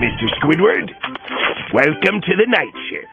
Mr. Squidward, welcome to the night shift.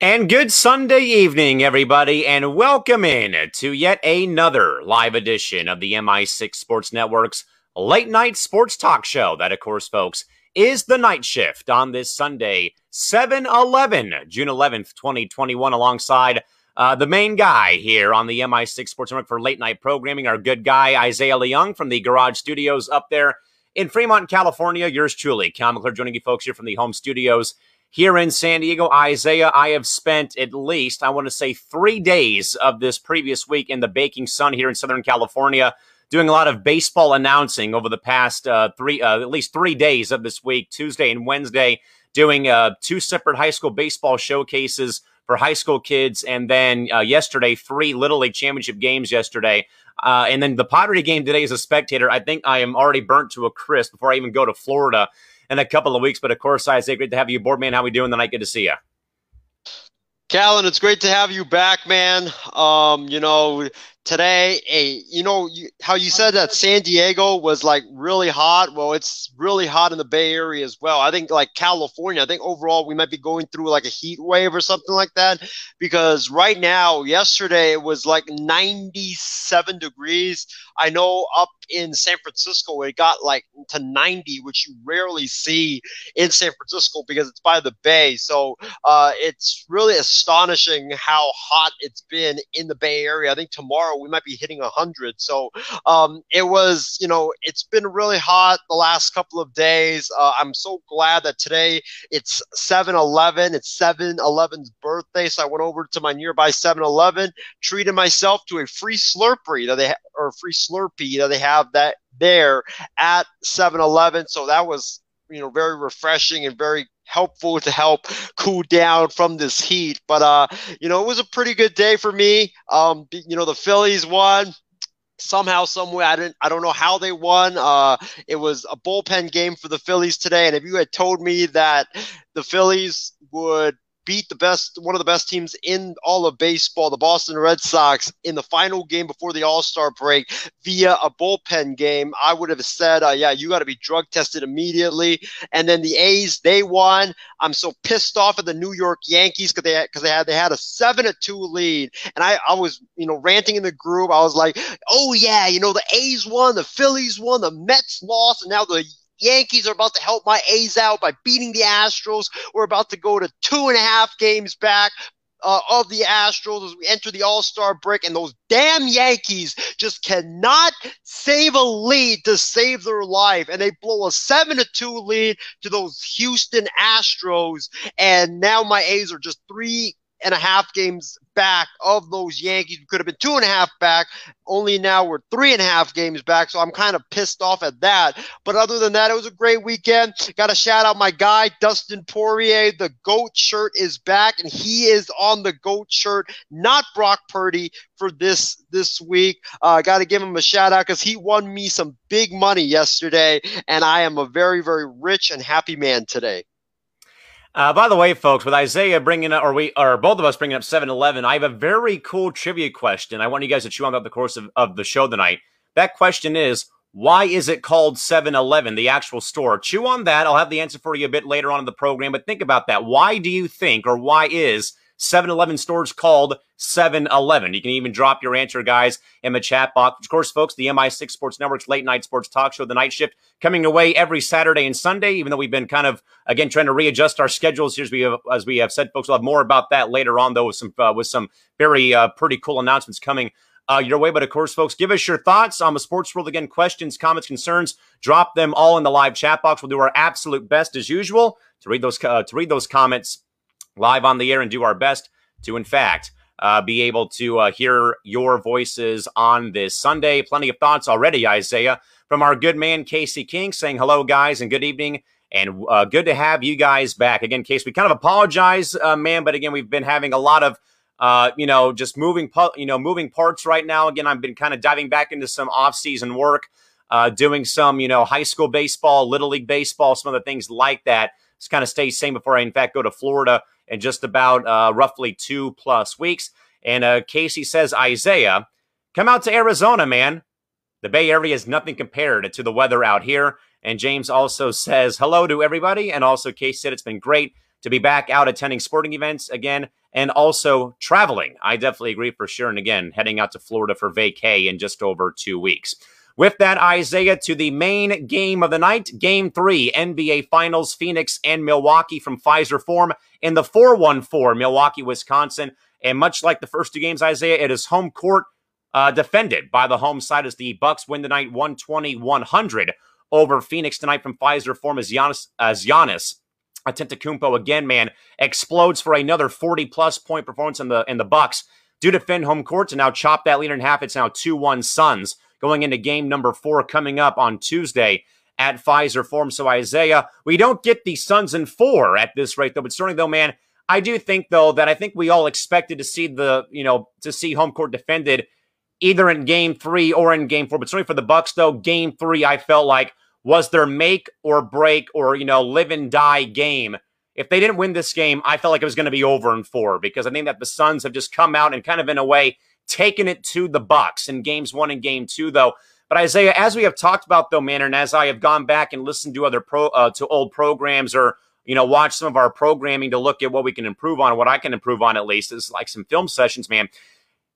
And good Sunday evening, everybody, and welcome in to yet another live edition of the MI6 Sports Network's late night sports talk show. That, of course, folks, is the night shift on this Sunday, 7 11, June 11th, 2021, alongside uh, the main guy here on the MI6 Sports Network for late night programming, our good guy, Isaiah Leung from the Garage Studios up there in Fremont, California. Yours truly, Cal McClurg, joining you folks here from the home studios here in San Diego. Isaiah, I have spent at least, I want to say, three days of this previous week in the baking sun here in Southern California, doing a lot of baseball announcing over the past uh, three, uh, at least three days of this week, Tuesday and Wednesday, doing uh, two separate high school baseball showcases for high school kids, and then uh, yesterday, three Little League championship games yesterday. Uh, and then the Padre game today as a spectator. I think I am already burnt to a crisp before I even go to Florida in a couple of weeks. But of course, Isaiah, great to have you aboard, man. How we doing tonight? Good to see you. Callan, it's great to have you back, man. Um, you know, today, a you know you, how you said that San Diego was like really hot. Well, it's really hot in the Bay Area as well. I think like California. I think overall we might be going through like a heat wave or something like that. Because right now, yesterday it was like 97 degrees. I know up in San Francisco it got like to 90, which you rarely see in San Francisco because it's by the bay. So uh, it's really astonishing how hot it's been in the Bay Area. I think tomorrow we might be hitting 100. So um, it was, you know, it's been really hot the last couple of days. Uh, I'm so glad that today it's 7 Eleven. It's 7 Eleven's birthday. So I went over to my nearby 7 Eleven, treated myself to a free Slurpee that they ha- or free Slurpee that they have that there at 7 Eleven. So that was, you know, very refreshing and very helpful to help cool down from this heat. But uh, you know, it was a pretty good day for me. Um, you know, the Phillies won somehow, someway. I didn't. I don't know how they won. Uh, it was a bullpen game for the Phillies today, and if you had told me that the Phillies would beat the best, one of the best teams in all of baseball, the Boston Red Sox, in the final game before the All Star break via a bullpen game, I would have said, uh, yeah, you got to be drug tested immediately. And then the A's, they won. I'm so pissed off at the New York Yankees because they because they had they had a seven to two lead, and I I was you know ranting in the group. I was like, oh yeah, you know the A's won, the Phillies won, the Mets lost, and now the Yankees are about to help my A's out by beating the Astros. We're about to go to two and a half games back. Uh, of the Astros as we enter the All Star break, and those damn Yankees just cannot save a lead to save their life, and they blow a seven to two lead to those Houston Astros, and now my A's are just three and a half games back of those Yankees. We could have been two and a half back. Only now we're three and a half games back. So I'm kind of pissed off at that. But other than that, it was a great weekend. Got to shout out my guy, Dustin Poirier. The GOAT shirt is back, and he is on the GOAT shirt, not Brock Purdy for this this week. Uh, Got to give him a shout out because he won me some big money yesterday, and I am a very, very rich and happy man today. Uh, by the way, folks, with Isaiah bringing up, or we, or both of us bringing up 7 Eleven, I have a very cool trivia question. I want you guys to chew on throughout the course of, of the show tonight. That question is why is it called 7 Eleven, the actual store? Chew on that. I'll have the answer for you a bit later on in the program, but think about that. Why do you think, or why is 7 Eleven stores called 7 Eleven? You can even drop your answer, guys, in the chat box. Of course, folks, the MI6 Sports Network's late night sports talk show, The Night Shift, coming away every Saturday and Sunday, even though we've been kind of, again, trying to readjust our schedules here as we have, as we have said, folks. We'll have more about that later on, though, with some, uh, with some very uh, pretty cool announcements coming uh, your way. But of course, folks, give us your thoughts on the sports world. Again, questions, comments, concerns, drop them all in the live chat box. We'll do our absolute best as usual to read those uh, to read those comments live on the air and do our best to, in fact, uh, be able to uh, hear your voices on this Sunday. Plenty of thoughts already, Isaiah, from our good man Casey King saying hello, guys, and good evening. And uh, good to have you guys back again, Case. We kind of apologize, uh, man, but again, we've been having a lot of, uh, you know, just moving, you know, moving parts right now. Again, I've been kind of diving back into some off-season work. uh, doing some, you know, high school baseball, little league baseball, some other things like that. Just kind of stay sane before I, in fact, go to Florida in just about uh, roughly two plus weeks. And uh, Casey says, Isaiah, come out to Arizona, man. The Bay Area is nothing compared to the weather out here. And James also says hello to everybody. And also, Casey said it's been great to be back out attending sporting events again and also traveling. I definitely agree for sure. And again, heading out to Florida for vacay in just over two weeks. With that, Isaiah, to the main game of the night, game three, NBA Finals, Phoenix and Milwaukee from Fiserv Forum in the 414, Milwaukee, Wisconsin. And much like the first two games, Isaiah, it is home court uh, defended by the home side as the Bucks win tonight 120 100 over Phoenix tonight from Fiserv Forum as Giannis, as Giannis Antetokounmpo again, man, explodes for another 40 plus point performance in the in the Bucks. Do defend home court to now chop that lead in half. It's now 2-1 Suns going into game number four coming up on Tuesday at Fiserv Forum. So, Isaiah, we don't get the Suns in four at this rate, though. But certainly, though, man, I do think, though, that I think we all expected to see the, you know, to see home court defended either in game three or in game four. But certainly for the Bucks, though, game three, I felt like was their make or break or, you know, live and die game. If they didn't win this game, I felt like it was going to be over in four because I think that the Suns have just come out and kind of in a way taken it to the Bucks in games one and game two, though. But Isaiah, as we have talked about, though, man, and as I have gone back and listened to other pro uh, to old programs or you know watch some of our programming to look at what we can improve on, what I can improve on at least is like some film sessions, man.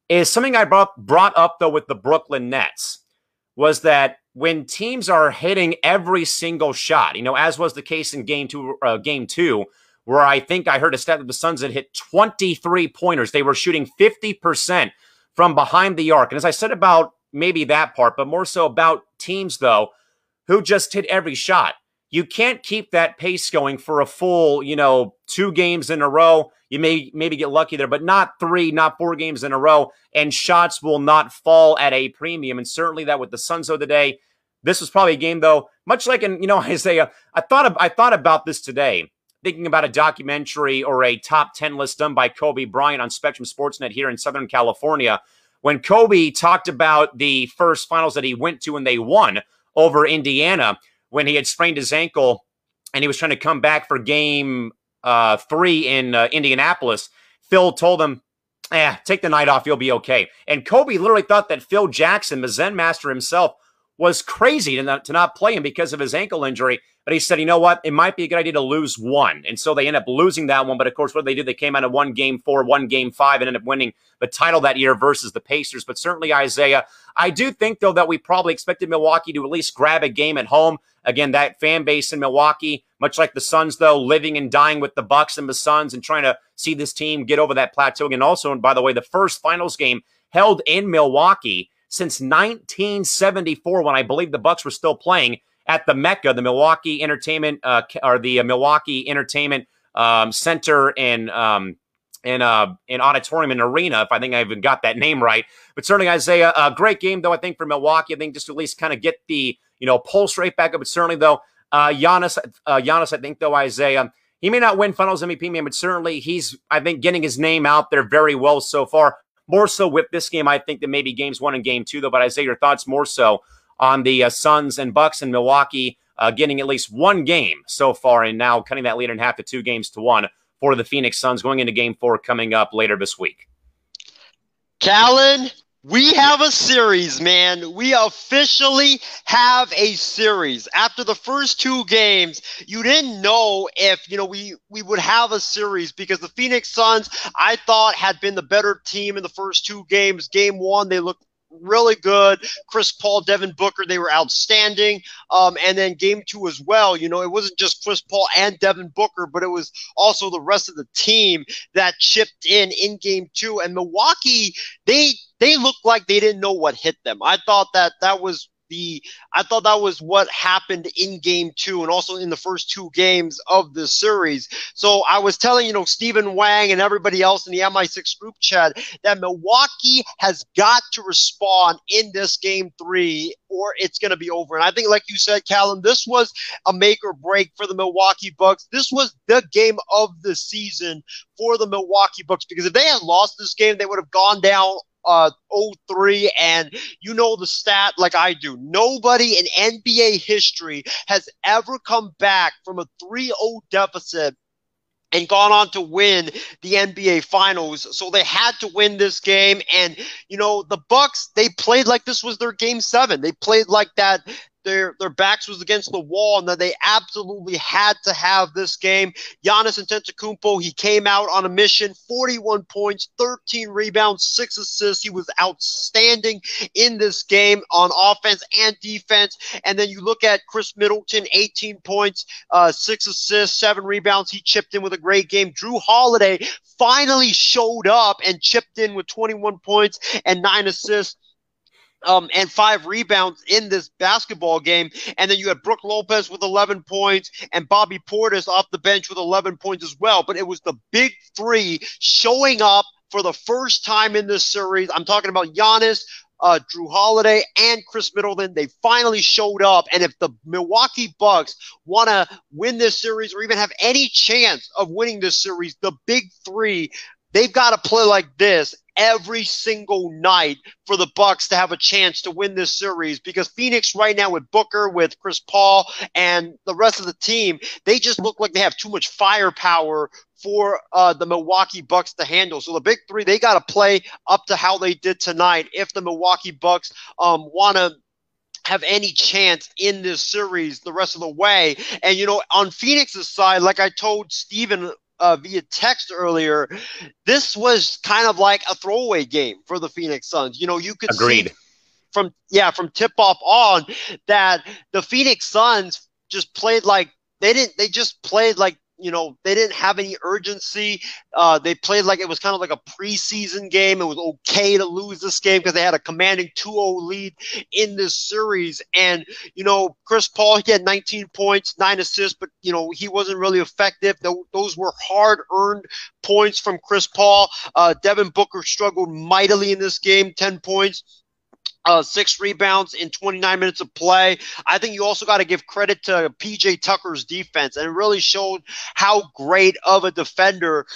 Is something I brought brought up though with the Brooklyn Nets was that when teams are hitting every single shot, you know, as was the case in game two, uh, game two, where I think I heard a stat that the Suns had hit 23 pointers. They were shooting 50% from behind the arc. And as I said about maybe that part, but more so about teams, though, who just hit every shot. You can't keep that pace going for a full, you know, two games in a row. You may maybe get lucky there, but not three, not four games in a row, and shots will not fall at a premium. And certainly that with the Suns of the day, this was probably a game though, much like in you know Isaiah. I thought of, I thought about this today, thinking about a documentary or a top ten list done by Kobe Bryant on Spectrum Sportsnet here in Southern California when Kobe talked about the first finals that he went to and they won over Indiana when he had sprained his ankle and he was trying to come back for game uh, three in uh, Indianapolis, Phil told him, eh, take the night off, you'll be okay. And Kobe literally thought that Phil Jackson, the Zen master himself, was crazy to not, to not play him because of his ankle injury. But he said, you know what? It might be a good idea to lose one. And so they end up losing that one. But of course, what they did, they came out of one game four, one game five, and ended up winning the title that year versus the Pacers. But certainly, Isaiah, I do think, though, that we probably expected Milwaukee to at least grab a game at home. Again, that fan base in Milwaukee, much like the Suns, though, living and dying with the Bucks and the Suns and trying to see this team get over that plateau again. Also, and by the way, the first finals game held in Milwaukee since 1974 when I believe the Bucks were still playing at the Mecca, the Milwaukee Entertainment uh, or the uh, Milwaukee Entertainment um, Center and um, in uh, in auditorium and arena. If I think I even got that name right, but certainly Isaiah, a great game though. I think for Milwaukee, I think just to at least kind of get the you know pulse rate back up. But certainly though, uh, Giannis, uh, Giannis, I think though Isaiah. He may not win Finals MVP, man, but certainly he's, I think, getting his name out there very well so far. More so with this game, I think, than maybe games one and game two, though. But Isaiah, your thoughts more so on the uh, Suns and Bucks and Milwaukee uh, getting at least one game so far, and now cutting that lead in half to two games to one for the Phoenix Suns going into game four coming up later this week. Callan, we have a series, man. We officially have a series. After the first two games, you didn't know if, you know, we, we would have a series because the Phoenix Suns, I thought, had been the better team in the first two games. Game one, they looked really good. Chris Paul, Devin Booker, they were outstanding. Um, and then game two as well. You know, it wasn't just Chris Paul and Devin Booker, but it was also the rest of the team that chipped in in game two. And Milwaukee, they they looked like they didn't know what hit them. I thought that that was the I thought that was what happened in game two and also in the first two games of the series. So I was telling, you know, Steven Wang and everybody else in the MI6 group chat that Milwaukee has got to respond in this game three or it's going to be over. And I think, like you said, Callan, this was a make or break for the Milwaukee Bucks. This was the game of the season for the Milwaukee Bucks because if they had lost this game, they would have gone down uh, 03 and you know the stat like I do. Nobody in NBA history has ever come back from a 3-0 deficit and gone on to win the NBA finals. So they had to win this game and you know the Bucks they played like this was their game 7. They played like that their their backs was against the wall and that they absolutely had to have this game. Giannis Antetokounmpo, he came out on a mission, 41 points, 13 rebounds, 6 assists. He was outstanding in this game on offense and defense. And then you look at Khris Middleton, 18 points, uh, 6 assists, 7 rebounds. He chipped in with a great game. Jrue Holiday finally showed up and chipped in with 21 points and 9 assists um, and five rebounds in this basketball game. And then you had Brook Lopez with 11 points and Bobby Portis off the bench with 11 points as well. But it was the big three showing up for the first time in this series. I'm talking about Giannis, uh, Jrue Holiday, and Khris Middleton. They finally showed up. And if the Milwaukee Bucks want to win this series or even have any chance of winning this series, the big three They've got to play like this every single night for the Bucks to have a chance to win this series because Phoenix right now with Booker, with Chris Paul, and the rest of the team, they just look like they have too much firepower for uh, the Milwaukee Bucks to handle. So the big three, they got to play up to how they did tonight if the Milwaukee Bucks um, want to have any chance in this series the rest of the way. And, you know, on Phoenix's side, like I told Steven uh, via text earlier, this was kind of like a throwaway game for the Phoenix Suns. You know, you could Agreed. see from yeah from tip off on that the Phoenix Suns just played like they didn't. They just played like you know, they didn't have any urgency. Uh, they played like it was kind of like a preseason game. It was okay to lose this game because they had a commanding 2-0 lead in this series. And, you know, Chris Paul, he had 19 points, nine assists, but, you know, he wasn't really effective. Those were hard-earned points from Chris Paul. Uh, Devin Booker struggled mightily in this game, 10 points uh, six rebounds in 29 minutes of play. I think you also got to give credit to PJ Tucker's defense, and it really showed how great of a defender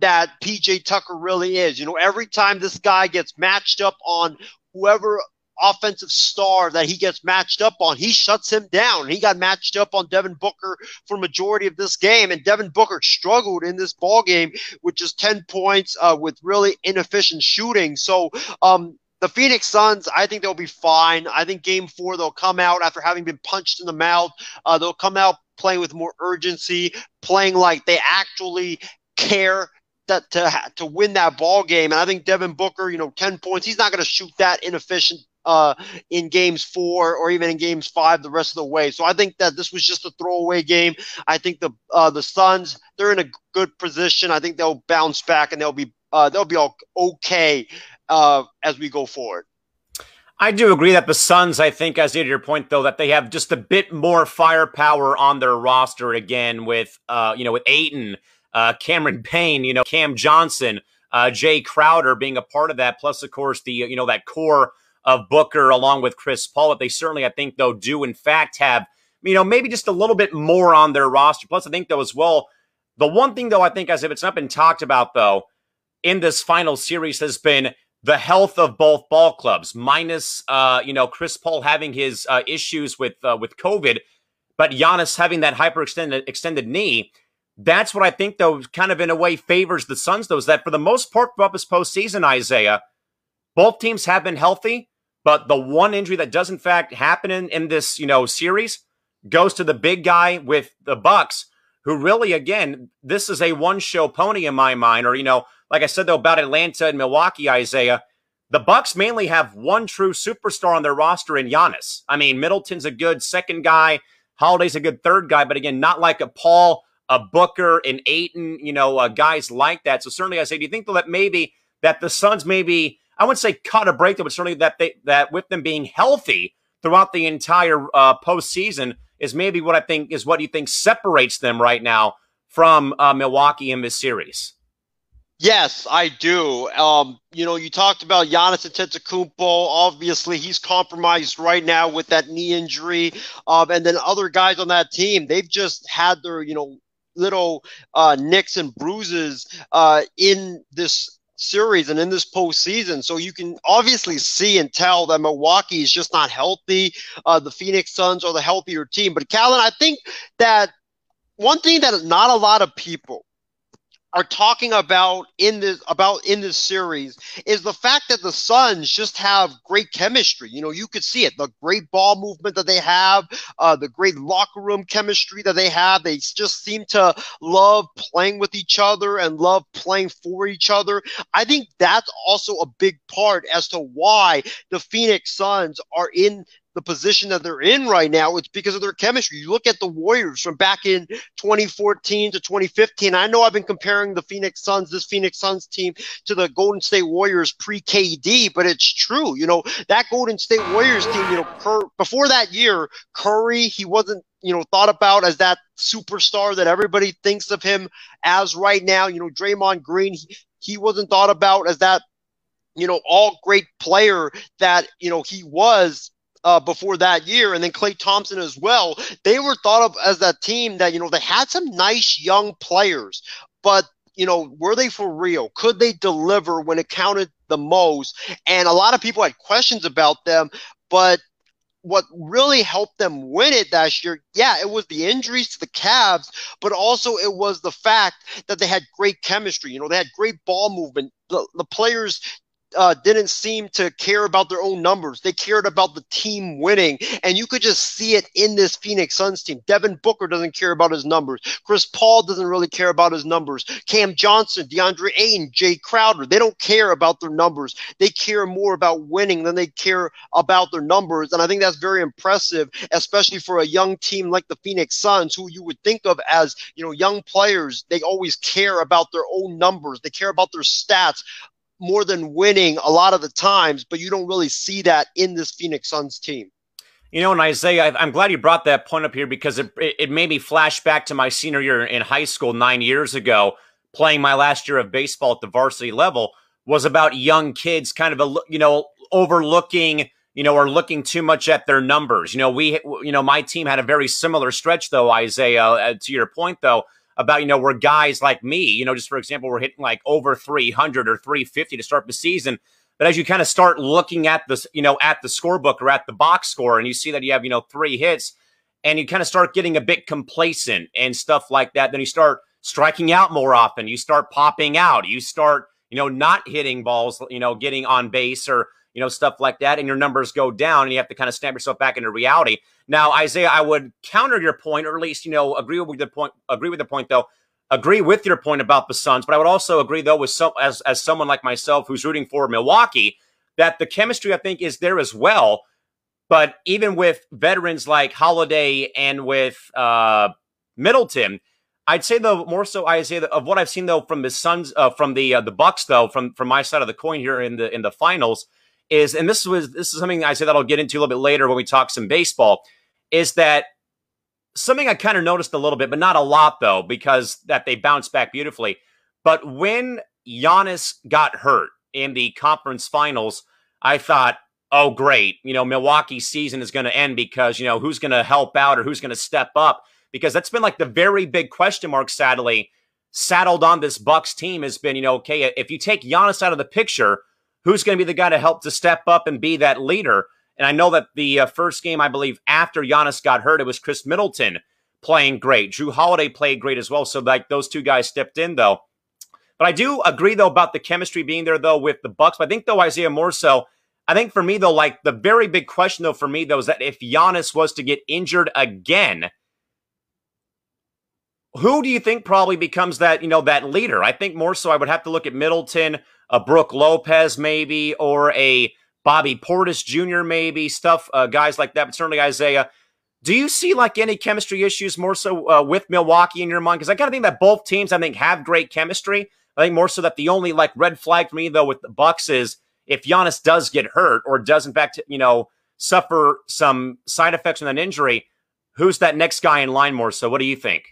that PJ Tucker really is. You know, every time this guy gets matched up on whoever offensive star that he gets matched up on, he shuts him down. He got matched up on Devin Booker for majority of this game, and Devin Booker struggled in this ball game with just 10 points uh, with really inefficient shooting. So, um, the Phoenix Suns, I think they'll be fine. I think game four, they'll come out after having been punched in the mouth. Uh, they'll come out playing with more urgency, playing like they actually care that to to win that ball game. And I think Devin Booker, you know, ten points, he's not going to shoot that inefficient uh, in games four or even in games five the rest of the way. So I think that this was just a throwaway game. I think the uh, the Suns they're in a good position. I think they'll bounce back and they'll be uh, they'll be all okay uh, as we go forward. I do agree that the Suns, I think, as you to your point, though, that they have just a bit more firepower on their roster again with, uh, you know, with Ayton, uh, Cameron Payne, you know, Cam Johnson, uh, Jae Crowder being a part of that, plus, of course, the, you know, that core of Booker along with Chris Paul. That they certainly, I think, though, do in fact have, you know, maybe just a little bit more on their roster. Plus, I think, though, as well, the one thing, though, I think, as if it's not been talked about, though, in this final series has been the health of both ball clubs, minus uh, you know Chris Paul having his uh, issues with uh, with COVID, but Giannis having that hyperextended extended knee. That's what I think, though, kind of in a way favors the Suns. Though, is that for the most part throughout this postseason, Isaiah, both teams have been healthy, but the one injury that does in fact happen in, in this you know series goes to the big guy with the Bucks, who really, again, this is a one show pony in my mind, or you know like I said though about Atlanta and Milwaukee, Isaiah, the Bucks mainly have one true superstar on their roster in Giannis. I mean, Middleton's a good second guy, Holiday's a good third guy, but again, not like a Paul, a Booker, an Ayton, you know, uh, guys like that. So certainly, I say, do you think that maybe that the Suns maybe I wouldn't say cut a break, but certainly that they that with them being healthy throughout the entire uh, postseason is maybe what I think is what you think separates them right now from uh, Milwaukee in this series. Yes, I do. Um, you know, you talked about Giannis Antetokounmpo. Obviously, he's compromised right now with that knee injury. Um, and then other guys on that team, they've just had their, you know, little uh, nicks and bruises uh, in this series and in this postseason. So you can obviously see and tell that Milwaukee is just not healthy. Uh, the Phoenix Suns are the healthier team. But Callan, I think that one thing that not a lot of people are talking about in this about in this series is the fact that the Suns just have great chemistry. You know, you could see it, the great ball movement that they have, uh, the great locker room chemistry that they have. They just seem to love playing with each other and love playing for each other. I think that's also a big part as to why the Phoenix Suns are in the position that they're in right now, it's because of their chemistry. You look at the Warriors from back in 2014 to 2015. I know I've been comparing the Phoenix Suns, this Phoenix Suns team, to the Golden State Warriors pre KD, but it's true. You know, that Golden State Warriors team, you know, Cur- before that year, Curry, he wasn't you know, thought about as that superstar that everybody thinks of him as right now. You know, Draymond Green, he, he wasn't thought about as that, you know, all great player that, you know, he was uh, before that year, and then Klay Thompson as well. They were thought of as that team that you know they had some nice young players, but you know were they for real? Could they deliver when it counted the most? And a lot of people had questions about them, but what really helped them win it that year, yeah, it was the injuries to the Cavs, but also it was the fact that they had great chemistry. You know, they had great ball movement. The, the players uh, didn't seem to care about their own numbers. They cared about the team winning, and you could just see it in this Phoenix Suns team. Devin Booker doesn't care about his numbers. Chris Paul doesn't really care about his numbers. Cam Johnson, DeAndre Ayton, Jae Crowder, they don't care about their numbers. They care more about winning than they care about their numbers, and I think that's very impressive, especially for a young team like the Phoenix Suns, who you would think of as you know young players. They always care about their own numbers. They care about their stats more than winning a lot of the times, but you don't really see that in this Phoenix Suns team. You know, and Isaiah, I'm glad you brought that point up here because it, it made me flash back to my senior year in high school nine years ago, playing my last year of baseball at the varsity level was about young kids kind of, a, you know, overlooking, you know, or looking too much at their numbers. You know, we, you know, my team had a very similar stretch though, Isaiah, uh, to your point though, about, you know, where guys like me, you know, just for example, we're hitting like over 300 or 350 to start the season. But as you kind of start looking at this, you know, at the scorebook or at the box score, and you see that you have, you know, three hits, and you kind of start getting a bit complacent and stuff like that, then you start striking out more often. You start popping out. You start, you know, not hitting balls, you know, getting on base or, you know, stuff like that, and your numbers go down, and you have to kind of snap yourself back into reality. Now, Isaiah, I would counter your point, or at least, you know, agree with the point. Agree with the point, though. Agree with your point about the Suns, but I would also agree, though, with some as as someone like myself who's rooting for Milwaukee, that the chemistry I think is there as well. But even with veterans like Holiday and with uh, Middleton, I'd say though more so Isaiah of what I've seen though from the Suns, uh, from the uh, the Bucks though, from from my side of the coin here in the in the finals is, and this was this is something I say that I'll get into a little bit later when we talk some baseball, is that something I kind of noticed a little bit, but not a lot though, because that they bounced back beautifully. But when Giannis got hurt in the conference finals, I thought, oh great, you know, Milwaukee's season is going to end because you know who's going to help out or who's going to step up because that's been like the very big question mark. Sadly, saddled on this Bucks team has been, you know, okay, if you take Giannis out of the picture who's going to be the guy to help to step up and be that leader. And I know that the uh, first game, I believe, after Giannis got hurt, it was Khris Middleton playing great. Jrue Holiday played great as well. So like those two guys stepped in though. But I do agree though about the chemistry being there though with the Bucks. But I think though Isaiah more so. I think for me though, like the very big question though for me though is that if Giannis was to get injured again, who do you think probably becomes that you know that leader? I think more so I would have to look at Middleton a Brook Lopez, maybe, or a Bobby Portis Jr., maybe, stuff, uh, guys like that, but certainly Isaiah. Do you see like any chemistry issues more so uh, with Milwaukee in your mind? Because I kind of think that both teams, I think, have great chemistry. I think more so that the only like red flag for me though with the Bucks is if Giannis does get hurt or does in fact, you know, suffer some side effects from an injury, who's that next guy in line more so? What do you think?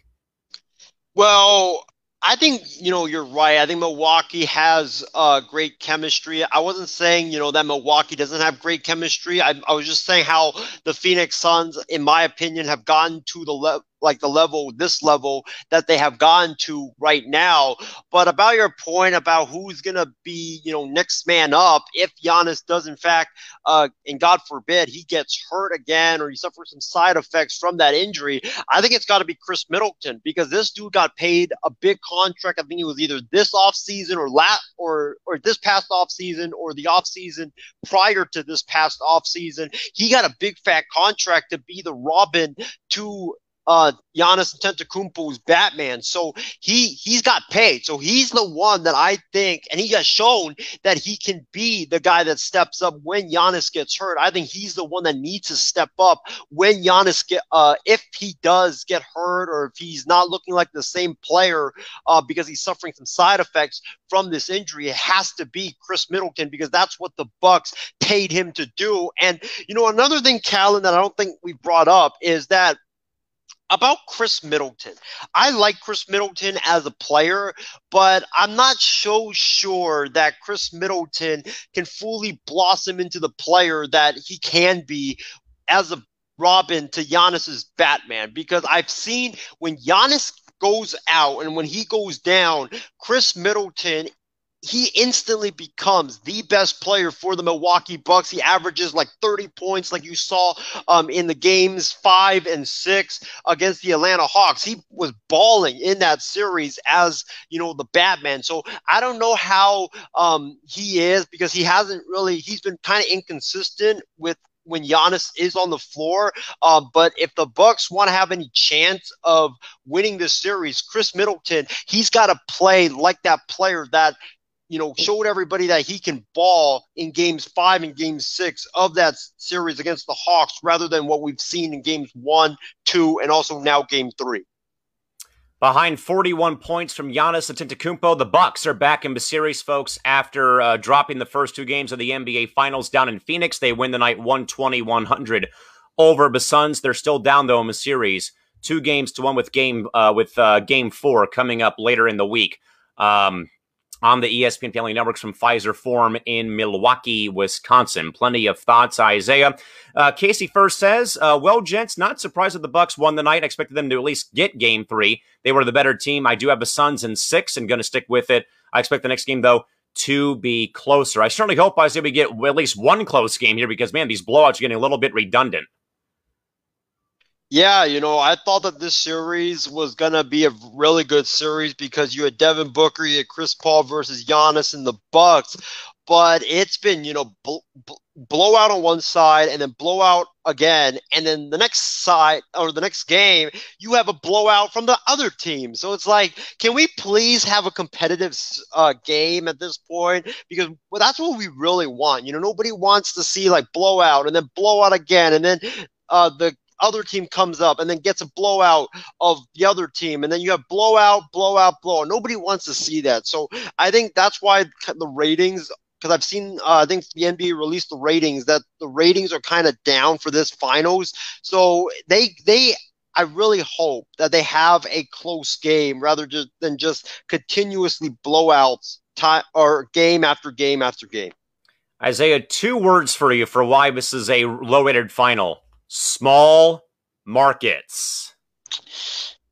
Well, I think you know you're right. I think Milwaukee has uh, great chemistry. I wasn't saying you know that Milwaukee doesn't have great chemistry. I, I was just saying how the Phoenix Suns, in my opinion, have gotten to the level like the level, this level that they have gone to right now. But about your point about who's going to be, you know, next man up if Giannis does, in fact, uh, and God forbid he gets hurt again or he suffers some side effects from that injury, I think it's got to be Khris Middleton because this dude got paid a big contract. I think it was either this offseason or lat or or this past offseason or the offseason prior to this past offseason. He got a big fat contract to be the Robin to uh Giannis Antetokounmpo's Batman. So he he's got paid. So he's the one that I think, and he has shown that he can be the guy that steps up when Giannis gets hurt. I think he's the one that needs to step up when Giannis get uh if he does get hurt or if he's not looking like the same player uh because he's suffering some side effects from this injury. It has to be Khris Middleton because that's what the Bucks paid him to do. And you know another thing, Callan, that I don't think we brought up is that about Khris Middleton. I like Khris Middleton as a player, but I'm not so sure that Khris Middleton can fully blossom into the player that he can be as a Robin to Giannis's Batman because I've seen when Giannis goes out and when he goes down, Khris Middleton he instantly becomes the best player for the Milwaukee Bucks. He averages like 30 points, like you saw um, in the games five and six against the Atlanta Hawks. He was balling in that series as you know the Batman. So I don't know how um, he is because he hasn't really. He's been kind of inconsistent with when Giannis is on the floor. Uh, but if the Bucks want to have any chance of winning this series, Khris Middleton, he's got to play like that player that you know, showed everybody that he can ball in games five and game six of that series against the Hawks rather than what we've seen in games one, two, and also now game three. Behind 41 points from Giannis Antetokounmpo, the Bucks are back in the series, folks. After uh, dropping the first two games of the NBA Finals down in Phoenix, they win the night 120-100 over the Suns. They're still down though in the series, two games to one with game uh, with uh, Game Four coming up later in the week. Um, on the ESPN Family Networks from Fiserv Forum in Milwaukee, Wisconsin. Plenty of thoughts, Isaiah. Uh, Casey first says, uh, "Well, gents, not surprised that the Bucks won the night. I expected them to at least get Game Three. They were the better team. I do have the Suns in six, and going to stick with it. I expect the next game though." To be closer. I certainly hope Isaiah we get at least one close game here because man, these blowouts are getting a little bit redundant. Yeah, you know, I thought that this series was gonna be a really good series because you had Devin Booker, you had Chris Paul versus Giannis and the Bucks, but it's been you know bl- bl- blowout on one side and then blowout again, and then the next side or the next game you have a blowout from the other team. So it's like, can we please have a competitive uh, game at this point? Because well, that's what we really want. You know, nobody wants to see like blowout and then blowout again, and then uh, the other team comes up and then gets a blowout of the other team, and then you have blowout, blowout, blowout. Nobody wants to see that. So I think that's why the ratings. Because I've seen, uh, I think the NBA released the ratings that the ratings are kind of down for this finals. So they they I really hope that they have a close game rather just, than just continuously blowouts time or game after game after game. Isaiah, two words for you for why this is a low rated final small markets.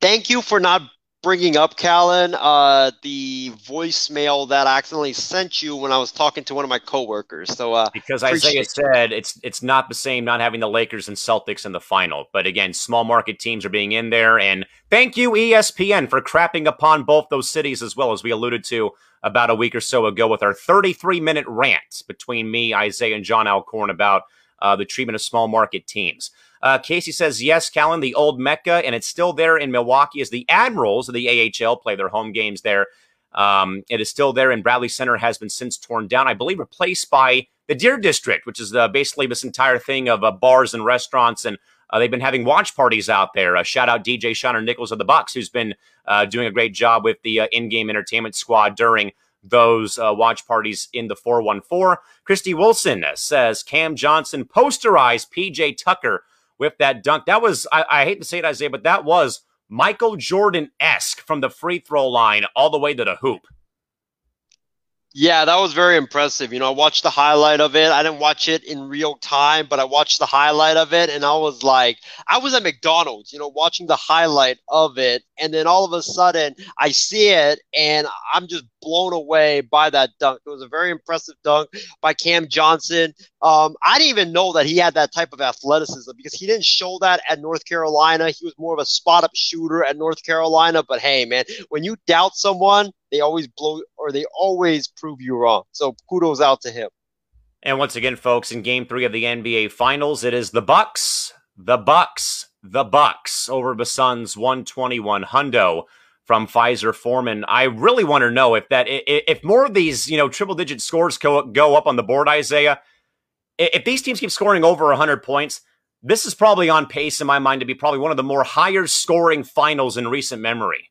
Thank you for not bringing up, Callan, uh, the voicemail that I accidentally sent you when I was talking to one of my coworkers. So uh, because Isaiah said it's it's not the same not having the Lakers and Celtics in the final, but again, small market teams are being in there. And thank you ESPN for crapping upon both those cities as well as we alluded to about a week or so ago with our 33 minute rant between me, Isaiah, and John Alcorn about uh, the treatment of small market teams. Uh, Casey says, yes, Callan, the old Mecca, and it's still there in Milwaukee as the Admirals of the AHL play their home games there. Um, it is still there, and Bradley Center has been since torn down, I believe, replaced by the Deer District, which is uh, basically this entire thing of uh, bars and restaurants, and uh, they've been having watch parties out there. Uh, shout out DJ Shiner Nichols of the Bucks, who's been uh, doing a great job with the uh, in-game entertainment squad during those uh, watch parties in the 414. Christy Wilson says Cam Johnson posterized PJ Tucker with that dunk. That was, I, I hate to say it, Isaiah, but that was Michael Jordan esque from the free throw line all the way to the hoop. Yeah, that was very impressive. You know, I watched the highlight of it. I didn't watch it in real time, but I watched the highlight of it and I was like, I was at McDonald's, you know, watching the highlight of it. And then all of a sudden I see it and I'm just blown away by that dunk. It was a very impressive dunk by Cam Johnson. Um, I didn't even know that he had that type of athleticism because he didn't show that at North Carolina. He was more of a spot up shooter at North Carolina. But hey, man, when you doubt someone, they always blow or they always prove you wrong. So kudos out to him. And once again, folks, in game three of the NBA Finals, it is the Bucks, the Bucks, the Bucks over the Suns 121 hundo from Fiserv Forum. I really want to know if that if more of these, you know, triple digit scores go, go up on the board, Isaiah, if these teams keep scoring over 100 points, this is probably on pace in my mind to be probably one of the more higher scoring finals in recent memory.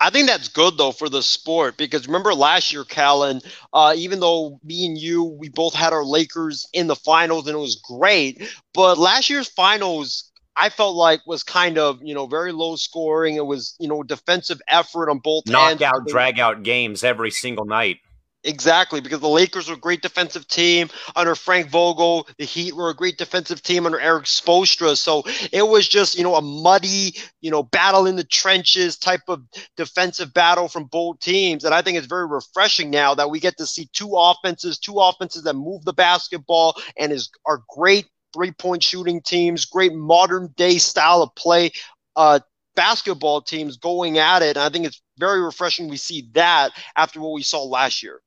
I think that's good though for the sport because remember last year, Callan, uh, even though me and you, we both had our Lakers in the finals and it was great, but last year's finals I felt like was kind of you know very low scoring. It was you know defensive effort on both knockout, ends. drag out games every single night. Exactly, because the Lakers were a great defensive team under Frank Vogel. The Heat were a great defensive team under Erik Spoelstra. So it was just, you know, a muddy, you know, battle in the trenches type of defensive battle from both teams. And I think it's very refreshing now that we get to see two offenses, two offenses that move the basketball and is are great three point shooting teams, great modern day style of play uh, basketball teams going at it. And I think it's very refreshing we see that after what we saw last year.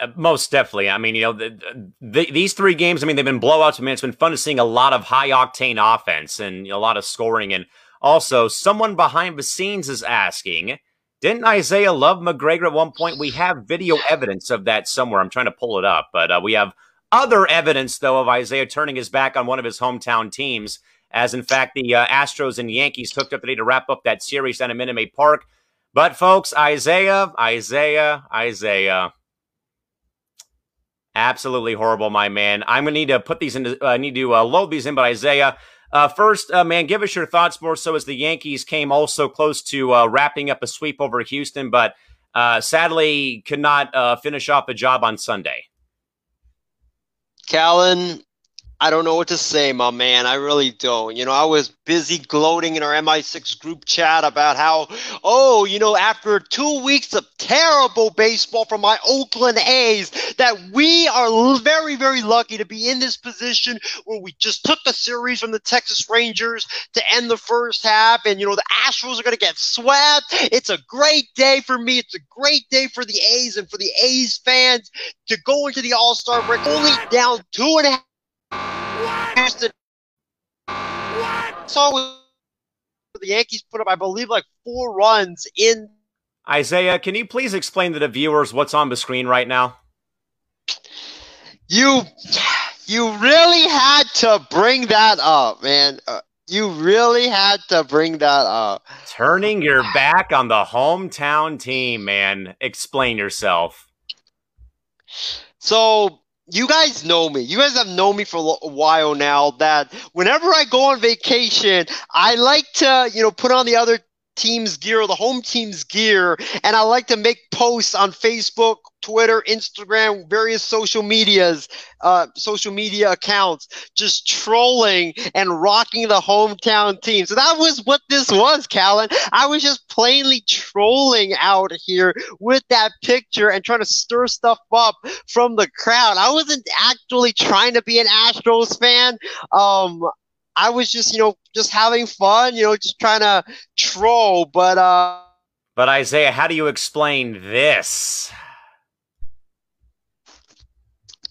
Uh, most definitely. I mean, you know, the, the, these three games, I mean, they've been blowouts. I mean, it's been fun to seeing a lot of high octane offense and a lot of scoring. And also, someone behind the scenes is asking, didn't Isaiah love McGregor at one point? We have video evidence of that somewhere. I'm trying to pull it up, but uh, we have other evidence, though, of Isaiah turning his back on one of his hometown teams, as in fact the uh, Astros and Yankees hooked up today to wrap up that series down at Minute Maid Park. But folks, Isaiah, Isaiah, Isaiah, absolutely horrible, my man. I'm gonna need to put these into. I uh, need to uh, load these in, but Isaiah. Uh, first, uh, man, give us your thoughts more so as the Yankees came also close to uh, wrapping up a sweep over Houston, but uh, sadly could not uh, finish off the job on Sunday. Callan, I don't know what to say, my man. I really don't. You know, I was busy gloating in our MI6 group chat about how, oh, you know, after two weeks of terrible baseball from my Oakland A's, that we are very, very lucky to be in this position where we just took a series from the Texas Rangers to end the first half. And, you know, the Astros are going to get swept. It's a great day for me. It's a great day for the A's and for the A's fans to go into the All Star break only down two and a half Houston. So the Yankees put up, I believe, like four runs in. Isaiah, can you please explain to the viewers what's on the screen right now? You, you really had to bring that up, man. Uh, you really had to bring that up. Turning your back on the hometown team, man. Explain yourself. So you guys know me. You guys have known me for a while now that whenever I go on vacation, I like to, you know, put on the other team's gear the home team's gear and I like to make posts on Facebook, Twitter, Instagram, various social medias, uh, social media accounts, just trolling and rocking the hometown team. So that was what this was, Callan. I was just plainly trolling out here with that picture and trying to stir stuff up from the crowd. I wasn't actually trying to be an Astros fan. Um, I was just, you know, just having fun, you know, just trying to troll. But uh But Isaiah, how do you explain this?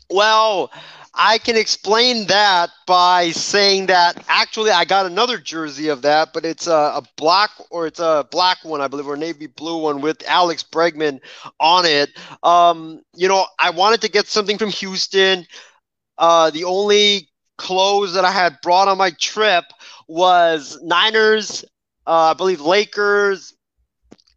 Well, I can explain that by saying that actually I got another jersey of that, but it's a, a, black or it's a black one, I believe, or navy blue one with Alex Bregman on it. Um, you know, I wanted to get something from Houston. Uh, the only clothes that I had brought on my trip was Niners, uh, I believe Lakers,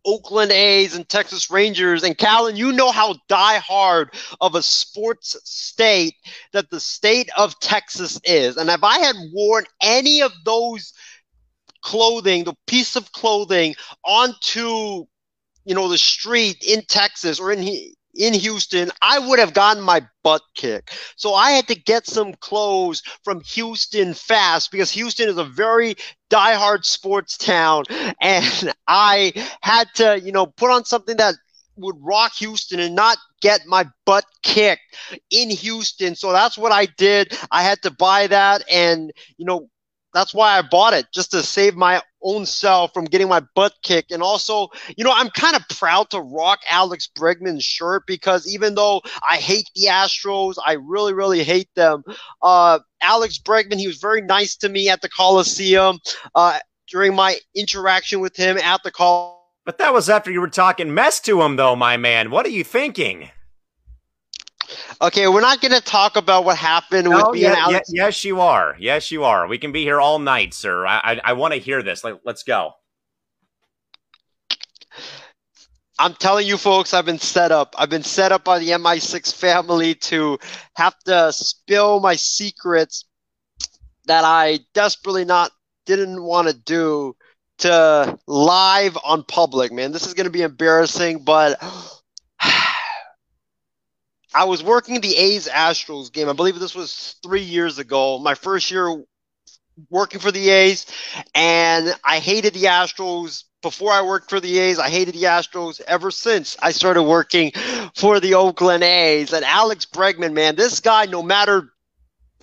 Oakland A's, and Texas Rangers. And Callan, you know how die-hard of a sports state that the state of Texas is. And if I had worn any of those clothing, the piece of clothing onto you know, the street in Texas or in in Houston, I would have gotten my butt kicked. So I had to get some clothes from Houston fast because Houston is a very diehard sports town. And I had to, you know, put on something that would rock Houston and not get my butt kicked in Houston. So that's what I did. I had to buy that. And, you know, that's why I bought it just to save my own self from getting my butt kicked. And also, you know, I'm kind of proud to rock Alex Bregman's shirt because even though I hate the Astros, I really, really hate them. Uh, Alex Bregman, he was very nice to me at the Coliseum uh, during my interaction with him at the Coliseum. But that was after you were talking mess to him, though, my man. What are you thinking? Okay, we're not going to talk about what happened no, with me yeah, and Alex. Yeah, yes, you are. Yes, you are. We can be here all night, sir. I I, I want to hear this. Let, let's go. I'm telling you, folks, I've been set up. I've been set up by the MI6 family to have to spill my secrets that I desperately not didn't want to do to live on public. Man, this is going to be embarrassing, but I was working the A's Astros game. I believe this was three years ago. My first year working for the A's, and I hated the Astros before I worked for the A's. I hated the Astros ever since I started working for the Oakland A's. And Alex Bregman, man, this guy, no matter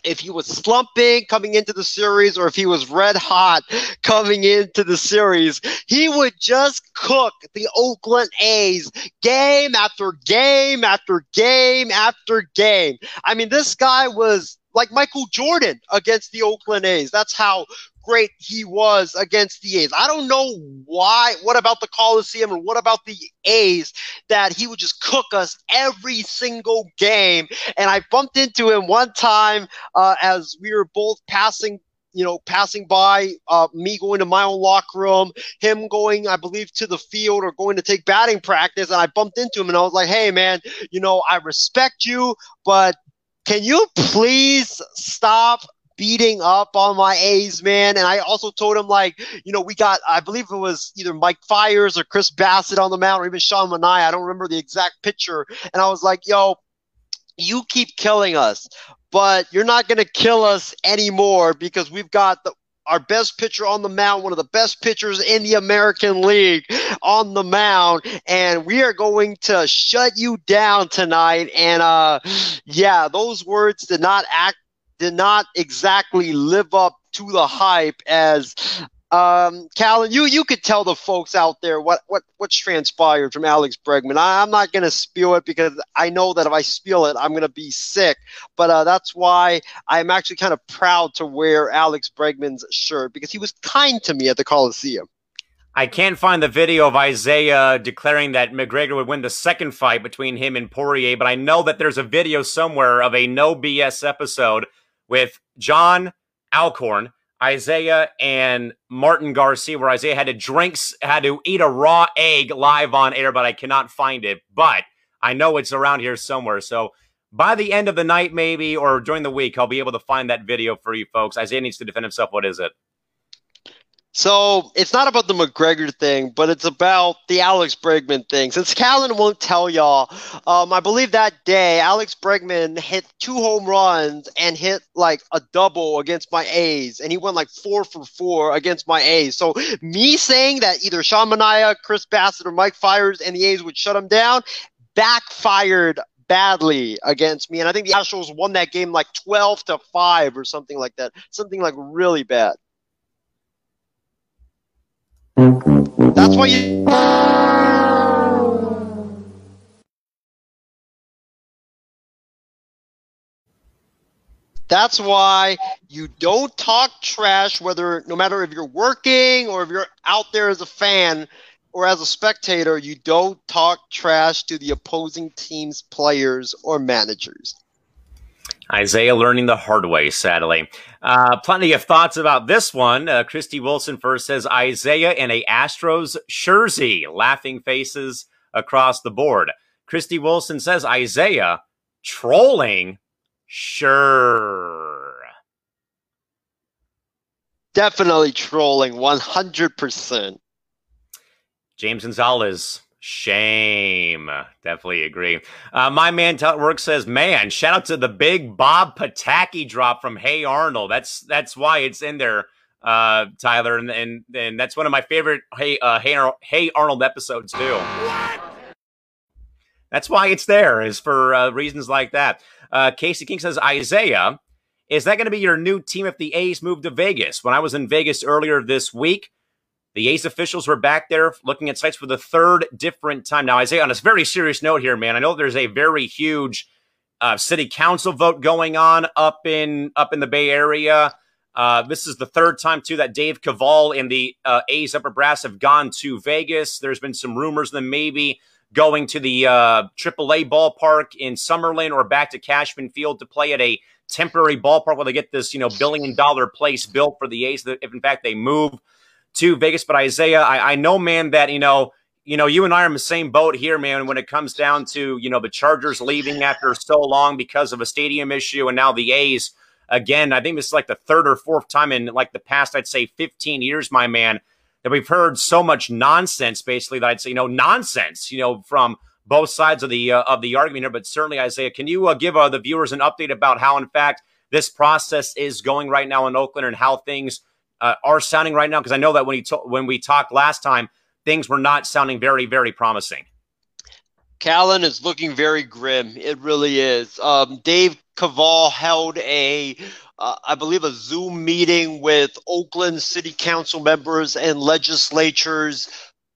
if he was slumping coming into the series or if he was red hot coming into the series, he would just cook the Oakland A's game after game after game after game. I mean, this guy was like Michael Jordan against the Oakland A's. That's how great he was against the A's. I don't know why, what about the Coliseum and what about the A's that he would just cook us every single game. And I bumped into him one time uh, as we were both passing you know, passing by, uh, me going to my own locker room, him going, I believe, to the field or going to take batting practice. And I bumped into him and I was like, hey, man, you know, I respect you, but can you please stop beating up on my A's, man. And I also told him, like, you know, we got, I believe it was either Mike Fiers or Chris Bassitt on the mound, or even Sean Manaea. I don't remember the exact picture. And I was like, yo, you keep killing us, but you're not going to kill us anymore because we've got the, our best pitcher on the mound, one of the best pitchers in the American League on the mound, and we are going to shut you down tonight. And uh, yeah, those words did not act did not exactly live up to the hype as um, Callan, you you could tell the folks out there what what what's transpired from Alex Bregman. I, am not going to spill it because I know that if I spill it, I'm going to be sick. But uh, that's why I'm actually kind of proud to wear Alex Bregman's shirt because he was kind to me at the Coliseum. I can't find the video of Isaiah declaring that McGregor would win the second fight between him and Poirier, but I know that there's a video somewhere of a no BS episode with John Alcorn, Isaiah, and Martin Garcia, where Isaiah had to drink, had to eat a raw egg live on air, but I cannot find it. But I know it's around here somewhere. So by the end of the night, maybe, or during the week, I'll be able to find that video for you folks. Isaiah needs to defend himself. What is it? So it's not about the McGregor thing, but it's about the Alex Bregman thing. Since Callan won't tell y'all, um, I believe that day Alex Bregman hit two home runs and hit like a double against my A's, and he went like four for four against my A's. So me saying that either Sean Manaea, Chris Bassitt, or Mike Fiers and the A's would shut him down backfired badly against me, and I think the Astros won that game like twelve to five or something like that, something like really bad. That's why you. That's why you don't talk trash, whether no matter if you're working or if you're out there as a fan or as a spectator, you don't talk trash to the opposing team's players or managers. Isaiah learning the hard way, sadly. Uh, plenty of thoughts about this one. Uh, Christy Wilson first says Isaiah in a Astros jersey, laughing faces across the board. Christy Wilson says Isaiah trolling, sure. Definitely trolling, 100%. James Gonzalez, Shame. Definitely agree. Uh, my man Work says, "Man, shout out to the big Bob Pataki drop from Hey Arnold. That's that's why it's in there, uh, Tyler, and, and and that's one of my favorite Hey uh, Hey, hey Arnold episodes too. What? That's why it's there, is for uh, reasons like that. Uh, Casey King says, Isaiah, is that going to be your new team if the A's move to Vegas? When I was in Vegas earlier this week, the A's officials were back there looking at sites for the third different time. Now, Isaiah, on a very serious note here, man, I know there's a very huge uh, city council vote going on up in up in the Bay Area. Uh, this is the third time too that Dave Kaval and the uh, A's upper brass have gone to Vegas. There's been some rumors that maybe going to the uh, AAA ballpark in Summerlin or back to Cashman Field to play at a temporary ballpark where they get this you know billion dollar place built for the A's. If in fact they move to Vegas. But Isaiah, I, I know, man, that you know, you know, you and I are in the same boat here, man. When it comes down to you know the Chargers leaving after so long because of a stadium issue, and now the A's again. I think this is like the third or fourth time in like the past, I'd say, 15 years, my man, that we've heard so much nonsense. Basically, that I'd say, you know, nonsense, you know, from both sides of the uh, of the argument here. But certainly, Isaiah, can you uh, give uh, the viewers an update about how, in fact, this process is going right now in Oakland and how things uh, are sounding right now? Because I know that when, he to- when we talked last time, things were not sounding very, very promising. Callan is looking very grim. It really is. Um, Dave Kaval held a, uh, I believe, a Zoom meeting with Oakland City Council members and legislatures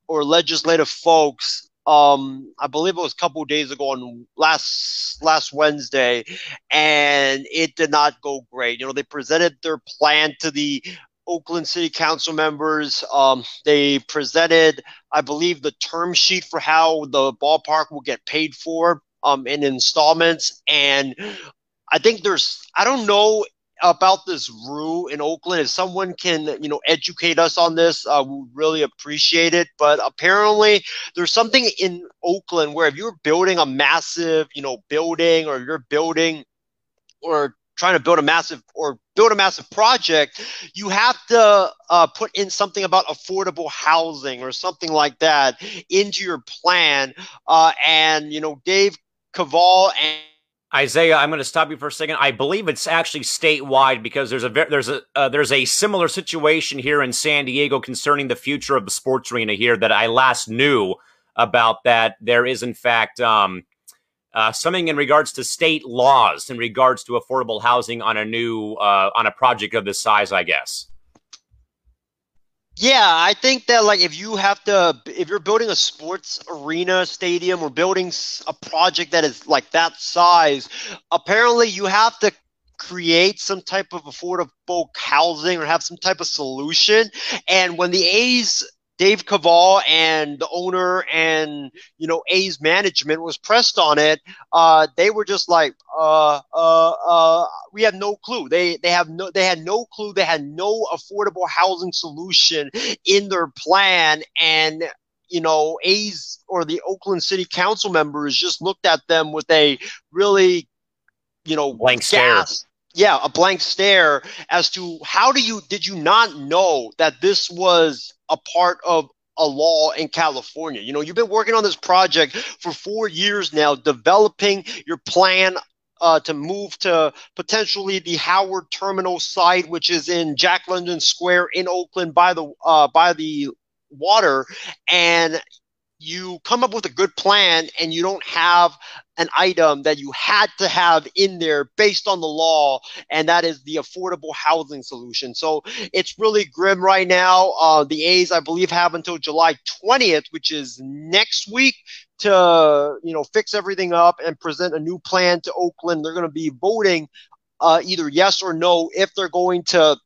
or legislative folks. Um, I believe it was a couple days ago on last last Wednesday, and it did not go great. You know, they presented their plan to the Oakland City Council members. Um, they presented, I believe, the term sheet for how the ballpark will get paid for um, in installments. And I think there's, I don't know about this rule in Oakland. If someone can, you know, educate us on this, uh, we really appreciate it. But apparently, there's something in Oakland where if you're building a massive, you know, building or you're building or trying to build a massive or build a massive project, you have to uh, put in something about affordable housing or something like that into your plan. Uh, and you know, Dave Kaval and Isaiah, I'm going to stop you for a second. I believe it's actually statewide because there's a there's a uh, there's a similar situation here in San Diego concerning the future of the sports arena here that I last knew about. That there is in fact um, uh, something in regards to state laws in regards to affordable housing on a new uh, on a project of this size, I guess. Yeah, I think that like if you have to, if you're building a sports arena, stadium, or building a project that is like that size, apparently you have to create some type of affordable housing or have some type of solution. And when the A's Dave Kaval and the owner and you know A's management was pressed on it. Uh, they were just like, uh, uh, uh, we have no clue. They they have no they had no clue. They had no affordable housing solution in their plan, and you know A's or the Oakland City Council members just looked at them with a really you know blank stare yeah, a blank stare as to how do you did you not know that this was a part of a law in California? You know, you've been working on this project for four years now, developing your plan uh, to move to potentially the Howard Terminal site, which is in Jack London Square in Oakland by the uh, by the water, and you come up with a good plan and you don't have an item that you had to have in there based on the law, and that is the affordable housing solution. So it's really grim right now. Uh, the A's, I believe, have until July 20th, which is next week, to you know fix everything up and present a new plan to Oakland. They're going to be voting uh, either yes or no if they're going to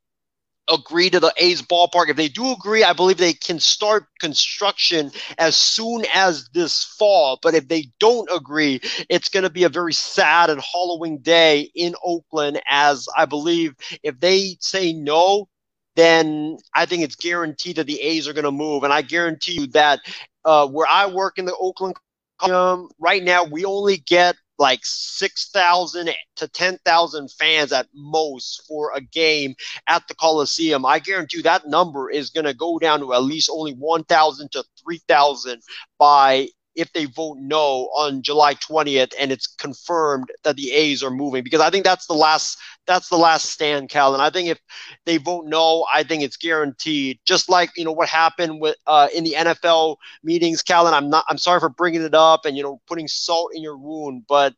agree to the A's ballpark. If they do agree, I believe they can start construction as soon as this fall. But if they don't agree, it's going to be a very sad and hollowing day in Oakland, as I believe if they say no, then I think it's guaranteed that the A's are going to move. And I guarantee you that uh, where I work in the Oakland um, right now, we only get like 6,000 to 10,000 fans at most for a game at the Coliseum. I guarantee you that number is going to go down to at least only 1,000 to 3,000 by if they vote no on July 20th and it's confirmed that the A's are moving because I think that's the last that's the last stand, Cal. And I think if they vote no, I think it's guaranteed. Just like you know what happened with uh, in the NFL meetings, Cal. And I'm not I'm sorry for bringing it up and you know putting salt in your wound, but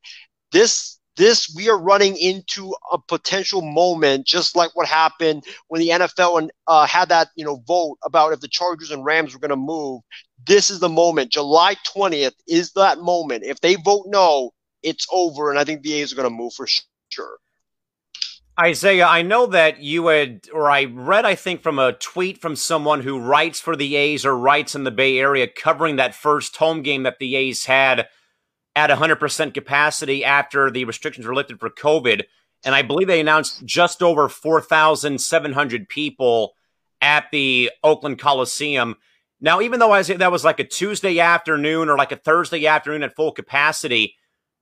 this this we are running into a potential moment just like what happened when the NFL and uh, had that you know vote about if the Chargers and Rams were going to move this is the moment. July 20th is that moment. If they vote no, it's over, and I think the A's are going to move for sure. Isaiah, I know that you had, or I read, I think, from a tweet from someone who writes for the A's or writes in the Bay Area covering that first home game that the A's had at 100% capacity after the restrictions were lifted for COVID. And I believe they announced just over 4,700 people at the Oakland Coliseum. Now, even though I say that was like a Tuesday afternoon or like a Thursday afternoon at full capacity,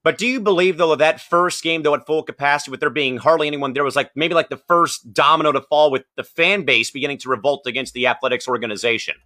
but do you believe though that, first game though at full capacity with there being hardly anyone there was like maybe like the first domino to fall with the fan base beginning to revolt against the athletics organization?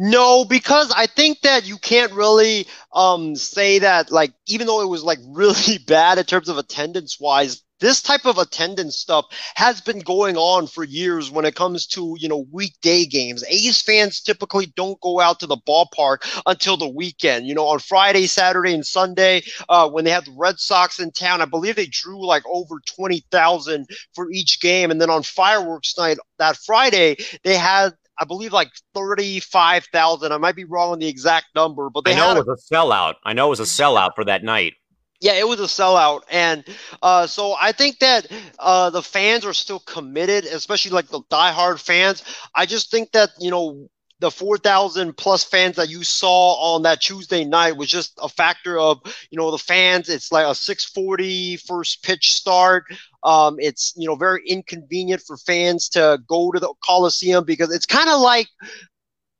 No, because I think that you can't really um, say that like even though it was like really bad in terms of attendance wise, this type of attendance stuff has been going on for years when it comes to you know weekday games. A's fans typically don't go out to the ballpark until the weekend. You know on friday saturday and sunday uh, when they had the red sox in town i believe they drew like over 20000 for each game. And then on fireworks night that friday they had I believe like thirty-five thousand. I might be wrong on the exact number, but they I know had it was a sellout. I know it was a sellout for that night. Yeah, it was a sellout, and uh, so I think that uh, the fans are still committed, especially like the diehard fans. I just think that you know the 4,000 plus fans that you saw on that Tuesday night was just a factor of, you know, the fans. It's like a 640 first pitch start. Um, it's, you know, very inconvenient for fans to go to the Coliseum because it's kind of like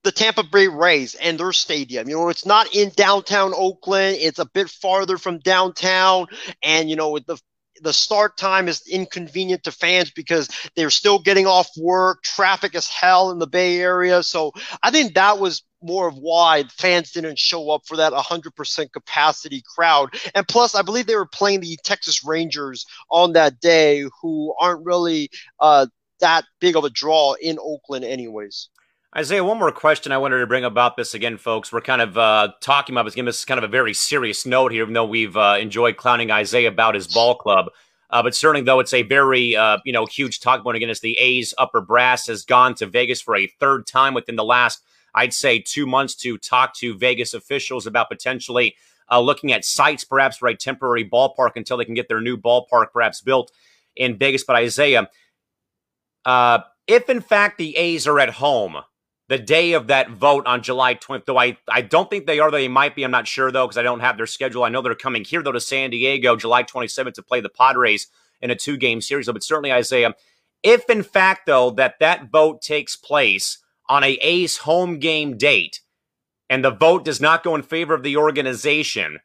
the Tampa Bay Rays and their stadium. You know, it's not in downtown Oakland. It's a bit farther from downtown, and you know, with the the start time is inconvenient to fans because they're still getting off work. Traffic is hell in the Bay Area, so I think that was more of why fans didn't show up for that 100% capacity crowd. And plus, I believe they were playing the Texas Rangers on that day, who aren't really uh, that big of a draw in Oakland, anyways. Isaiah, one more question I wanted to bring about this again, folks. We're kind of uh, talking about this game. This is kind of a very serious note here, even though we've uh, enjoyed clowning Isaiah about his ball club. Uh, but certainly, though, it's a very uh, you know huge talk point again as the A's upper brass has gone to Vegas for a third time within the last, I'd say, two months to talk to Vegas officials about potentially uh, looking at sites, perhaps for a temporary ballpark until they can get their new ballpark perhaps built in Vegas. But Isaiah, uh, if in fact the A's are at home the day of that vote on July 20th. Though I, I don't think they are. They might be. I'm not sure, though, because I don't have their schedule. I know they're coming here, though, to San Diego July 27th to play the Padres in a two game series. But certainly, Isaiah, if in fact, though, that that vote takes place on a A's home game date and the vote does not go in favor of the organization,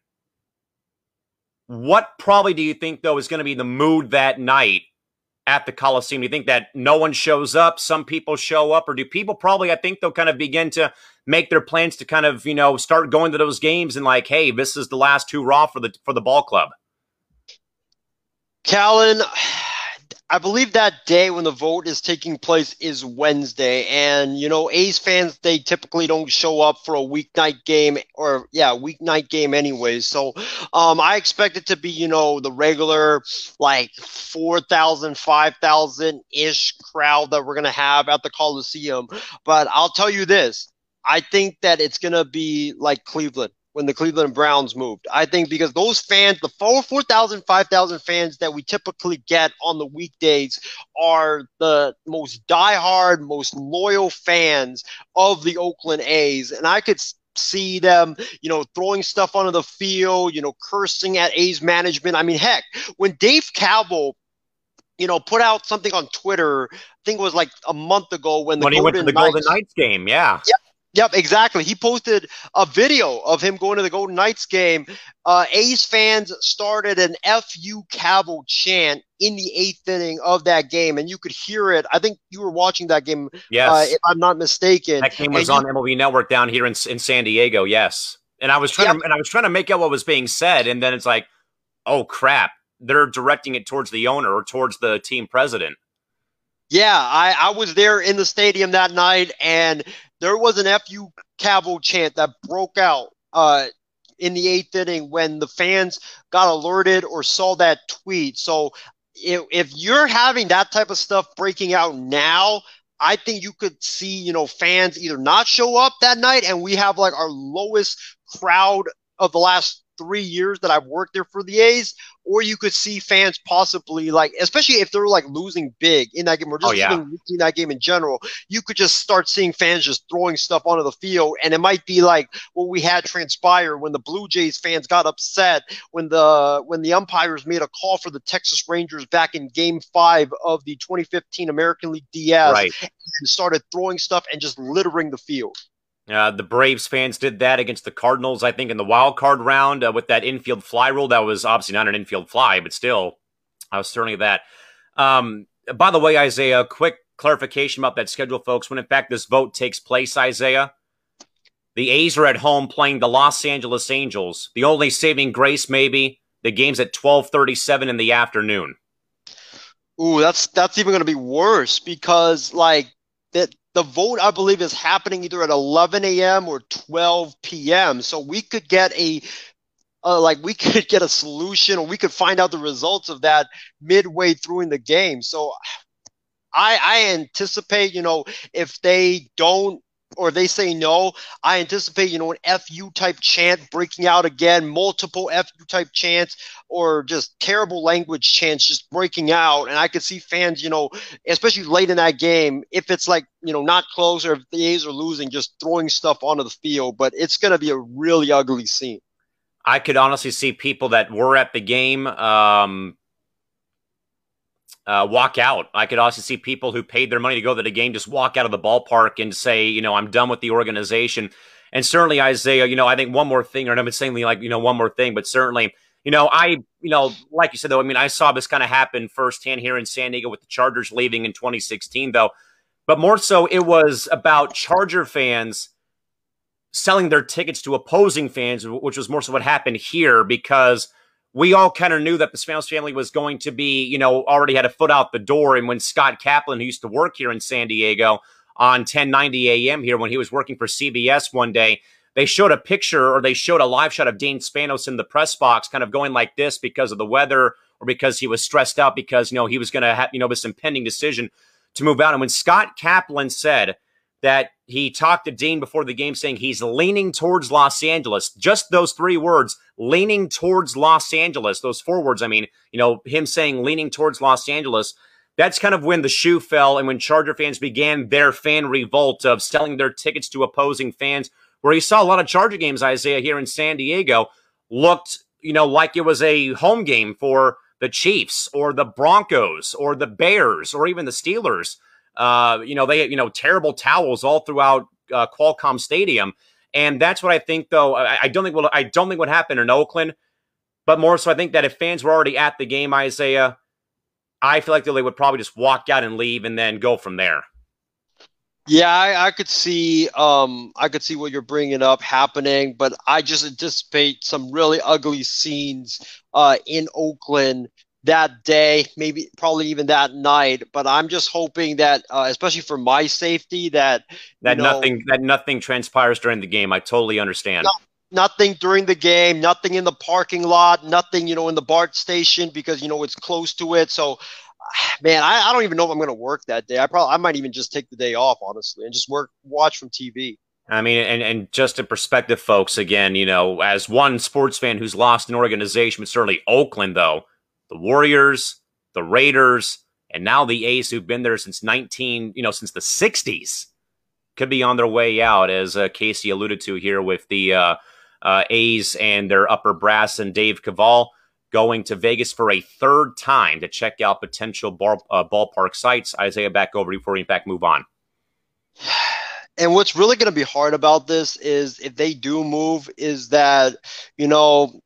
what probably do you think, though, is going to be the mood that night at the Coliseum? Do you think that no one shows up? Some people show up, or do people probably? I think they'll kind of begin to make their plans to kind of you know start going to those games and like, hey, this is the last two raw for the for the ball club. Callan, I believe that day when the vote is taking place is Wednesday, and you know, A's fans they typically don't show up for a weeknight game or yeah, weeknight game anyways. So, um, I expect it to be you know the regular like 4,000, 5,000 ish crowd that we're gonna have at the Coliseum. But I'll tell you this, I think that it's gonna be like Cleveland when the Cleveland Browns moved. I think because those fans, the 4,000, 5,000 fans that we typically get on the weekdays are the most diehard, most loyal fans of the Oakland A's. And I could see them, you know, throwing stuff onto the field, you know, cursing at A's management. I mean, heck, when Dave Kaval you know, put out something on Twitter. I think it was like a month ago when the when Golden he went to the Knights, Golden Knights game. Yeah, yeah, Yep, exactly. He posted a video of him going to the Golden Knights game. Uh, A's fans started an "Fu Kaval" chant in the eighth inning of that game, and you could hear it. I think you were watching that game, yes, uh, if I'm not mistaken. That game was and on you, MLB Network down here in in San Diego. Yes, and I was trying yep. to and I was trying to make out what was being said, and then it's like, oh crap, they're directing it towards the owner or towards the team president. Yeah, I, I was there in the stadium that night, and there was an "fu Kaval" chant that broke out uh, in the eighth inning when the fans got alerted or saw that tweet. So if, if you're having that type of stuff breaking out now, I think you could see, you know, fans either not show up that night and we have like our lowest crowd of the last three years that I've worked there for the A's, or you could see fans possibly like, especially if they're like losing big in that game or oh, just oh, yeah. in that game in general, you could just start seeing fans just throwing stuff onto the field, and it might be like what we had transpire when the Blue Jays fans got upset when the when the umpires made a call for the Texas Rangers back in Game Five of the 2015 American League DS right. and started throwing stuff and just littering the field. Uh, the Braves fans did that against the Cardinals, I think, in the wild card round uh, with that infield fly rule. That was obviously not an infield fly, but still, I was certainly that. Um, by the way, Isaiah, quick clarification about that schedule, folks. When in fact this vote takes place, Isaiah, the A's are at home playing the Los Angeles Angels. The only saving grace, maybe, the game's at twelve thirty-seven in the afternoon. Ooh, that's that's even going to be worse because like that the vote, I believe, is happening either at 11 a.m. or 12 p.m. So we could get a uh, like we could get a solution or we could find out the results of that midway through in the game. So I, I anticipate, you know, if they don't or they say no, I anticipate, you know, an FU type chant breaking out again, multiple FU type chants, or just terrible language chants just breaking out. And I could see fans, you know, especially late in that game, if it's like, you know, not close or if the A's are losing, just throwing stuff onto the field. But it's going to be a really ugly scene. I could honestly see people that were at the game um, uh, walk out. I could also see people who paid their money to go to the game just walk out of the ballpark and say, you know, I'm done with the organization. And certainly, Isaiah, you know, I think one more thing, or I'm saying like, you know, one more thing, but certainly, you know, I, you know, like you said, though, I mean, I saw this kind of happen firsthand here in San Diego with the Chargers leaving in 2016, though. But more so, it was about Charger fans selling their tickets to opposing fans, which was more so what happened here because – we all kind of knew that the Spanos family was going to be, you know, already had a foot out the door. And when Scott Kaplan, who used to work here in San Diego on 1090 AM here, when he was working for CBS one day, they showed a picture or they showed a live shot of Dean Spanos in the press box, kind of going like this because of the weather or because he was stressed out because, you know, he was going to have, you know, this impending decision to move out. And when Scott Kaplan said that he talked to Dean before the game saying he's leaning towards Los Angeles. Just those three words, leaning towards Los Angeles, those four words, I mean, you know, him saying leaning towards Los Angeles, that's kind of when the shoe fell and when Charger fans began their fan revolt of selling their tickets to opposing fans, where you saw a lot of Charger games, Isaiah, here in San Diego, looked, you know, like it was a home game for the Chiefs or the Broncos or the Bears or even the Steelers. Uh, you know, they you know terrible towels all throughout uh, Qualcomm Stadium, and that's what I think. Though I, I don't think what I don't think what happened in Oakland, but more so I think that if fans were already at the game, Isaiah, I feel like they would probably just walk out and leave and then go from there. Yeah, I, I, could see, um, I could see what you're bringing up happening, but I just anticipate some really ugly scenes uh, in Oakland that day, maybe probably even that night. But I'm just hoping that, uh, especially for my safety, that that know, nothing that nothing transpires during the game. I totally understand. Not, nothing during the game, nothing in the parking lot, nothing you know in the BART station because you know it's close to it. So, man, I, I don't even know if I'm going to work that day. I probably I might even just take the day off honestly and just work watch from TV. I mean, and, and just in perspective, folks, again, you know, as one sports fan who's lost an organization, but certainly Oakland, though, the Warriors, the Raiders, and now the A's who've been there since 19, you know, since the 60s could be on their way out, as uh, Casey alluded to here with the uh, uh, A's and their upper brass and Dave Kaval going to Vegas for a third time to check out potential bar, uh, ballpark sites. Isaiah, back over before we in fact move on. and what's really going to be hard about this is if they do move, is that, you know,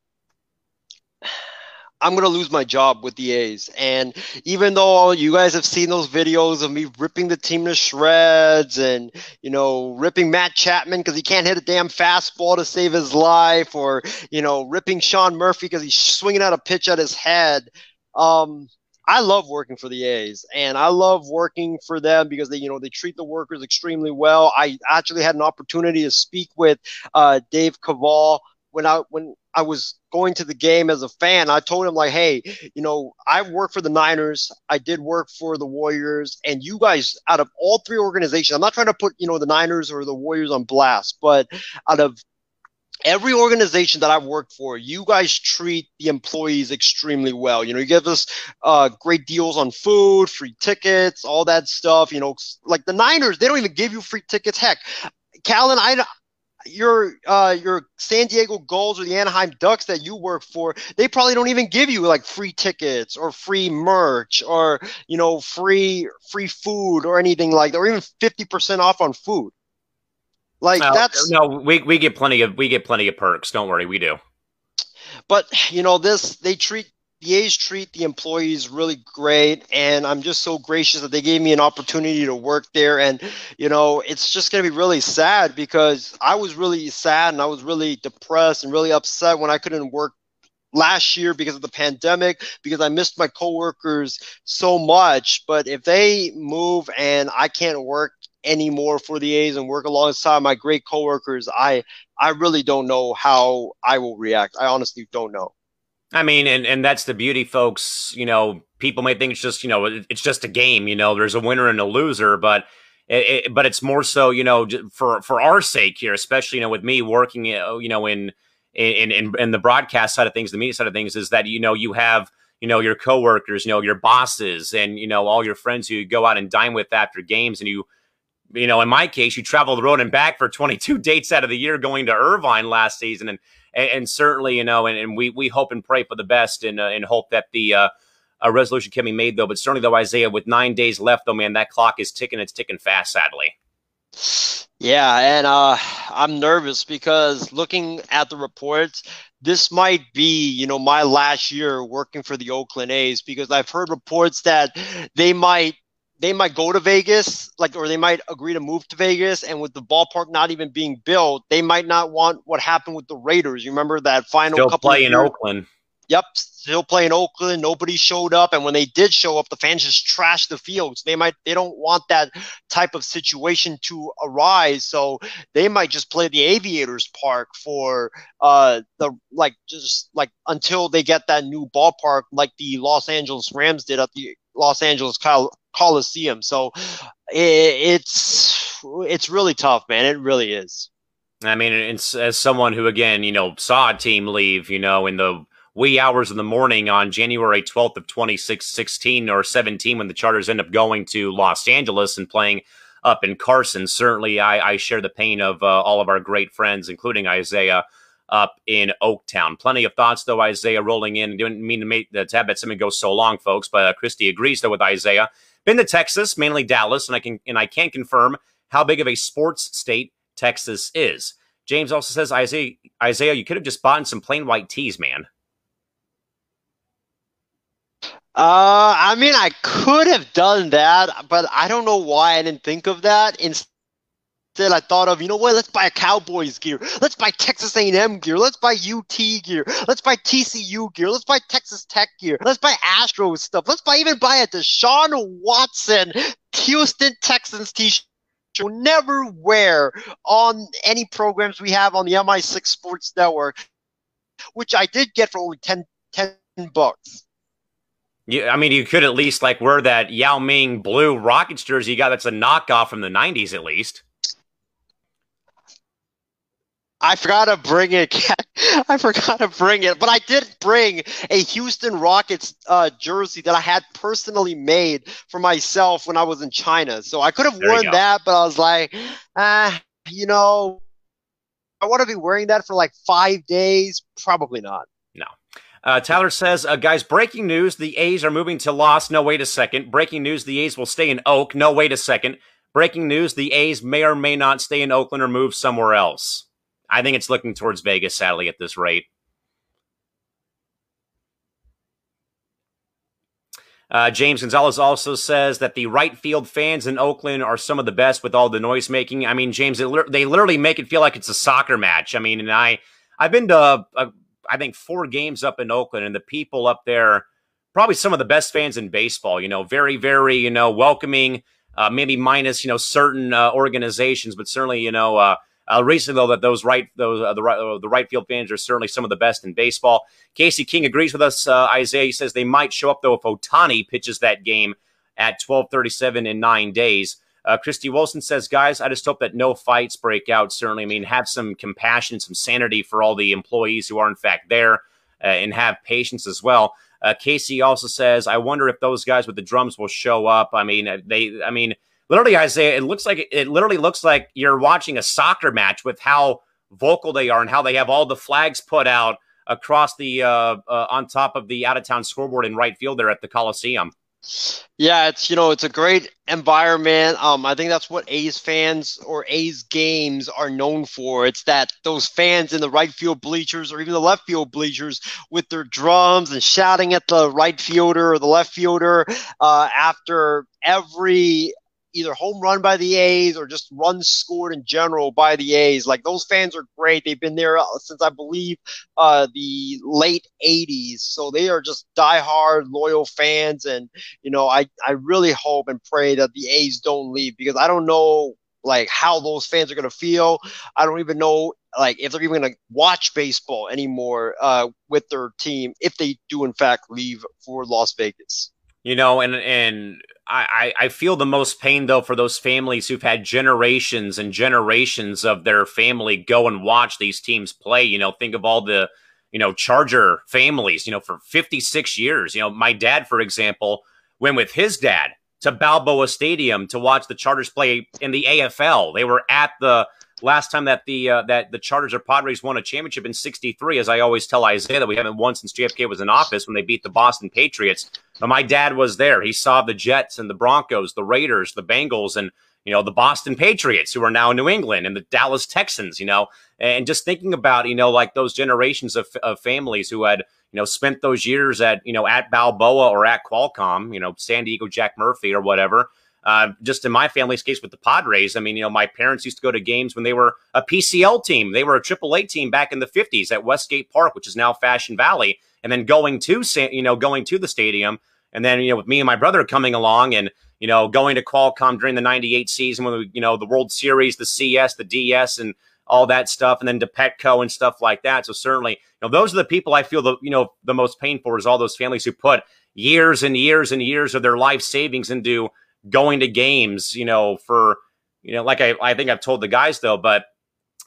I'm going to lose my job with the A's. And even though you guys have seen those videos of me ripping the team to shreds and, you know, ripping Matt Chapman because he can't hit a damn fastball to save his life or, you know, ripping Sean Murphy because he's swinging out a pitch at his head. Um, I love working for the A's and I love working for them because they, you know, they treat the workers extremely well. I actually had an opportunity to speak with uh, Dave Kaval when I when I was going to the game as a fan, I told him like, hey, you know, I work for the Niners, I did work for the Warriors, and you guys, out of all three organizations, I'm not trying to put you know the Niners or the Warriors on blast, but out of every organization that I've worked for, you guys treat the employees extremely well. You know, you give us uh, great deals on food, free tickets, all that stuff. You know, like the Niners, they don't even give you free tickets. Heck, Callan, I, your uh, your San Diego Gulls or the Anaheim Ducks that you work for, they probably don't even give you like free tickets or free merch or you know free free food or anything like that, or even fifty percent off on food. Like well, that's no, we we get plenty of we get plenty of perks. Don't worry, we do. But you know this, they treat the A's treat the employees really great, and I'm just so gracious that they gave me an opportunity to work there. And you know, it's just going to be really sad because I was really sad and I was really depressed and really upset when I couldn't work last year because of the pandemic because I missed my coworkers so much. But if they move and I can't work anymore for the A's and work alongside my great coworkers, I I really don't know how I will react. I honestly don't know. I mean, and, and that's the beauty, folks. You know, people may think it's just, you know, it's just a game. You know, there's a winner and a loser, but it, it, but it's more so, you know, for for our sake here, especially, you know, with me working, you know, in in in, in the broadcast side of things, the media side of things, is that you know you have you know your coworkers, you know your bosses, and you know all your friends who you go out and dine with after games, and you you know, in my case, you travel the road and back for 22 dates out of the year going to Irvine last season. And and, and certainly, you know, and, and, we we hope and pray for the best and uh, and hope that the uh, a resolution can be made though. But certainly, though, Isaiah, with nine days left, though, man, that clock is ticking. It's ticking fast, sadly. Yeah, and uh, I'm nervous because looking at the reports, this might be, you know, my last year working for the Oakland A's because I've heard reports that they might they might go to Vegas, like, or they might agree to move to Vegas. And with the ballpark not even being built, they might not want what happened with the Raiders. You remember that final Still couple play in Oakland. Yep, still playing in Oakland. Nobody showed up, and when they did show up, the fans just trashed the fields. They might, they don't want that type of situation to arise, so they might just play the Aviators Park for uh the like just like until they get that new ballpark, like the Los Angeles Rams did at the Los Angeles Coliseum. So it's it's really tough, man. It really is. I mean, as someone who, again, you know, saw a team leave, you know, in the wee hours in the morning on January 12th of 2016 or 17 when the Chargers end up going to Los Angeles and playing up in Carson. Certainly, I, I share the pain of uh, all of our great friends, including Isaiah up in Oaktown. Plenty of thoughts, though, Isaiah rolling in. Didn't mean to, make, to have that something go so long, folks, but uh, Christy agrees, though, with Isaiah. Been to Texas, mainly Dallas, and I can and I can't confirm how big of a sports state Texas is. James also says, Isaiah, Isaiah, you could have just bought some plain white tees, man. Uh, I mean, I could have done that, but I don't know why I didn't think of that. Instead, Instead, I thought of, you know what? Let's buy a Cowboys gear. Let's buy Texas A&M gear. Let's buy UT gear. Let's buy TCU gear. Let's buy Texas Tech gear. Let's buy Astros stuff. Let's buy even buy a Deshaun Watson Houston Texans t-shirt. Will never wear on any programs we have on the MI6 Sports Network, which I did get for only 10, 10 bucks. Yeah, I mean, you could at least like wear that Yao Ming blue Rockets jersey you got. That's a knockoff from the '90s, at least. I forgot to bring it. I forgot to bring it, but I did bring a Houston Rockets uh, jersey that I had personally made for myself when I was in China. So I could have worn that, but I was like, ah, you know, I want to be wearing that for like five days. Probably not. No. Uh, Tyler says, uh, guys, breaking news: the A's are moving to Los. No, wait a second. Breaking news: the A's will stay in Oak. No, wait a second. breaking news: the A's may or may not stay in Oakland or move somewhere else. I think it's looking towards Vegas, sadly, at this rate. Uh, James Gonzalez also says that the right field fans in Oakland are some of the best with all the noise making. I mean, James, they literally make it feel like it's a soccer match. I mean, and I, I've been to, uh, I think, four games up in Oakland, and the people up there, probably some of the best fans in baseball. You know, very, very, you know, welcoming. Uh, maybe minus, you know, certain uh, organizations, but certainly, you know, uh, recently, though, that those right those uh, the right uh, the right field fans are certainly some of the best in baseball. Casey King agrees with us. Uh, Isaiah he says they might show up though if Ohtani pitches that game at twelve thirty seven in nine days. Uh, Christy Wilson says, guys, I just hope that no fights break out. Certainly, I mean, have some compassion, some sanity for all the employees who are in fact there, uh, and have patience as well. Casey also says, I wonder if those guys with the drums will show up. I mean, they, I mean, literally, Isaiah, it looks like it literally looks like you're watching a soccer match with how vocal they are and how they have all the flags put out across the uh, uh, on top of the out of town scoreboard in right field there at the Coliseum. Yeah, it's you know it's a great environment. Um, I think that's what A's fans or A's games are known for. It's that those fans in the right field bleachers or even the left field bleachers with their drums and shouting at the right fielder or the left fielder uh, after every either home run by the A's or just runs scored in general by the A's. Like those fans are great. They've been there uh, since I believe uh, the late '80s, so they are just diehard loyal fans. And you know, I I really hope and pray that the A's don't leave because I don't know like how those fans are going to feel. I don't even know like if they're even going to watch baseball anymore uh, with their team if they do in fact leave for Las Vegas. You know, and and I, I feel the most pain though for those families who've had generations and generations of their family go and watch these teams play. You know, think of all the, you know, Charger families, you know, for 56 years. You know, my dad, for example, went with his dad to Balboa Stadium to watch the Chargers play in the AFL. They were at the last time that the uh, that the Chargers or Padres won a championship in '63, as I always tell Isaiah that we haven't won since JFK was in office when they beat the Boston Patriots. But my dad was there. He saw the Jets and the Broncos, the Raiders, the Bengals, and you know the Boston Patriots, who are now in New England, and the Dallas Texans. You know, and just thinking about you know like those generations of, of families who had you know spent those years at you know at Balboa or at Qualcomm, you know San Diego Jack Murphy or whatever uh, just in my family's case with the Padres, I mean, you know, my parents used to go to games when they were a PCL team. They were a AAA team back in the 50s at Westgate Park, which is now Fashion Valley, and then going to, you know, going to the stadium. And then, you know, with me and my brother coming along and, you know, going to Qualcomm during the 98 season when we, you know, the World Series, the CS, the DS, and all that stuff, and then to Petco and stuff like that. So certainly, you know, those are the people I feel the, you know, the most painful is all those families who put years and years and years of their life savings into going to games, you know, for, you know, like I, I think I've told the guys though, but,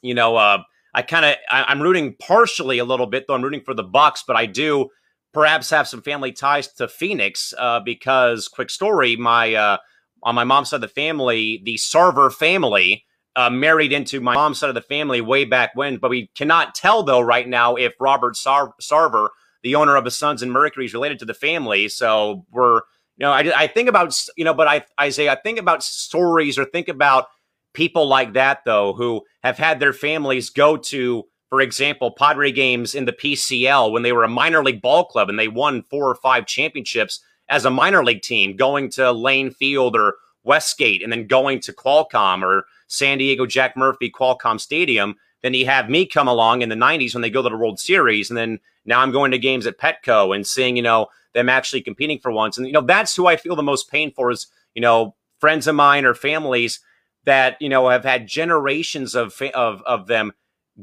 you know, uh, I kind of, I'm rooting partially a little bit though. I'm rooting for the Bucks, but I do perhaps have some family ties to Phoenix uh, because, quick story, my, uh, on my mom's side of the family, the Sarver family, uh, married into my mom's side of the family way back when, but we cannot tell though right now if Robert Sar- Sarver, the owner of the Suns and Mercury, is related to the family. So we're you know, I, I think about, you know, but I, I say, I think about stories or think about people like that, though, who have had their families go to, for example, Padre games in the PCL when they were a minor league ball club and they won four or five championships as a minor league team, going to Lane Field or Westgate and then going to Qualcomm or San Diego Jack Murphy Qualcomm Stadium. Then you have me come along in the 90s when they go to the World Series. And then now I'm going to games at Petco and seeing, you know, them actually competing for once. And, you know, that's who I feel the most pain for is, you know, friends of mine or families that, you know, have had generations of, of, of them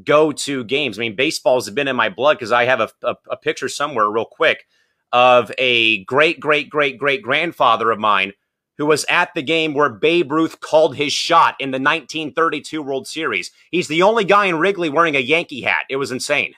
go to games. I mean, baseball's been in my blood because I have a, a, a picture somewhere real quick of a great, great, great, great grandfather of mine who was at the game where Babe Ruth called his shot in the 1932 World Series. He's the only guy in Wrigley wearing a Yankee hat. It was insane.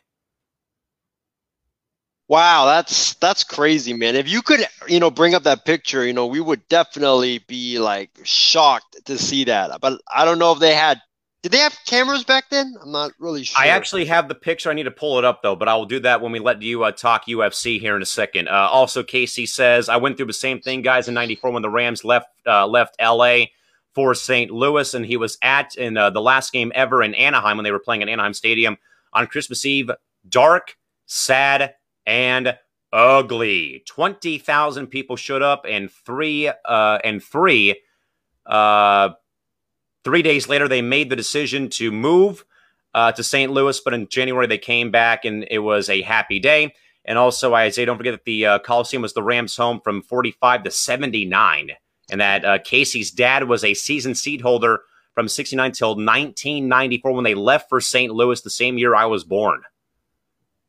Wow, that's that's crazy, man. If you could, you know, bring up that picture, you know, we would definitely be like shocked to see that. But I don't know if they had did they have cameras back then? I'm not really sure. I actually have the picture. I need to pull it up though, but I will do that when we let you uh, talk UFC here in a second. Uh, also, Casey says I went through the same thing, guys, in '94 when the Rams left uh, left LA for St. Louis, and he was at in uh, the last game ever in Anaheim when they were playing at Anaheim Stadium on Christmas Eve. Dark, sad, and ugly. Twenty thousand people showed up, and three uh, and three. Uh, three days later, they made the decision to move uh, to St. Louis, but in January they came back, and it was a happy day. And also, I say, don't forget that the uh, Coliseum was the Rams' home from 45 to 79 and that uh, Casey's dad was a season seat holder from 69 till 1994 when they left for St. Louis the same year I was born.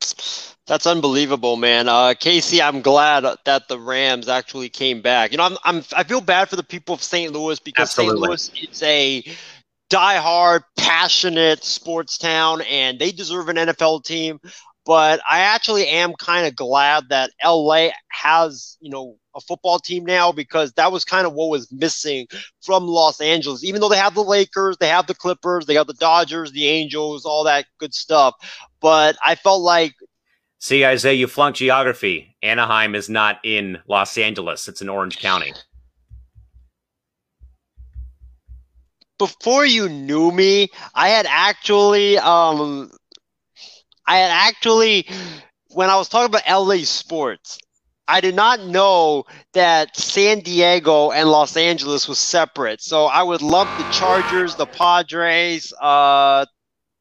That's unbelievable, man. Uh, Casey, I'm glad that the Rams actually came back. You know, I'm, I'm I feel bad for the people of St. Louis because Absolutely. St. Louis is a diehard, passionate sports town, and they deserve an NFL team. But I actually am kind of glad that LA has, you know, a football team now because that was kind of what was missing from Los Angeles. Even though they have the Lakers, they have the Clippers, they have the Dodgers, the Angels, all that good stuff. But I felt like See, Isaiah, you flunked geography. Anaheim is not in Los Angeles. It's in Orange County. Before you knew me, I had actually um I had actually when I was talking about LA sports, I did not know that San Diego and Los Angeles was separate. So I would lump the Chargers, the Padres, uh,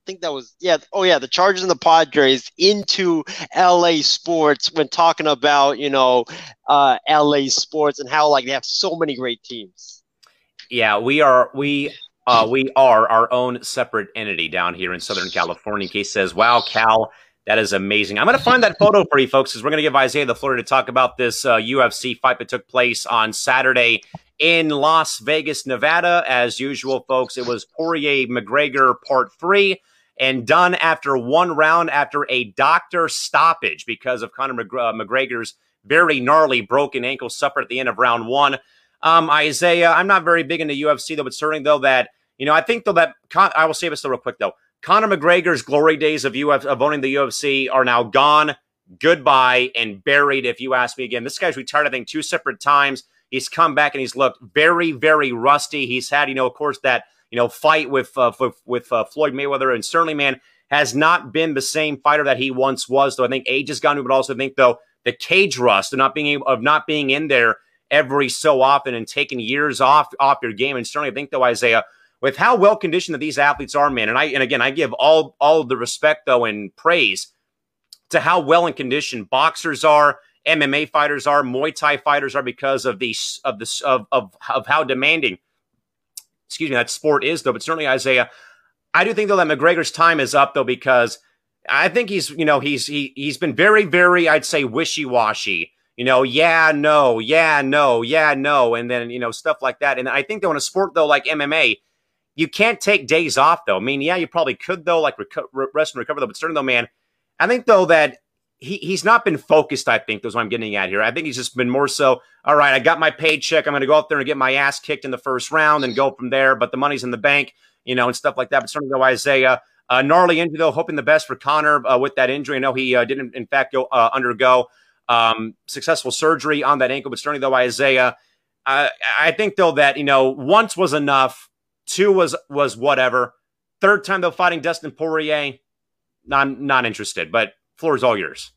think that was yeah. Oh yeah, the Chargers and the Padres into LA sports when talking about you know uh, LA sports and how like they have so many great teams. Yeah, we are we uh, we are our own separate entity down here in Southern California. Case says, "Wow, Cal." That is amazing. I'm going to find that photo for you folks because we're going to give Isaiah the floor to talk about this uh, UFC fight that took place on Saturday in Las Vegas, Nevada. As usual, folks, it was Poirier McGregor part three and done after one round after a doctor stoppage because of Conor uh, McGregor's very gnarly broken ankle suffered at the end of round one. Um, Isaiah, I'm not very big into UFC though, but certainly though that you know I think though that I will say this though real quick though. Conor McGregor's glory days of, Uf- of owning the UFC are now gone, goodbye, and buried, if you ask me again. This guy's retired, I think, two separate times. He's come back and he's looked very, very rusty. He's had, you know, of course, that, you know, fight with, uh, with, uh, Floyd Mayweather. And certainly, man, has not been the same fighter that he once was. Though I think age has gone to, but also think, though, the cage rust of not being able, of not being in there every so often and taking years off off your game. And certainly, I think, though, Isaiah, with how well conditioned that these athletes are, man. And I and again, I give all all the respect though and praise to how well in condition boxers are, MMA fighters are, Muay Thai fighters are because of the of this of of of how demanding, excuse me, that sport is though. But certainly, Isaiah, I do think though that McGregor's time is up though because I think he's you know he's he he's been very very I'd say wishy washy. You know, yeah, no, yeah, no, yeah, no, and then you know stuff like that. And I think though in a sport though like MMA you can't take days off though. I mean, yeah, you probably could though, like rest and recover though. But certainly though, man, I think though that he he's not been focused. I think that's what I'm getting at here. I think he's just been more so. All right, I got my paycheck. I'm going to go out there and get my ass kicked in the first round and go from there. But the money's in the bank, you know, and stuff like that. But certainly though, Isaiah. Uh, gnarly injury though, hoping the best for Conor uh, with that injury. I know he uh, didn't, in fact, go uh, undergo um, successful surgery on that ankle. But certainly though, Isaiah, I think though that you know once was enough Two was was whatever. Third time though fighting Dustin Poirier, not not interested. But floor is all yours.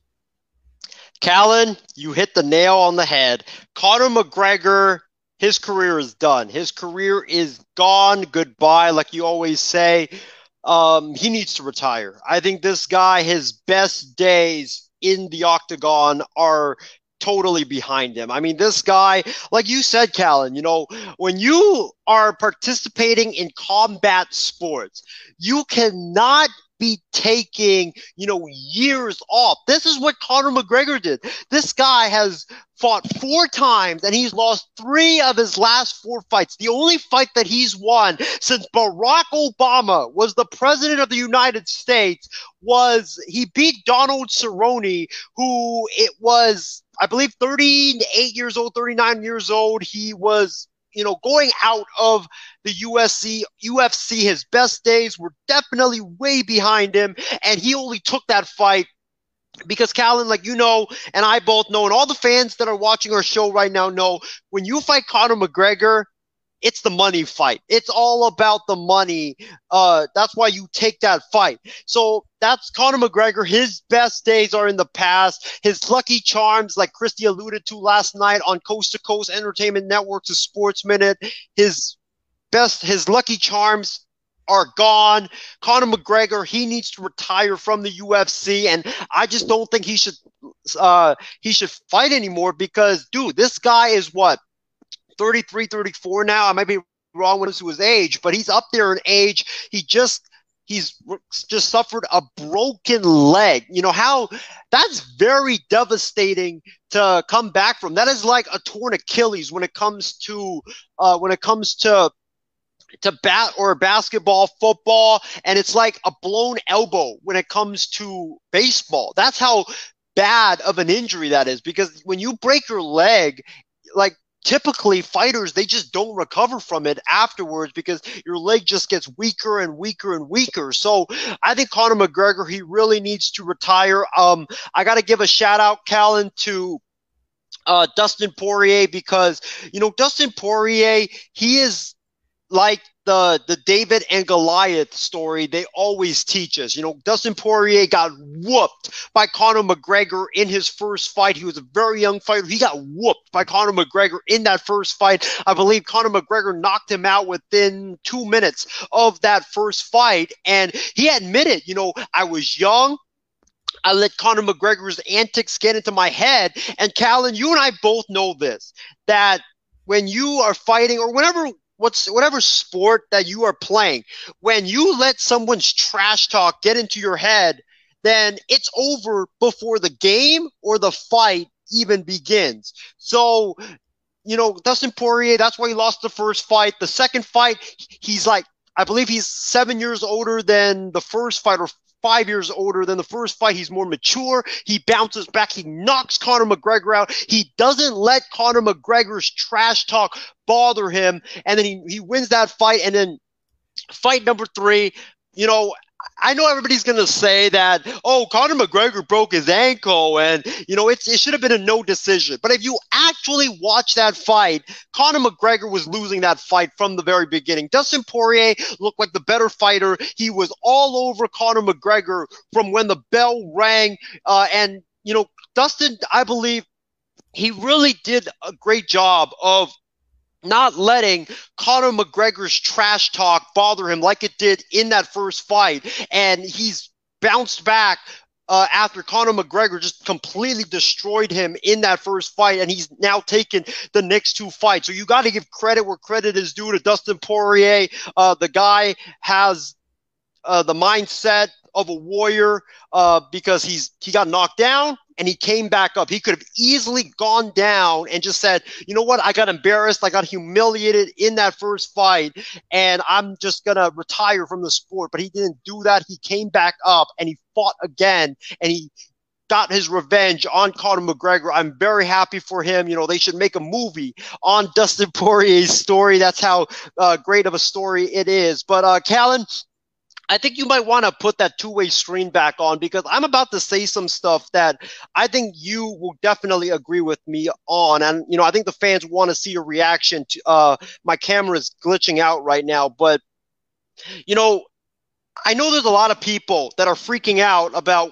Callan, you hit the nail on the head. Conor McGregor, his career is done. His career is gone. Goodbye, like you always say. Um, he needs to retire. I think this guy, his best days in the octagon are totally behind him. I mean, this guy, like you said, Callan, you know, when you are participating in combat sports, you cannot be taking, you know, years off. This is what Conor McGregor did. This guy has fought four times and he's lost three of his last four fights. The only fight that he's won since Barack Obama was the president of the United States was he beat Donald Cerrone, who it was, I believe, 38 years old, 39 years old. He was you know, going out of the USC, UFC, his best days were definitely way behind him, and he only took that fight because Callan, like you know, and I both know, and all the fans that are watching our show right now know, when you fight Conor McGregor, it's the money fight. It's all about the money. Uh, that's why you take that fight. So that's Conor McGregor. His best days are in the past. His lucky charms, like Christy alluded to last night on Coast to Coast Entertainment Network's Sports Minute, his best, his lucky charms are gone. Conor McGregor, he needs to retire from the UFC, and I just don't think he should uh, he should fight anymore because, dude, this guy is what 33, 34 now. I might be wrong when it with his age, but he's up there in age. He just he's just suffered a broken leg. You know how that's very devastating to come back from. That is like a torn Achilles when it comes to uh, when it comes to to bat or basketball, football, and it's like a blown elbow when it comes to baseball. That's how bad of an injury that is because when you break your leg, like typically fighters they just don't recover from it afterwards because your leg just gets weaker and weaker and weaker. So i think conor mcgregor he really needs to retire. Um i got to give a shout out callan to uh, Dustin Poirier because you know Dustin Poirier he is like the the David and Goliath story they always teach us. You know, Dustin Poirier got whooped by Conor McGregor in his first fight. He was a very young fighter. He got whooped by Conor McGregor in that first fight. I believe Conor McGregor knocked him out within two minutes of that first fight. And he admitted, you know, I was young. I let Conor McGregor's antics get into my head. And Callan, you and I both know this that when you are fighting or whenever what's whatever sport that you are playing, when you let someone's trash talk get into your head, then it's over before the game or the fight even begins. So, you know, Dustin Poirier, that's why he lost the first fight. The second fight, he's like, I believe he's seven years older than the first fight or five years older than the first fight. He's more mature. He bounces back. He knocks Conor McGregor out. He doesn't let Conor McGregor's trash talk bother him. And then he, he wins that fight. And then fight number three, you know, I know everybody's going to say that, oh, Conor McGregor broke his ankle and, you know, it's, it should have been a no decision. But if you actually watch that fight, Conor McGregor was losing that fight from the very beginning. Dustin Poirier looked like the better fighter. He was all over Conor McGregor from when the bell rang. Uh, and, you know, Dustin, I believe, he really did a great job of not letting Conor McGregor's trash talk bother him like it did in that first fight. And he's bounced back uh, after Conor McGregor just completely destroyed him in that first fight, and he's now taken the next two fights. So you got to give credit where credit is due to Dustin Poirier. Uh, the guy has uh, the mindset of a warrior uh, because he's he got knocked down and he came back up. He could have easily gone down and just said, you know what, I got embarrassed, I got humiliated in that first fight, and I'm just gonna retire from the sport. But he didn't do that. He came back up and he fought again, and he got his revenge on Conor McGregor. I'm very happy for him. You know, they should make a movie on Dustin Poirier's story. That's how uh, great of a story it is. But uh, Callan, I think you might want to put that two way screen back on because I'm about to say some stuff that I think you will definitely agree with me on. And, you know, I think the fans want to see a reaction to uh, my camera is glitching out right now. But, you know, I know there's a lot of people that are freaking out about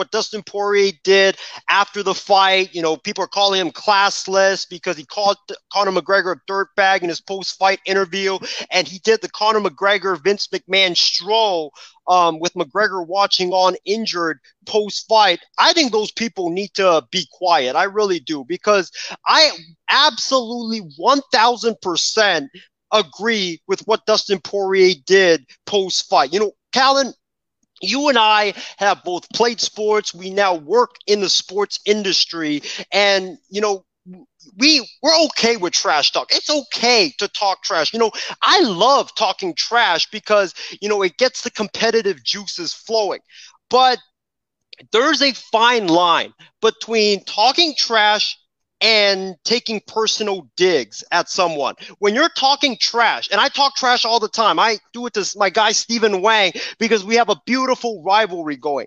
what Dustin Poirier did after the fight. You know, people are calling him classless because he called Conor McGregor a dirtbag in his post-fight interview, and he did the Conor McGregor Vince McMahon stroll um, with McGregor watching on injured post-fight. I think those people need to be quiet. I really do because I absolutely one thousand percent agree with what Dustin Poirier did post-fight. You know, Callan, you and I have both played sports. We now work in the sports industry. And, you know, we we're okay with trash talk. It's okay to talk trash. You know, I love talking trash because, you know, it gets the competitive juices flowing. But there's a fine line between talking trash and taking personal digs at someone. When you're talking trash, and I talk trash all the time, I do it to my guy Steven Wang because we have a beautiful rivalry going.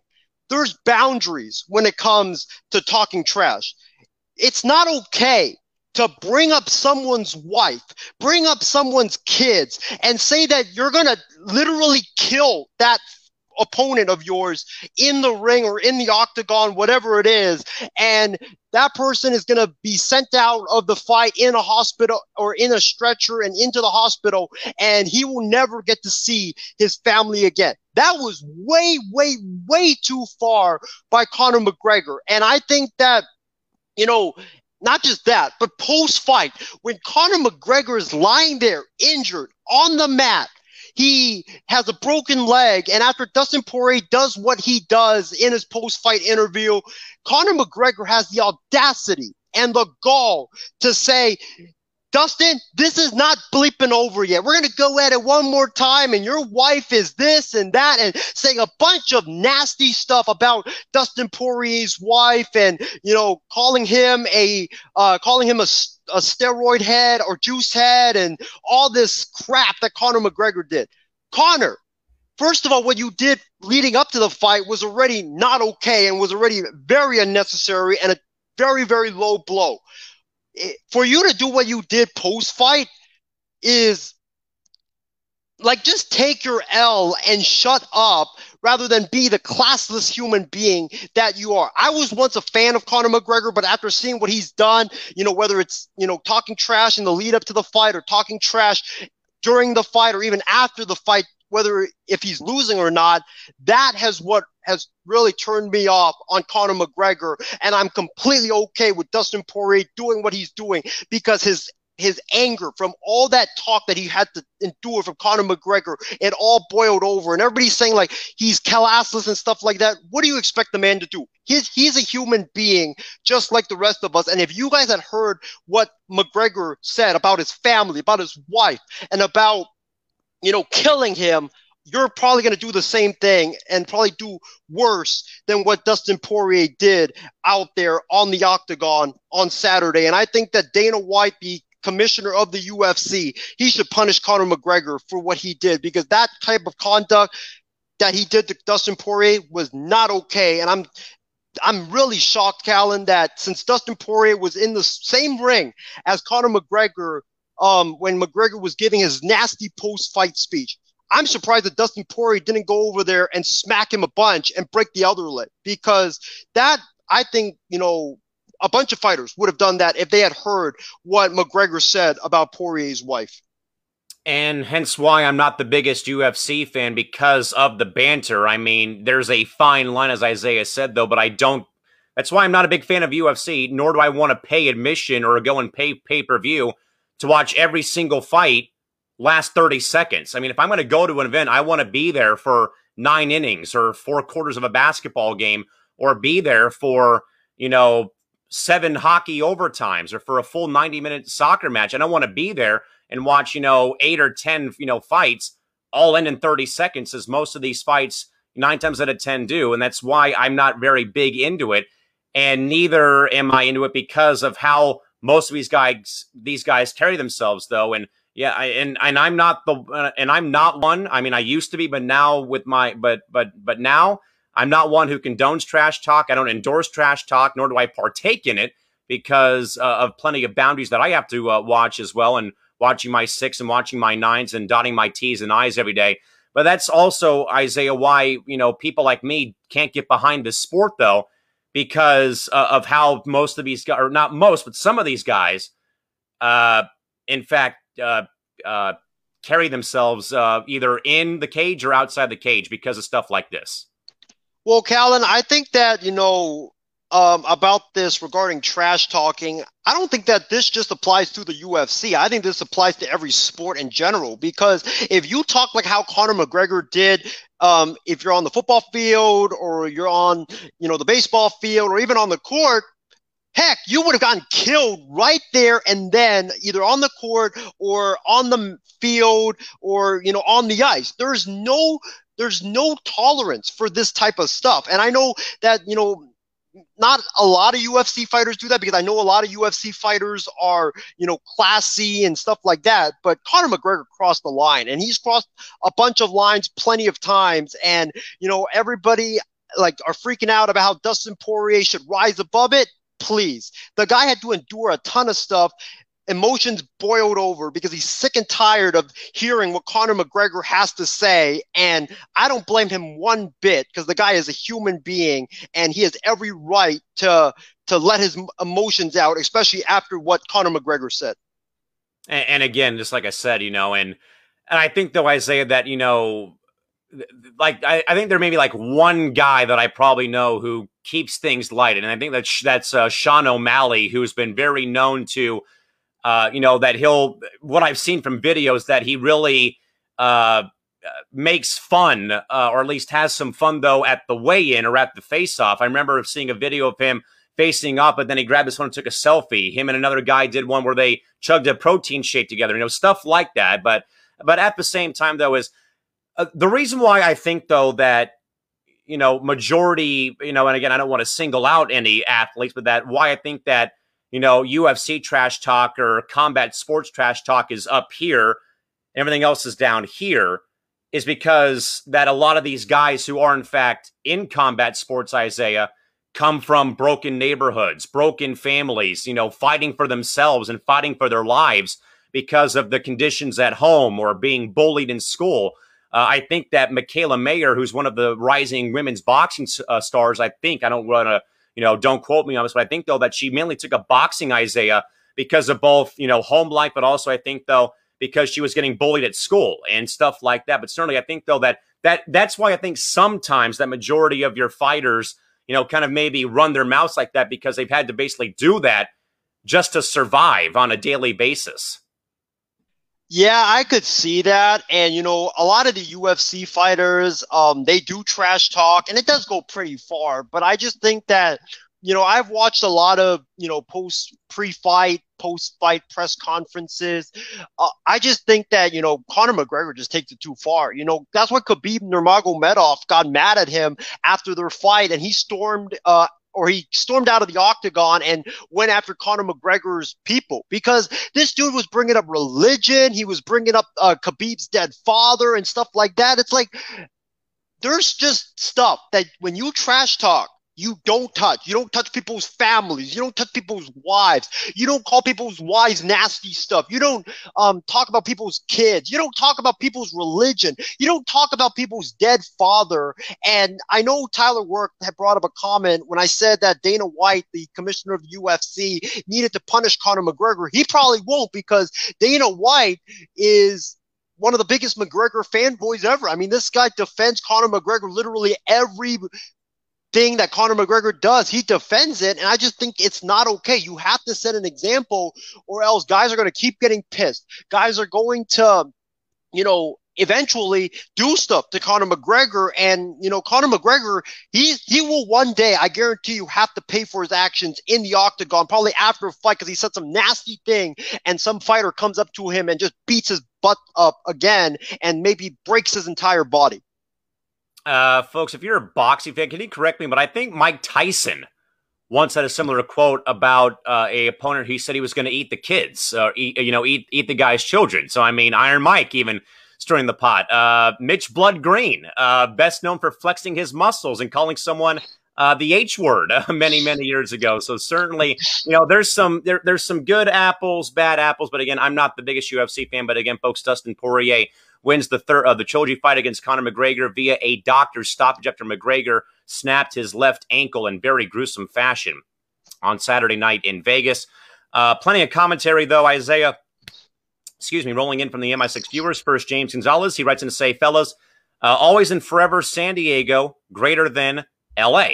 There's boundaries when it comes to talking trash. It's not okay to bring up someone's wife, bring up someone's kids, and say that you're going to literally kill that opponent of yours in the ring or in the octagon, whatever it is, and that person is going to be sent out of the fight in a hospital or in a stretcher and into the hospital, and he will never get to see his family again. That was way, way, way too far by Conor McGregor. And I think that, you know, not just that, but post fight, when Conor McGregor is lying there injured on the mat, he has a broken leg, and after Dustin Poirier does what he does in his post-fight interview, Conor McGregor has the audacity and the gall to say, Dustin, this is not bleeping over yet. We're going to go at it one more time, and your wife is this and that, and saying a bunch of nasty stuff about Dustin Poirier's wife, and you know, calling him a uh, calling him a, a steroid head or juice head, and all this crap that Conor McGregor did. Conor, first of all, what you did leading up to the fight was already not okay, and was already very unnecessary and a very very low blow for you to do what you did post fight is like just take your L and shut up rather than be the classless human being that you are. I was once a fan of Conor McGregor, but after seeing what he's done, you know, whether it's, you know, talking trash in the lead up to the fight or talking trash during the fight or even after the fight whether if he's losing or not, that has what has really turned me off on Conor McGregor. And I'm completely okay with Dustin Poirier doing what he's doing because his his anger from all that talk that he had to endure from Conor McGregor, it all boiled over. And everybody's saying like he's classless and stuff like that. What do you expect the man to do? He's he's a human being just like the rest of us. And if you guys had heard what McGregor said about his family, about his wife, and about you know, killing him, you're probably going to do the same thing and probably do worse than what Dustin Poirier did out there on the octagon on Saturday. And I think that Dana White, the commissioner of the UFC, he should punish Conor McGregor for what he did because that type of conduct that he did to Dustin Poirier was not okay. And I'm I'm really shocked, Callan, that since Dustin Poirier was in the same ring as Conor McGregor um, when McGregor was giving his nasty post-fight speech. I'm surprised that Dustin Poirier didn't go over there and smack him a bunch and break the other lip because that I think you know a bunch of fighters would have done that if they had heard what McGregor said about Poirier's wife. And hence why I'm not the biggest UFC fan because of the banter. I mean, there's a fine line, as Isaiah said, though, but I don't. That's why I'm not a big fan of UFC, nor do I want to pay admission or go and pay pay per view to watch every single fight last 30 seconds. I mean, if I'm going to go to an event, I want to be there for nine innings or four quarters of a basketball game or be there for, you know, seven hockey overtimes or for a full 90 minute soccer match. I don't want to be there and watch, you know, eight or 10, you know, fights all end in 30 seconds as most of these fights nine times out of 10 do. And that's why I'm not very big into it. And neither am I into it because of how most of these guys these guys carry themselves though and yeah I, and and i'm not the uh, and i'm not one i mean i used to be but now with my but but but now i'm not one who condones trash talk. I don't endorse trash talk nor do i partake in it because uh, of plenty of boundaries that i have to uh, watch as well and watching my six and watching my nines and dotting my t's and i's every day. But that's also isaiah why you know people like me can't get behind this sport though because uh, of how most of these guys, or not most, but some of these guys, uh, in fact, uh, uh, carry themselves uh, either in the cage or outside the cage because of stuff like this. Well, Callan, I think that, you know, um, about this regarding trash talking. I don't think that this just applies to the UFC. I think this applies to every sport in general because if you talk like how Conor McGregor did, um, if you're on the football field or you're on, you know, the baseball field or even on the court, heck, you would have gotten killed right there and then, either on the court or on the field or, you know, on the ice. There's no there's no tolerance for this type of stuff. And I know that, you know, not a lot of UFC fighters do that because I know a lot of UFC fighters are, you know, classy and stuff like that. But Conor McGregor crossed the line and he's crossed a bunch of lines plenty of times. And, you know, everybody like are freaking out about how Dustin Poirier should rise above it. Please. The guy had to endure a ton of stuff emotions boiled over because he's sick and tired of hearing what Conor McGregor has to say. And I don't blame him one bit because the guy is a human being and he has every right to to let his emotions out, especially after what Conor McGregor said. And, and again, just like I said, you know, and and I think though Isaiah that you know like I, I, think there may be like one guy that I probably know who keeps things light, and I think that's that's uh, Sean O'Malley, who's been very known to uh, you know, that he'll, what I've seen from videos, that he really uh, makes fun, uh, or at least has some fun, though, at the weigh in or at the face off. I remember seeing a video of him facing up, but then he grabbed his phone and took a selfie. Him and another guy did one where they chugged a protein shake together, you know, stuff like that. But, but at the same time, though, is uh, the reason why I think, though, that you know, majority, you know, and again, I don't want to single out any athletes, but that why I think that you know, UFC trash talk or combat sports trash talk is up here, everything else is down here, is because that a lot of these guys who are in fact in combat sports, Isaiah, come from broken neighborhoods, broken families, you know, fighting for themselves and fighting for their lives because of the conditions at home or being bullied in school. Uh, I think that Mikaela Mayer, who's one of the rising women's boxing uh, stars, I think, I don't want to you know, don't quote me on this, but I think though that she mainly took a boxing Isaiah because of both, you know, home life, but also I think though because she was getting bullied at school and stuff like that. But certainly I think though that that that's why I think sometimes that majority of your fighters, you know, kind of maybe run their mouths like that because they've had to basically do that just to survive on a daily basis. Yeah, I could see that. And, you know, a lot of the UFC fighters, um, they do trash talk and it does go pretty far. But I just think that, you know, I've watched a lot of, you know, post pre fight, post fight press conferences. Uh, I just think that, you know, Conor McGregor just takes it too far. You know, that's what Khabib Nurmagomedov got mad at him after their fight and he stormed, uh, or he stormed out of the octagon and went after Conor McGregor's people because this dude was bringing up religion. He was bringing up uh, Khabib's dead father and stuff like that. It's like there's just stuff that when you trash talk you don't touch. You don't touch people's families. You don't touch people's wives. You don't call people's wives nasty stuff. You don't um, talk about people's kids. You don't talk about people's religion. You don't talk about people's dead father. And I know Tyler Work had brought up a comment when I said that Dana White, the commissioner of the UFC, needed to punish Conor McGregor. He probably won't because Dana White is one of the biggest McGregor fanboys ever. I mean, this guy defends Conor McGregor literally every thing that Conor McGregor does. He defends it, and I just think it's not okay. You have to set an example, or else guys are going to keep getting pissed. Guys are going to, you know, eventually do stuff to Conor McGregor. And, you know, Conor McGregor, he, he will one day, I guarantee you, have to pay for his actions in the octagon, probably after a fight, because he said some nasty thing and some fighter comes up to him and just beats his butt up again and maybe breaks his entire body. Uh, folks, if you're a boxing fan, can you correct me? But I think Mike Tyson once had a similar quote about uh, a opponent. He said he was going to eat the kids, or eat, you know, eat eat the guy's children. So I mean, Iron Mike even stirring the pot. Uh, Mitch Blood Green, uh, best known for flexing his muscles and calling someone uh, the H word uh, many many years ago. So certainly, you know, there's some there, there's some good apples, bad apples. But again, I'm not the biggest UFC fan. But again, folks, Dustin Poirier wins the third uh, the trilogy fight against Conor McGregor via a doctor's stoppage after McGregor snapped his left ankle in very gruesome fashion on Saturday night in Vegas. Uh, plenty of commentary though, Isaiah. Excuse me, rolling in from the MI6 viewers. First, James Gonzalez. He writes in to say, fellas, uh, always and forever, San Diego, greater than LA.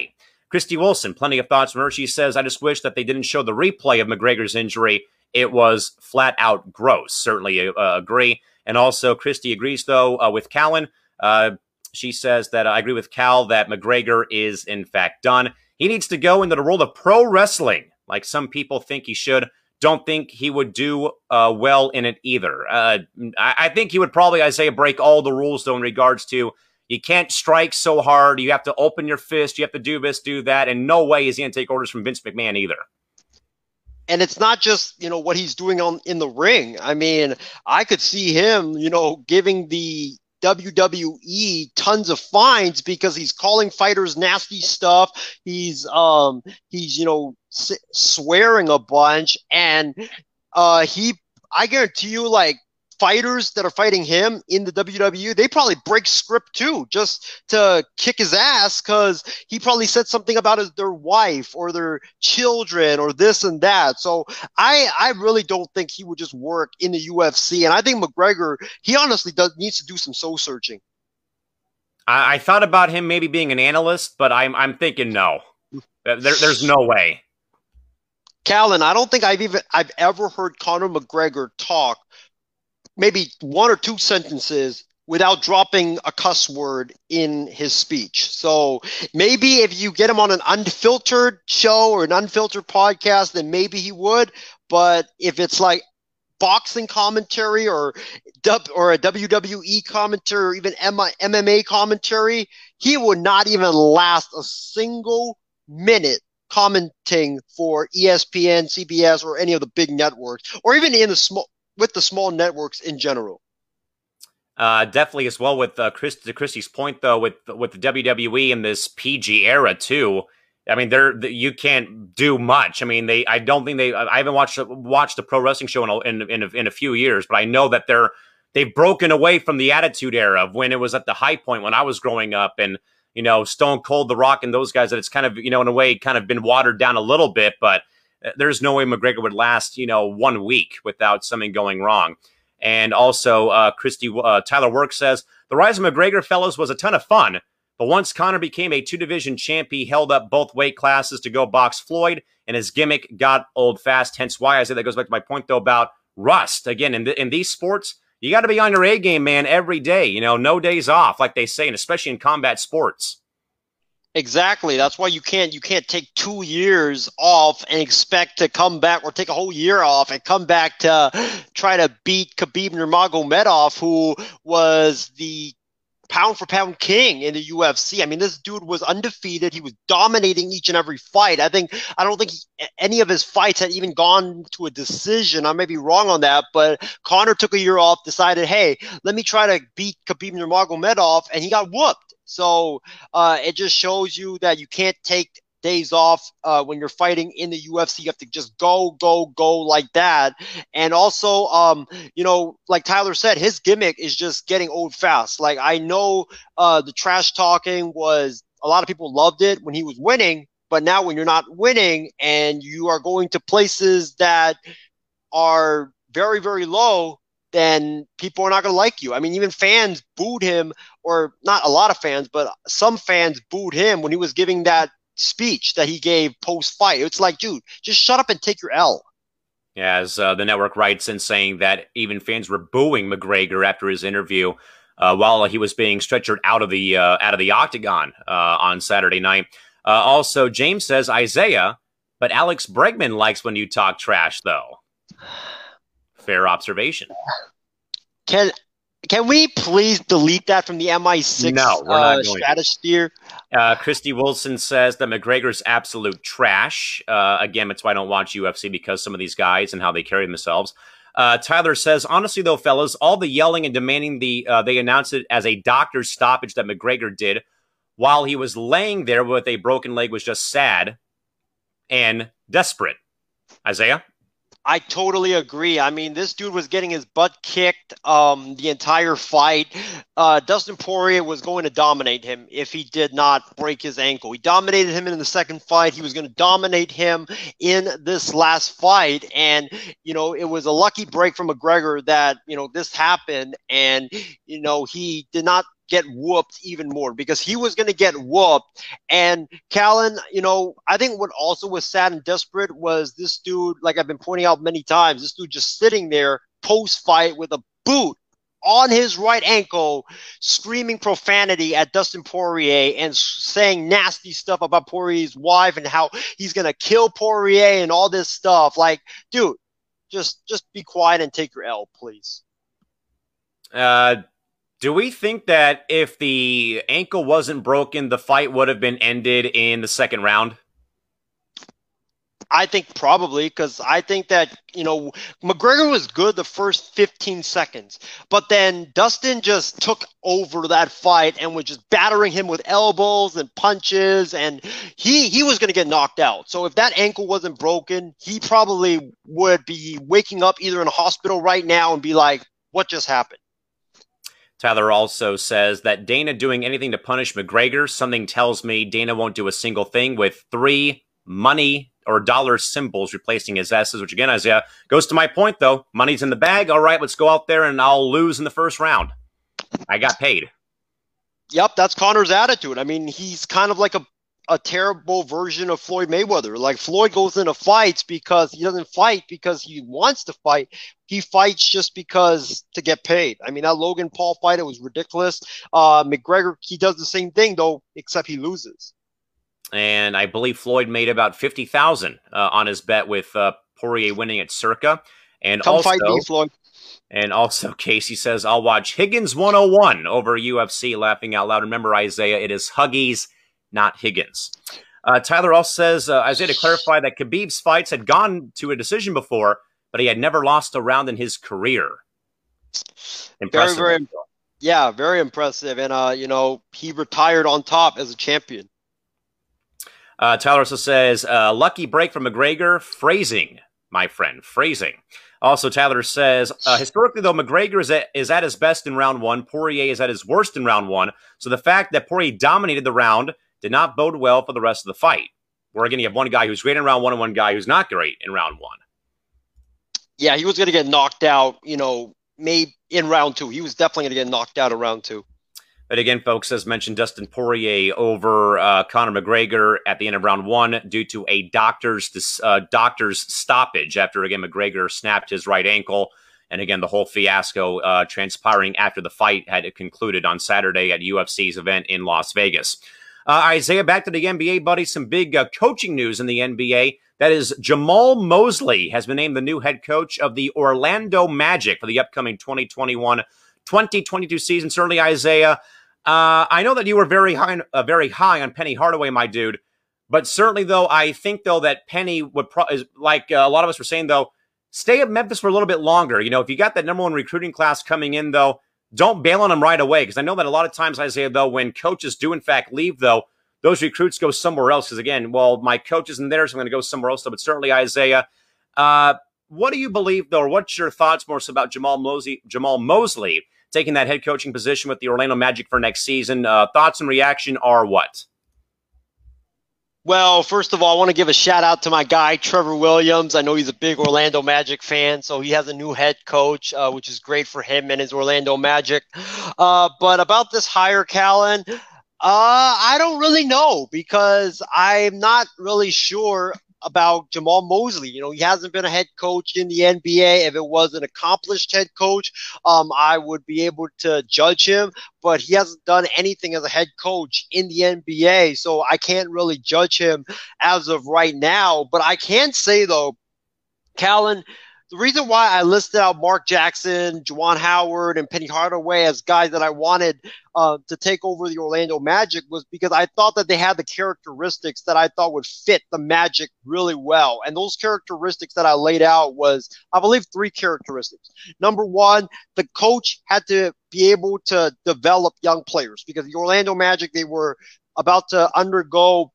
Christy Wilson, plenty of thoughts from her. She says, I just wish that they didn't show the replay of McGregor's injury. It was flat out gross. Certainly uh, agree. And also, Christy agrees, though, uh, with Callan. Uh, she says that I agree with Cal that McGregor is, in fact, done. He needs to go into the world of pro wrestling, like some people think he should. Don't think he would do uh, well in it either. Uh, I, I, think he would probably, I say, break all the rules, though, in regards to you can't strike so hard. You have to open your fist. You have to do this, do that. And no way is he going to take orders from Vince McMahon either and it's not just you know what he's doing on in the ring. I mean, I could see him, you know, giving the WWE tons of fines because he's calling fighters nasty stuff. He's um he's you know swearing a bunch, and uh, he, I guarantee you, like fighters that are fighting him in the WWE, they probably break script too, just to kick his ass because he probably said something about his, their wife or their children or this and that. So I, I really don't think he would just work in the UFC, and I think McGregor, he honestly does needs to do some soul searching. I, I thought about him maybe being an analyst, but I'm, I'm thinking no. There, there's no way. Callan, I don't think I've even I've ever heard Conor McGregor talk maybe one or two sentences without dropping a cuss word in his speech. So maybe if you get him on an unfiltered show or an unfiltered podcast, then maybe he would. But if it's like boxing commentary or or a WWE commentary or even MMA commentary, he would not even last a single minute commenting for ESPN, CBS, or any of the big networks, or even in the small with the small networks in general. Uh, definitely as well with uh, Chris to Christy's point though with with the WWE in this PG era too. I mean, they're you can't do much. I mean, they I don't think they I haven't watched watched a pro wrestling show in a, in in a, in a few years, but I know that they're they've broken away from the Attitude Era of when it was at the high point when I was growing up and you know Stone Cold, The Rock, and those guys. That it's kind of you know in a way kind of been watered down a little bit, but there's no way McGregor would last, you know, one week without something going wrong. And also, uh, Christy uh, Tyler Work says the rise of McGregor, fellows, was a ton of fun. But once Conor became a two division champ, he held up both weight classes to go box Floyd, and his gimmick got old fast. Hence why I say that goes back to my point, though, about rust. Again, in, in these sports, you got to be on your A game, man, every day. You know, no days off, like they say, and especially in combat sports. Exactly. That's why you can't you can't take two years off and expect to come back, or take a whole year off and come back to try to beat Khabib Nurmagomedov, who was the pound for pound king in the UFC. I mean, this dude was undefeated. He was dominating each and every fight. I think I don't think he, any of his fights had even gone to a decision. I may be wrong on that, but Conor took a year off, decided, hey, let me try to beat Khabib Nurmagomedov, and he got whooped. So uh, it just shows you that you can't take days off uh, when you're fighting in the UFC. You have to just go, go, go like that. And also, um, you know, like Tyler said, his gimmick is just getting old fast. Like I know uh, the trash talking was a lot of people loved it when he was winning, but now when you're not winning and you are going to places that are very, very low, then people are not going to like you. I mean, even fans booed him, or not a lot of fans, but some fans booed him when he was giving that speech that he gave post fight. It's like, dude, just shut up and take your L. As uh, the network writes in saying that even fans were booing McGregor after his interview uh, while he was being stretchered out of the uh, out of the octagon uh, on Saturday night. Uh, also, James says Isaiah, but Alex Bregman likes when you talk trash, though fair observation. Can can we please delete that from the MI6 no, we're not uh, stratosphere? Uh, Christy Wilson says that McGregor's absolute trash. Uh, again, that's why I don't watch UFC because some of these guys and how they carry themselves. Uh, Tyler says, honestly, though, fellas, all the yelling and demanding the uh, they announced it as a doctor's stoppage that McGregor did while he was laying there with a broken leg was just sad and desperate. Isaiah? I totally agree. I mean, this dude was getting his butt kicked um, the entire fight. Uh, Dustin Poirier was going to dominate him if he did not break his ankle. He dominated him in the second fight. He was going to dominate him in this last fight. And, you know, it was a lucky break from McGregor that, you know, this happened. And, you know, he did not get whooped even more because he was going to get whooped. And Callan, you know, I think what also was sad and desperate was this dude, like I've been pointing out many times, this dude just sitting there post fight with a boot on his right ankle, screaming profanity at Dustin Poirier and saying nasty stuff about Poirier's wife and how he's gonna kill Poirier and all this stuff. Like, dude, just just be quiet and take your L, please. Uh, do we think that if the ankle wasn't broken, the fight would have been ended in the second round? I think probably because I think that you know McGregor was good the first 15 seconds, but then Dustin just took over that fight and was just battering him with elbows and punches, and he he was going to get knocked out. So if that ankle wasn't broken, he probably would be waking up either in a hospital right now and be like, "What just happened?" Tyler also says that Dana doing anything to punish McGregor, something tells me Dana won't do a single thing with three money or dollar symbols replacing his S's, which again, Isaiah, goes to my point though. Money's in the bag. All right, let's go out there and I'll lose in the first round. I got paid. Yep, that's Conor's attitude. I mean, he's kind of like a a terrible version of Floyd Mayweather. Like Floyd goes into fights because he doesn't fight because he wants to fight. He fights just because to get paid. I mean, that Logan Paul fight, it was ridiculous. Uh, McGregor, he does the same thing though, except he loses. And I believe Floyd made about fifty thousand uh, on his bet with uh, Poirier winning at Circa. And Come also, fight me, Floyd. And also, Casey says, I'll watch Higgins 101 over UFC, laughing out loud. Remember, Isaiah, it is Huggies not Higgins. Uh, Tyler also says uh, Isaiah to clarify that Khabib's fights had gone to a decision before, but he had never lost a round in his career. Impressive. Very, very, yeah, very impressive. And uh, you know, he retired on top as a champion. Uh, Tyler also says, uh, lucky break from McGregor. Phrasing, my friend, phrasing. Also, Tyler says, uh, historically, though, McGregor is at, is at his best in round one. Poirier is at his worst in round one. So the fact that Poirier dominated the round did not bode well for the rest of the fight. Where again, you have one guy who's great in round one and one guy who's not great in round one. Yeah, he was going to get knocked out, you know, maybe in round two. He was definitely going to get knocked out in round two. But again, folks, as mentioned, Dustin Poirier over uh, Conor McGregor at the end of round one due to a doctor's uh, doctor's stoppage after again McGregor snapped his right ankle, and again the whole fiasco uh, transpiring after the fight had concluded on Saturday at UFC's event in Las Vegas. Uh, Isaiah, back to the NBA, buddy. Some big uh, coaching news in the NBA. That is, Jamahl Mosley has been named the new head coach of the Orlando Magic for the upcoming 2021 2022 season. Certainly, Isaiah, uh, I know that you were very high, uh, very high on Penny Hardaway, my dude. But certainly, though, I think though that Penny would pro- is like uh, a lot of us were saying though, stay at Memphis for a little bit longer. You know, if you got that number one recruiting class coming in though, don't bail on them right away because I know that a lot of times, Isaiah, though, when coaches do in fact leave, though, those recruits go somewhere else. Because again, well, my coach isn't there, so I'm going to go somewhere else. Though, but certainly, Isaiah, uh, what do you believe, though, or what's your thoughts more so about Jamahl Mosley, Jamahl Mosley taking that head coaching position with the Orlando Magic for next season? Uh, thoughts and reaction are what? Well, first of all, I want to give a shout out to my guy, Trevor Williams. I know he's a big Orlando Magic fan, so he has a new head coach, uh, which is great for him and his Orlando Magic. Uh, but about this hire, Callan, uh, I don't really know because I'm not really sure about Jamahl Mosley. You know, he hasn't been a head coach in the NBA. If it was an accomplished head coach, um, I would be able to judge him, but he hasn't done anything as a head coach in the NBA. So I can't really judge him as of right now. But I can say, though, Callan, the reason why I listed out Mark Jackson, Juwan Howard, and Penny Hardaway as guys that I wanted uh, to take over the Orlando Magic was because I thought that they had the characteristics that I thought would fit the Magic really well. And those characteristics that I laid out was, I believe, three characteristics. Number one, the coach had to be able to develop young players because the Orlando Magic, they were about to undergo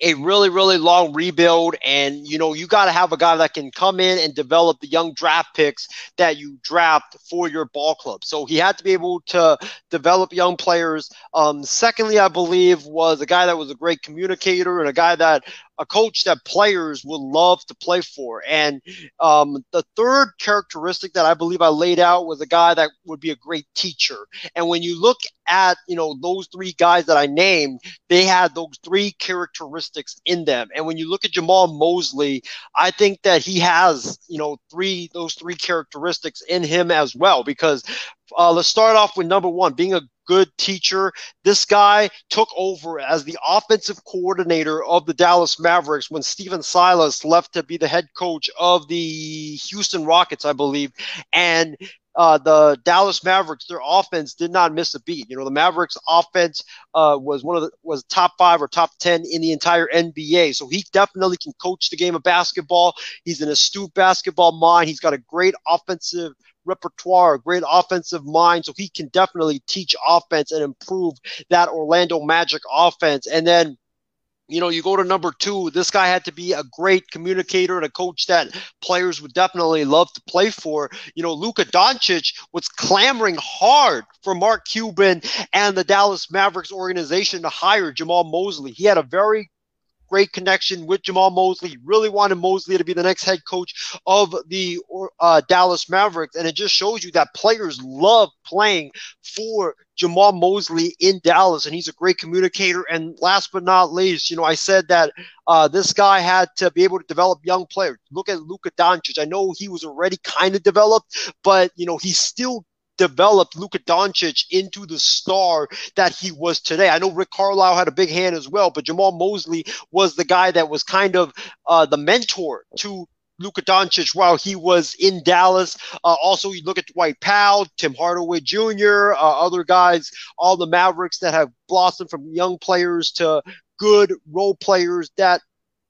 a really, really long rebuild. And, you know, you got to have a guy that can come in and develop the young draft picks that you draft for your ball club. So he had to be able to develop young players. Um, secondly, I believe was a guy that was a great communicator and a guy that a coach that players would love to play for. And um, the third characteristic that I believe I laid out was a guy that would be a great teacher. And when you look at you know those three guys that I named, they had those three characteristics in them. And when you look at Jamahl Mosley, I think that he has you know three those three characteristics in him as well. Because uh, let's start off with number one, being a good teacher. This guy took over as the offensive coordinator of the Dallas Mavericks when Stephen Silas left to be the head coach of the Houston Rockets, I believe. And uh, the Dallas Mavericks, their offense did not miss a beat. You know, the Mavericks offense uh, was one of the was top five or top ten in the entire NBA. So he definitely can coach the game of basketball. He's an astute basketball mind. He's got a great offensive repertoire, great offensive mind. So he can definitely teach offense and improve that Orlando Magic offense. And then you know, you go to number two. This guy had to be a great communicator and a coach that players would definitely love to play for. You know, Luka Doncic was clamoring hard for Mark Cuban and the Dallas Mavericks organization to hire Jamahl Mosley. He had a very great connection with Jamahl Mosley. Really wanted Mosley to be the next head coach of the uh, Dallas Mavericks. And it just shows you that players love playing for Jamahl Mosley in Dallas. And he's a great communicator. And last but not least, you know, I said that uh, this guy had to be able to develop young players. Look at Luka Doncic. I know he was already kind of developed, but, you know, he's still developed Luka Doncic into the star that he was today. I know Rick Carlisle had a big hand as well, but Jamahl Mosley was the guy that was kind of uh, the mentor to Luka Doncic while he was in Dallas. Uh, also, you look at Dwight Powell, Tim Hardaway Jr., uh, other guys, all the Mavericks that have blossomed from young players to good role players that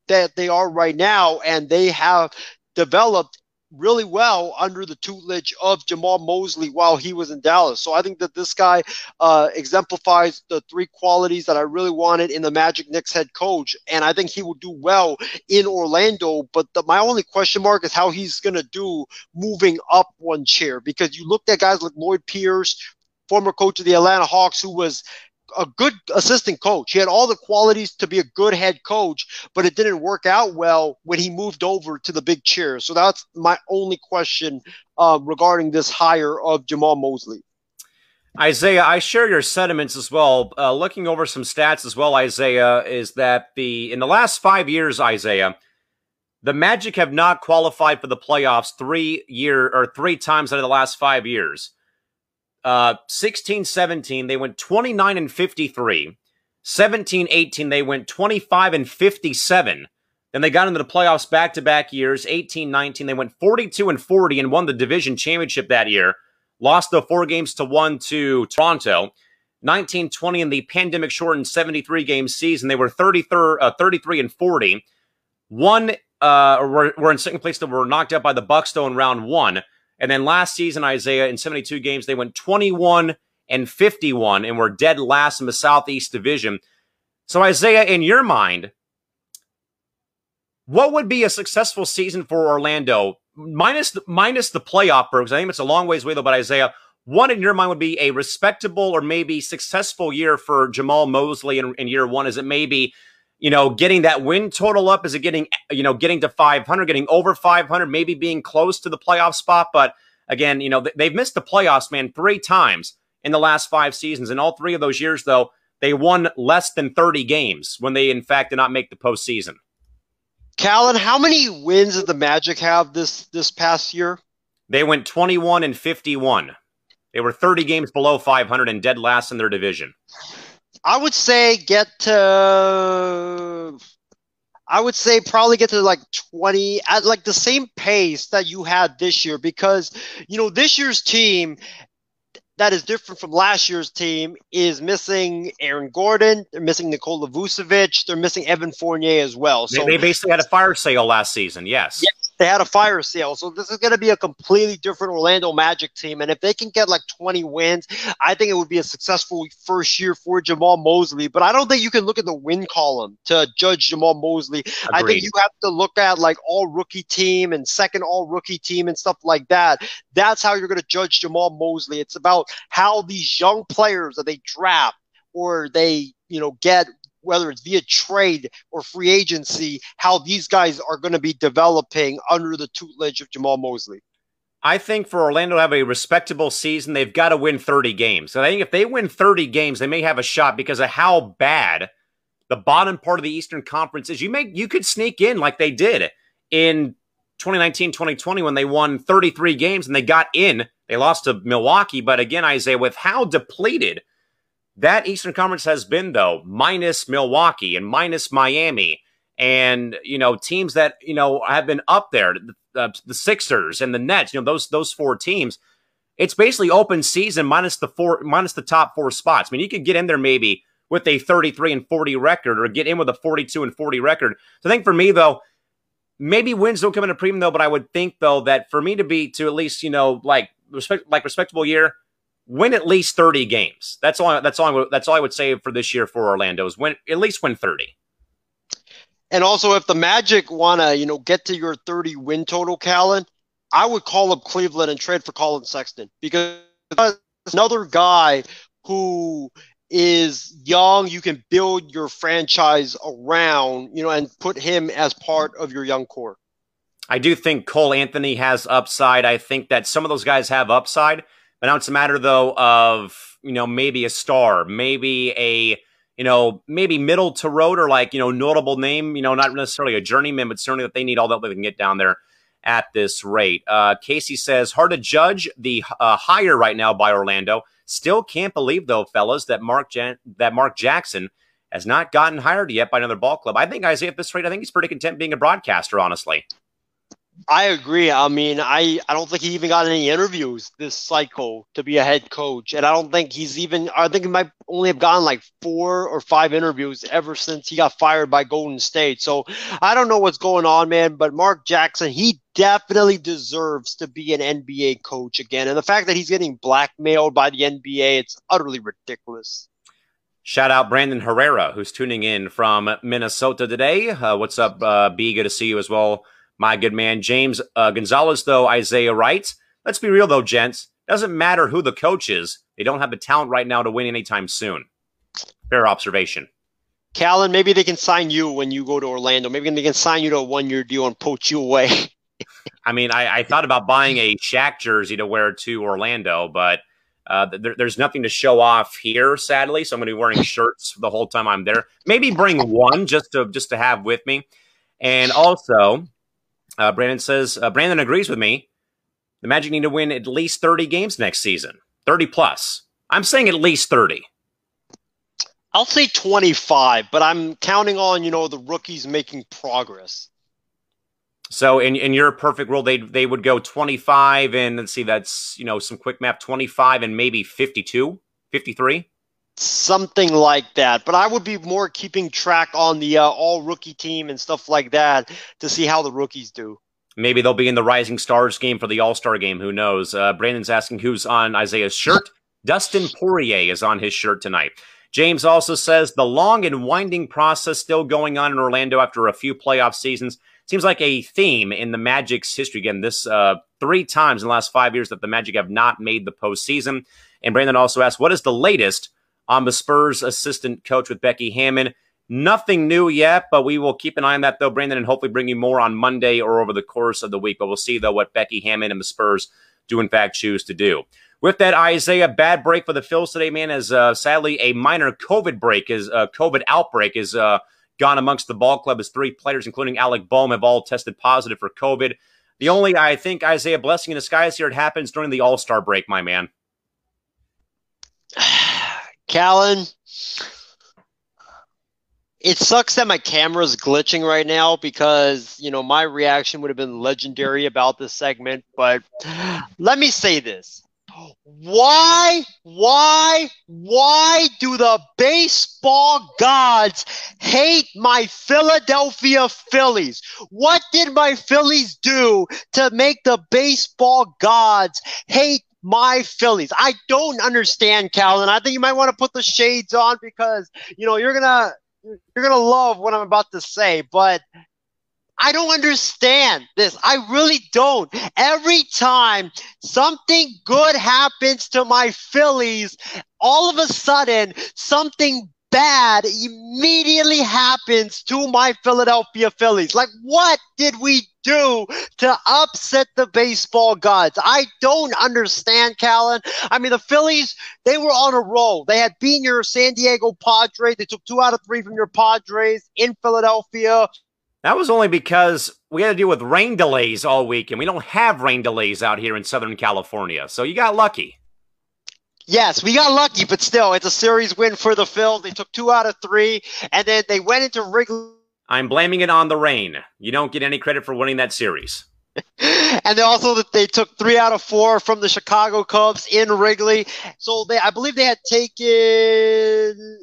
that they are right now, and they have developed really well under the tutelage of Jamahl Mosley while he was in Dallas. So I think that this guy uh, exemplifies the three qualities that I really wanted in the Magic Knicks head coach, and I think he will do well in Orlando. But the, my only question mark is how he's going to do moving up one chair because you looked at guys like Lloyd Pierce, former coach of the Atlanta Hawks, who was a good assistant coach. He had all the qualities to be a good head coach, but it didn't work out well when he moved over to the big chair. So that's my only question uh, regarding this hire of Jamahl Mosley. Isaiah, I share your sentiments as well. Uh, looking over some stats as well, Isaiah, is that the in the last five years, Isaiah, the Magic have not qualified for the playoffs three year or three times out of the last five years. Uh, 16 17, they went 29 and 53. 17 18, they went 25 and 57. Then they got into the playoffs back to back years. 18 19, they went 42 and 40 and won the division championship that year. Lost the four games to one to Toronto. 1920 in the pandemic shortened 73 game season, they were 33, uh, 33 and 40. One uh, were, were in second place that were knocked out by the Bucks though in round one. And then last season, Isaiah, in 72 games, they went 21 and 51 and were dead last in the Southeast Division. So, Isaiah, in your mind, what would be a successful season for Orlando? Minus the, minus the playoff bergs. I think it's a long ways away though, but Isaiah, what in your mind would be a respectable or maybe successful year for Jamahl Mosley in, in year one? Is it maybe you know, getting that win total up? Is it getting, you know, getting to 500, getting over 500, maybe being close to the playoff spot? But again, you know, they've missed the playoffs, man, three times in the last five seasons. In all three of those years, though, they won less than 30 games when they, in fact, did not make the postseason. Callan, how many wins did the Magic have this this past year? They went 21 and 51. They were 30 games below 500 and dead last in their division. I would say get to. I would say probably get to like 20 at like the same pace that you had this year because, you know, this year's team that is different from last year's team is missing Aaron Gordon. They're missing Nikola Vucevic. They're missing Evan Fournier as well. So they, they basically had a fire sale last season. Yes. Yeah, they had a fire sale. So this is going to be a completely different Orlando Magic team. And if they can get like 20 wins, I think it would be a successful first year for Jamahl Mosley. But I don't think you can look at the win column to judge Jamahl Mosley. Agreed. I think you have to look at like all rookie team and second all rookie team and stuff like that. That's how you're going to judge Jamahl Mosley. It's about how these young players that they draft or they, you know, get whether it's via trade or free agency, how these guys are going to be developing under the tutelage of Jamahl Mosley. I think for Orlando to have a respectable season, they've got to win 30 games. And I think if they win 30 games, they may have a shot because of how bad the bottom part of the Eastern Conference is. You make you could sneak in like they did in 2019, 2020 when they won 33 games and they got in. They lost to Milwaukee, but again, Isaiah, with how depleted that Eastern Conference has been, though, minus Milwaukee and minus Miami and, you know, teams that, you know, have been up there, the, uh, the Sixers and the Nets, you know, those, those four teams. it's basically open season minus the four minus the top four spots. I mean, you could get in there maybe with a 33 and 40 record or get in with a 42 and 40 record. So I think for me though, maybe wins don't come in a premium though, but I would think though that for me to be to at least, you know, like respect like respectable year, win at least 30 games. That's all that's all that's all I would say for this year for Orlando is win at least win 30. And also if the Magic want to, you know, get to your 30 win total, Callan, I would call up Cleveland and trade for Collin Sexton because another guy who is young, you can build your franchise around, you know, and put him as part of your young core. I do think Cole Anthony has upside. I think that some of those guys have upside. But now it's a matter though of, you know, maybe a star, maybe a you know, maybe middle to road or like, you know, notable name, you know, not necessarily a journeyman, but certainly that they need all that they can get down there at this rate. Uh, Casey says, hard to judge the uh, hire right now by Orlando. Still can't believe though, fellas, that Mark Jan- that Mark Jackson has not gotten hired yet by another ball club. I think Isaiah at this rate, I think he's pretty content being a broadcaster, honestly. I agree. I mean, I, I don't think he even got any interviews this cycle to be a head coach. And I don't think he's even, I think he might only have gotten like four or five interviews ever since he got fired by Golden State. So I don't know what's going on, man. But Mark Jackson, he definitely deserves to be an NBA coach again. And the fact that he's getting blackmailed by the NBA, it's utterly ridiculous. Shout out Brandon Herrera, who's tuning in from Minnesota today. Uh, what's up, uh, B? Good to see you as well my good man James uh, Gonzalez, though, Isaiah writes, let's be real, though, gents. Doesn't matter who the coach is. They don't have the talent right now to win anytime soon. Fair observation. Callan, maybe they can sign you when you go to Orlando. Maybe they can sign you to a one year deal and poach you away. I mean, I, I, thought about buying a Shaq jersey to wear to Orlando, but uh, there, there's nothing to show off here, sadly. So I'm going to be wearing shirts the whole time I'm there. Maybe bring one just to just to have with me. And also, uh, Brandon says, uh, Brandon agrees with me. The Magic need to win at least 30 games next season, 30 plus. I'm saying at least 30. I'll say 25, but I'm counting on, you know, the rookies making progress. So in, in your perfect world, they they would go 25 and let's see, that's, you know, some quick math, 25 and maybe 52, 53? Something like that. But I would be more keeping track on the uh, all rookie team and stuff like that to see how the rookies do. Maybe they'll be in the Rising Stars game for the All Star game. Who knows? Uh, Brandon's asking who's on Isaiah's shirt. Dustin Poirier is on his shirt tonight. James also says the long and winding process still going on in Orlando after a few playoff seasons. Seems like a theme in the Magic's history. Again, this uh, three times in the last five years that the Magic have not made the postseason. And Brandon also asks, what is the latest I'm the Spurs assistant coach with Becky Hammon. Nothing new yet, but we will keep an eye on that though, Brandon, and hopefully bring you more on Monday or over the course of the week. But we'll see though what Becky Hammon and the Spurs do in fact choose to do. With that, Isaiah, bad break for the Phils today, man. As uh, sadly a minor COVID break is uh, COVID outbreak is uh, gone amongst the ball club as three players, including Alec Bohm, have all tested positive for COVID. The only I think Isaiah blessing in disguise here it happens during the All Star break, my man. Callan, it sucks that my camera's glitching right now because, you know, my reaction would have been legendary about this segment. But let me say this. Why, why, why do the baseball gods hate my Philadelphia Phillies? What did my Phillies do to make the baseball gods hate my Phillies. I don't understand, Callan. I think you might want to put the shades on because you know you're gonna you're gonna love what I'm about to say, but I don't understand this. I really don't. Every time something good happens to my Phillies, all of a sudden something bad immediately happens to my Philadelphia Phillies. Like, what did we do to upset the baseball gods? I don't understand, Callan. I mean, the Phillies, they were on a roll. They had beaten your San Diego Padres. They took two out of three from your Padres in Philadelphia. That was only because we had to deal with rain delays all week, and we don't have rain delays out here in Southern California. So you got lucky. Yes, we got lucky, but still, it's a series win for the Phils. They took two out of three, and then they went into Wrigley. I'm blaming it on the rain. You don't get any credit for winning that series. and they also that they took three out of four from the Chicago Cubs in Wrigley. So they, I believe, they had taken.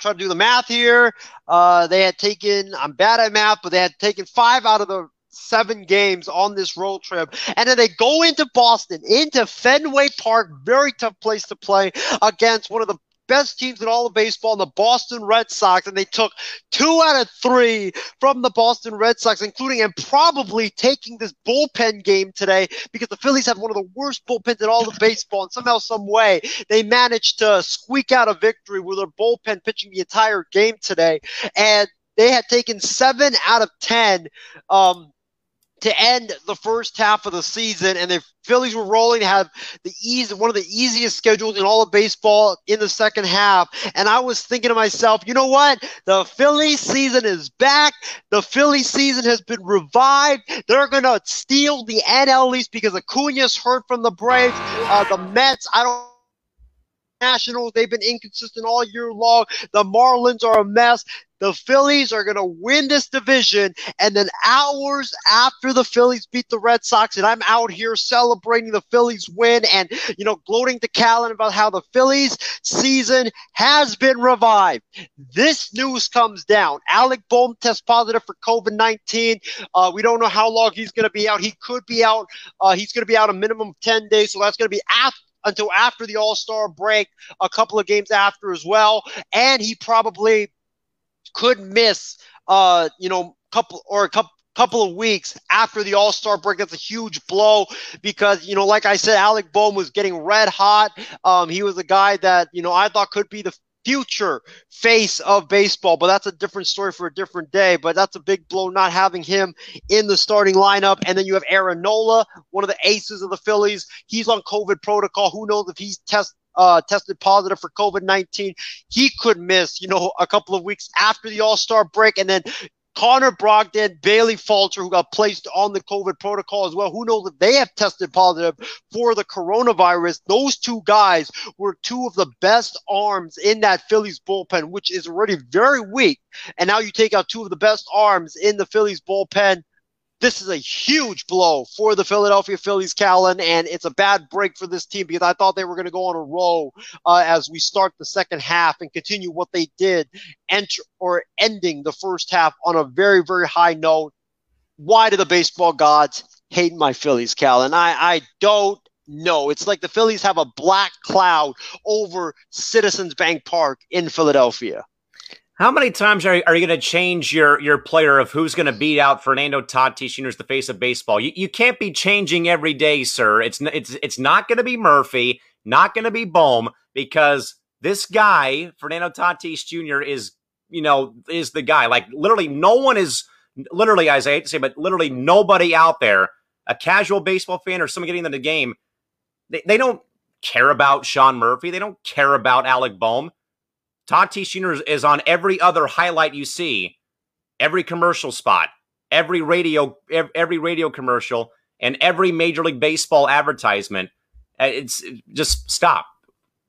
Try to do the math here. Uh, they had taken. I'm bad at math, but they had taken five out of the seven games on this road trip. And then they go into Boston, into Fenway Park, very tough place to play against one of the best teams in all of baseball, the Boston Red Sox, and they took two out of three from the Boston Red Sox, including and probably taking this bullpen game today because the Phillies have one of the worst bullpens in all of baseball, and somehow, some way, they managed to squeak out a victory with their bullpen pitching the entire game today, and they had taken seven out of ten. Um, to end the first half of the season, and the Phillies were rolling, have the easy one of the easiest schedules in all of baseball in the second half. And I was thinking to myself, you know what? The Phillies season is back. The Phillies season has been revived. They're gonna steal the NL East because Acuna's hurt from the Braves. Uh, the Mets, I don't. Nationals, they've been inconsistent all year long. The Marlins are a mess. The Phillies are going to win this division. And then hours after the Phillies beat the Red Sox, and I'm out here celebrating the Phillies win and, you know, gloating to Callan about how the Phillies season has been revived. This news comes down. Alec Bohm tests positive for COVID 19. Uh, we don't know how long he's going to be out. He could be out. Uh, he's going to be out a minimum of 10 days. So that's going to be after until after the All Star break, a couple of games after as well. And he probably could miss, uh, you know, couple or a couple couple of weeks after the All Star break. That's a huge blow because, you know, like I said, Alec Bohm was getting red hot. Um, he was a guy that, you know, I thought could be the future face of baseball, but that's a different story for a different day. But that's a big blow not having him in the starting lineup. And then you have Aaron Nola, one of the aces of the Phillies. He's on COVID protocol. Who knows if he's test uh, tested positive for COVID 19. He could miss, you know, a couple of weeks after the All Star break. And then Connor Brogdon, Bailey Falter, who got placed on the COVID protocol as well. Who knows if they have tested positive for the coronavirus? Those two guys were two of the best arms in that Phillies bullpen, which is already very weak. And now you take out two of the best arms in the Phillies bullpen. This is a huge blow for the Philadelphia Phillies, Callan, and it's a bad break for this team because I thought they were going to go on a roll uh, as we start the second half and continue what they did, enter or ending the first half on a very, very high note. Why do the baseball gods hate my Phillies, Callan? I, I don't know. It's like the Phillies have a black cloud over Citizens Bank Park in Philadelphia. How many times are, are you going to change your your player of who's going to beat out Fernando Tatis Jr. as the face of baseball? You, you can't be changing every day, sir. It's it's it's not going to be Murphy, not going to be Bohm, because this guy Fernando Tatis Jr. is you know is the guy. Like literally, no one is literally. I hate to say, but literally nobody out there, a casual baseball fan or someone getting into the game, they, they don't care about Sean Murphy. They don't care about Alec Bohm Tatis Jr. is on every other highlight you see, every commercial spot, every radio, every radio commercial, and every Major League Baseball advertisement. Uh, it's just stop,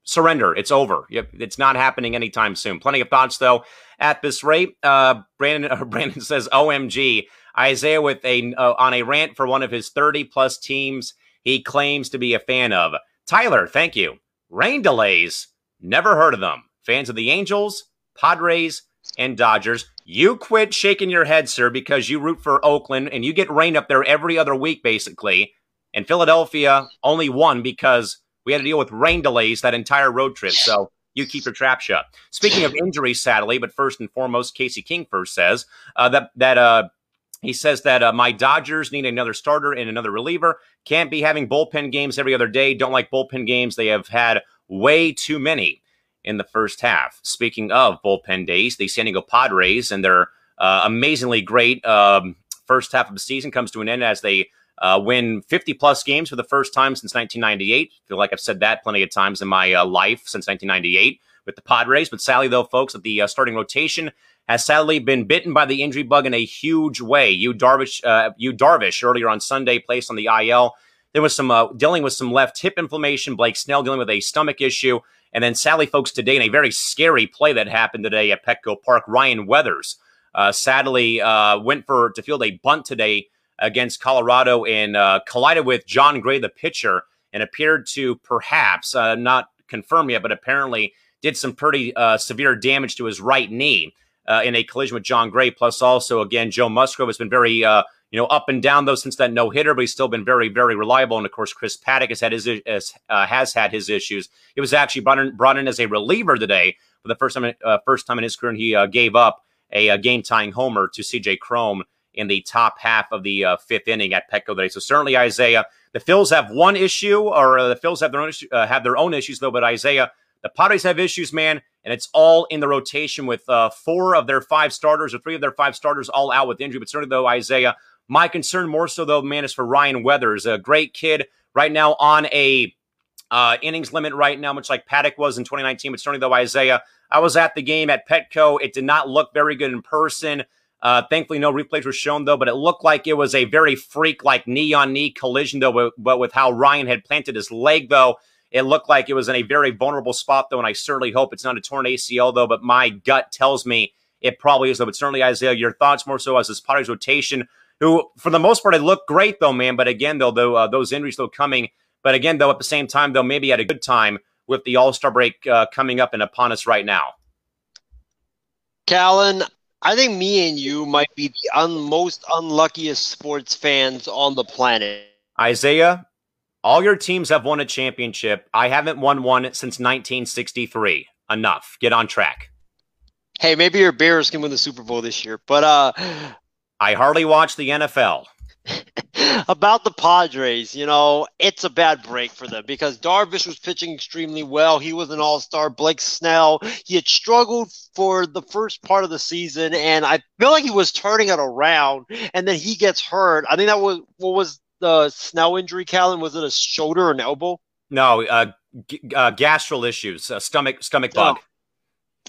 surrender. It's over. It's not happening anytime soon. Plenty of thoughts though. At this rate, uh, Brandon uh, Brandon says, "OMG." Isaiah with a uh, on a rant for one of his 30 plus teams he claims to be a fan of. Tyler, thank you. Rain delays. Never heard of them fans of the Angels, Padres, and Dodgers. You quit shaking your head, sir, because you root for Oakland and you get rain up there every other week, basically. And Philadelphia only won because we had to deal with rain delays that entire road trip. So you keep your trap shut. Speaking of injuries, sadly, but first and foremost, Casey King first says uh, that that uh, he says that uh, my Dodgers need another starter and another reliever. Can't be having bullpen games every other day. Don't like bullpen games. They have had way too many in the first half. Speaking of bullpen days, the San Diego Padres and their uh, amazingly great um, first half of the season comes to an end as they uh, win 50 plus games for the first time since 1998. I feel like I've said that plenty of times in my uh, life since 1998 with the Padres. But sadly, though, folks, that the uh, starting rotation has sadly been bitten by the injury bug in a huge way. Yu Darvish, uh, Yu Darvish earlier on Sunday placed on the IL. There was some uh, dealing with some left hip inflammation. Blake Snell dealing with a stomach issue. And then, sadly, folks, today in a very scary play that happened today at Petco Park, Ryan Weathers uh, sadly uh, went for to field a bunt today against Colorado and uh, collided with Jon Gray, the pitcher, and appeared to perhaps uh, not confirm yet, but apparently did some pretty uh, severe damage to his right knee uh, in a collision with Jon Gray. Plus, also again, Joe Musgrove has been very uh, you know up and down though since that no hitter, but he's still been very very reliable. And of course, Chris Paddack has had his uh, has had his issues. He was actually brought in, brought in as a reliever today for the first time first time in his career, and he gave up a, a game tying homer to C.J. Cron in the top half of the uh, fifth inning at Petco today. So certainly Isaiah, the Phils have one issue, or uh, the Phils have their own issue, uh, have their own issues though. But Isaiah, the Padres have issues, man, and it's all in the rotation with uh, four of their five starters or three of their five starters all out with injury. But certainly though Isaiah, my concern more so though, man, is for Ryan Weathers, a great kid right now on a uh, innings limit right now, much like Paddack was in 2019. But certainly though Isaiah, I was at the game at Petco. It did not look very good in person. Uh, thankfully, no replays were shown, though, but it looked like it was a very freak like knee on knee collision, though. But with how Ryan had planted his leg, though, it looked like it was in a very vulnerable spot, though. And I certainly hope it's not a torn ACL, though. But my gut tells me it probably is, though. But certainly, Isaiah, your thoughts more so as this Padres rotation, who for the most part, it looked great, though, man. But again, though, though uh, those injuries, though, coming. But again, though, at the same time, though, maybe at a good time with the All Star break uh, coming up and upon us right now. Callan, I think me and you might be the un- most unluckiest sports fans on the planet. Isaiah, all your teams have won a championship. I haven't won one since 1963. Enough. Get on track. Hey, maybe your Bears can win the Super Bowl this year, but uh I hardly watch the NFL. about the Padres, you know, it's a bad break for them because Darvish was pitching extremely well. He was an all star. Blake Snell, he had struggled for the first part of the season, and I feel like he was turning it around, and then he gets hurt. I think that was what was the Snell injury, Callan? Was it a shoulder or an elbow? No, uh, g- uh gastral issues, uh, stomach stomach bug. Oh.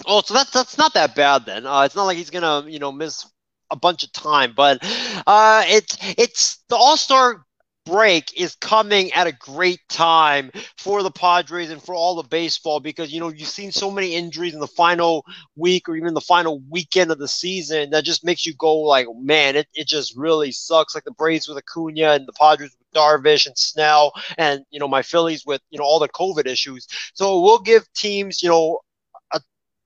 Oh, so that's that's not that bad then. Uh, it's not like he's gonna, you know, miss a bunch of time. But uh, it's it's the All Star break is coming at a great time for the Padres and for all the baseball because you know you've seen so many injuries in the final week or even the final weekend of the season that just makes you go like man it, it just really sucks like the Braves with Acuna and the Padres with Darvish and Snell and you know my Phillies with you know all the COVID issues so we'll give teams you know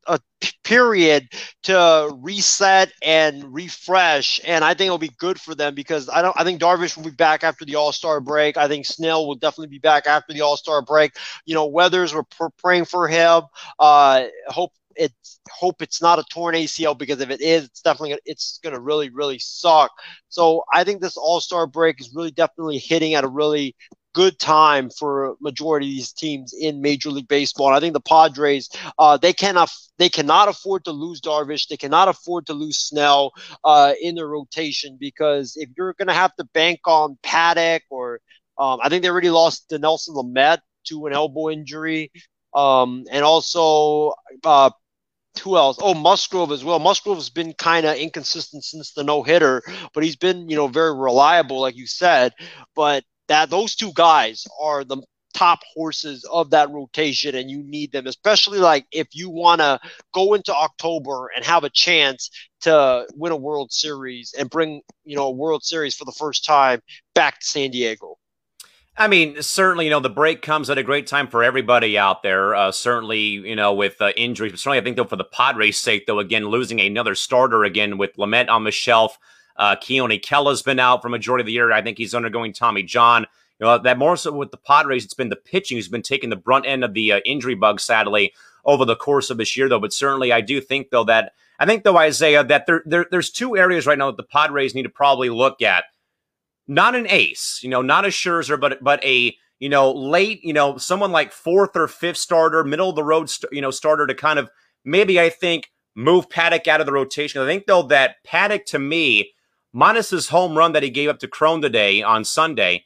a period to reset and refresh, and I think it'll be good for them because I don't. I think Darvish will be back after the All Star break. I think Snell will definitely be back after the All Star break. You know, Weathers, we're pr- praying for him. Uh, hope it's hope it's not a torn ACL because if it is, it's definitely gonna, it's going to really really suck. So I think this All Star break is really definitely hitting at a really good time for majority of these teams in Major League Baseball. And I think the Padres, uh, they cannot they cannot afford to lose Darvish. They cannot afford to lose Snell uh, in their rotation because if you're going to have to bank on Paddack or um, I think they already lost Dinelson Lamet to an elbow injury, um, and also. Uh, who else? Oh, Musgrove as well. Musgrove's been kind of inconsistent since the no hitter, but he's been, you know, very reliable, like you said. But that those two guys are the top horses of that rotation and you need them especially like if you want to go into October and have a chance to win a World Series and bring you know a World Series for the first time back to San Diego. I mean, certainly, you know, the break comes at a great time for everybody out there. Uh, certainly, you know, with uh, injuries, but certainly, I think though for the Padres' sake, though, again losing another starter again with Lamet on the shelf. Uh, Keone Kela's been out for majority of the year. I think he's undergoing Tommy John. You know, that more so with the Padres, it's been the pitching who's been taking the brunt end of the uh, injury bug, sadly, over the course of this year, though. But certainly, I do think, though, that I think, though, Isaiah, that there, there there's two areas right now that the Padres need to probably look at. Not an ace, you know, not a Scherzer, but but a you know late, you know, someone like fourth or fifth starter, middle of the road, you know, starter to kind of maybe I think move Paddack out of the rotation. I think though that Paddack to me minus his home run that he gave up to Cron today on Sunday,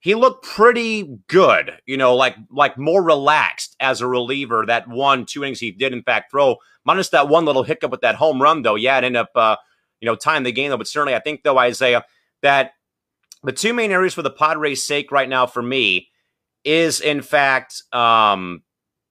he looked pretty good, you know, like like more relaxed as a reliever. That one, two innings he did in fact throw, minus that one little hiccup with that home run, though. Yeah, it ended up uh, you know, tying the game though. But certainly I think though, Isaiah, that the two main areas for the Padres' sake right now for me is in fact um,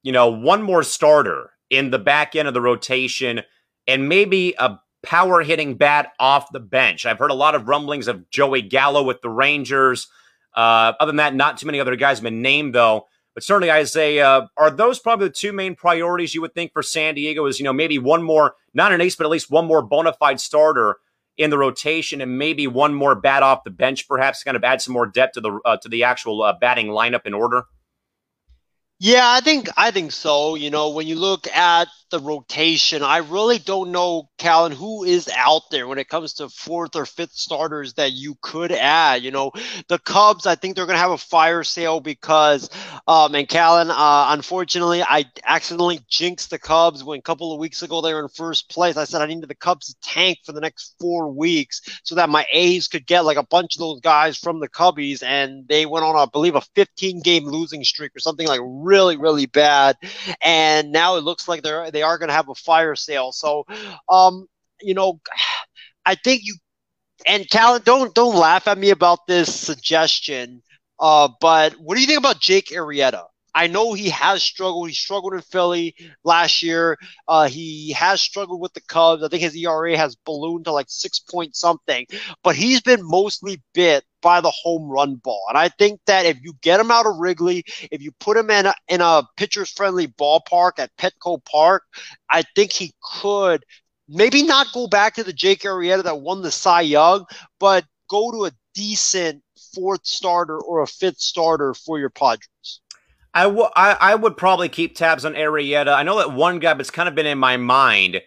you know, one more starter in the back end of the rotation and maybe a power hitting bat off the bench. I've heard a lot of rumblings of Joey Gallo with the Rangers. Uh, other than that, not too many other guys have been named though. But certainly, Isaiah, are those probably the two main priorities you would think for San Diego? Is you know maybe one more, not an ace, but at least one more bona fide starter in the rotation, and maybe one more bat off the bench, perhaps, kind of add some more depth to the uh, to the actual uh, batting lineup in order. Yeah, I think I think so. You know, when you look at the rotation, I really don't know, Callan, who is out there when it comes to fourth or fifth starters that you could add. You know, the Cubs, I think they're going to have a fire sale because, um, and Callan, uh, unfortunately, I accidentally jinxed the Cubs when a couple of weeks ago they were in first place. I said I needed the Cubs to tank for the next four weeks so that my A's could get like a bunch of those guys from the Cubbies, and they went on, I believe, a 15 game losing streak or something like really, really really bad. And now it looks like they're they are going to have a fire sale. So, um, you know, I think you and Callan, don't don't laugh at me about this suggestion. Uh, but what do you think about Jake Arrieta? I know he has struggled. He struggled in Philly last year. Uh, he has struggled with the Cubs. I think his ERA has ballooned to like six point something, but he's been mostly bit by the home run ball. And I think that if you get him out of Wrigley, if you put him in a, in a pitcher's friendly ballpark at Petco Park, I think he could maybe not go back to the Jake Arrieta that won the Cy Young, but go to a decent fourth starter or a fifth starter for your Padres. I, w- I, I would probably keep tabs on Arrieta. I know that one guy that's kind of been in my mind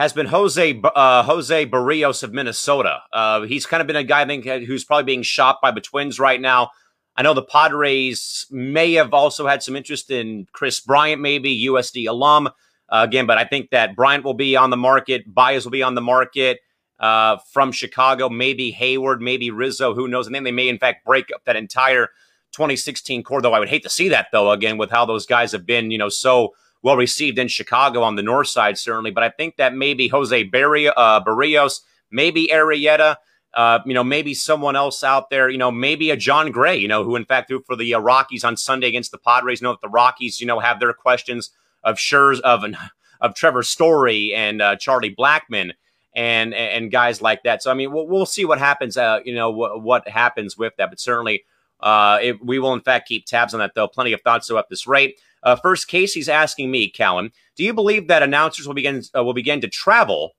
has been Jose uh, Jose Berrios of Minnesota. Uh, he's kind of been a guy I think who's probably being shopped by the Twins right now. I know the Padres may have also had some interest in Kris Bryant, maybe USD alum uh, again, but I think that Bryant will be on the market. Baez will be on the market uh, from Chicago. Maybe Heyward, maybe Rizzo. Who knows? And then they may in fact break up that entire 2016 core, though I would hate to see that, though, again, with how those guys have been, you know, so well received in Chicago on the north side, certainly. But I think that maybe Jose uh, Berrios, maybe Arrieta, uh, you know, maybe someone else out there, you know, maybe a Jon Gray, you know, who in fact threw for the uh, Rockies on Sunday against the Padres. You know that the Rockies, you know, have their questions of Schurz, of of Trevor Story and uh, Charlie Blackmon and and guys like that. So I mean, we'll, we'll see what happens. Uh, you know, wh- what happens with that, but certainly uh, it, we will, in fact, keep tabs on that, though. Plenty of thoughts, so at this rate. Uh, first, Casey's asking me, Callum, do you believe that announcers will begin uh, will begin to travel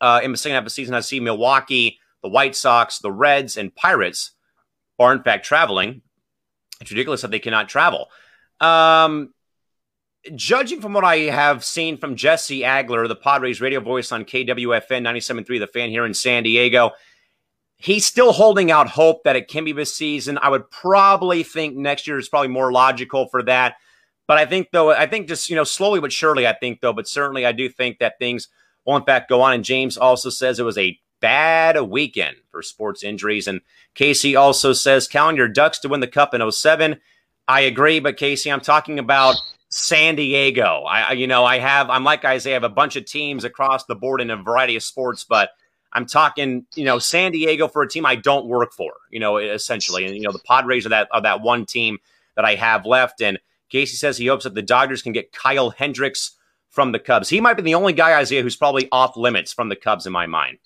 uh, in the second half of the season? I see Milwaukee, the White Sox, the Reds, and Pirates are, in fact, traveling. It's ridiculous that they cannot travel. Um, judging from what I have seen from Jesse Agler, the Padres radio voice on KWFN 97.3, the fan here in San Diego, he's still holding out hope that it can be this season. I would probably think next year is probably more logical for that. But I think though, I think just you know slowly but surely, I think though, but certainly I do think that things will in fact go on. And James also says it was a bad weekend for sports injuries. And Casey also says, count your Ducks to win the Cup in 07. I agree, but Casey, I'm talking about San Diego. I, you know, I have, I'm like Isaiah, I have a bunch of teams across the board in a variety of sports, but I'm talking, you know, San Diego for a team I don't work for, you know, essentially. And, you know, the Padres are that, are that one team that I have left. And Casey says he hopes that the Dodgers can get Kyle Hendricks from the Cubs. He might be the only guy, Isaiah, who's probably off limits from the Cubs in my mind.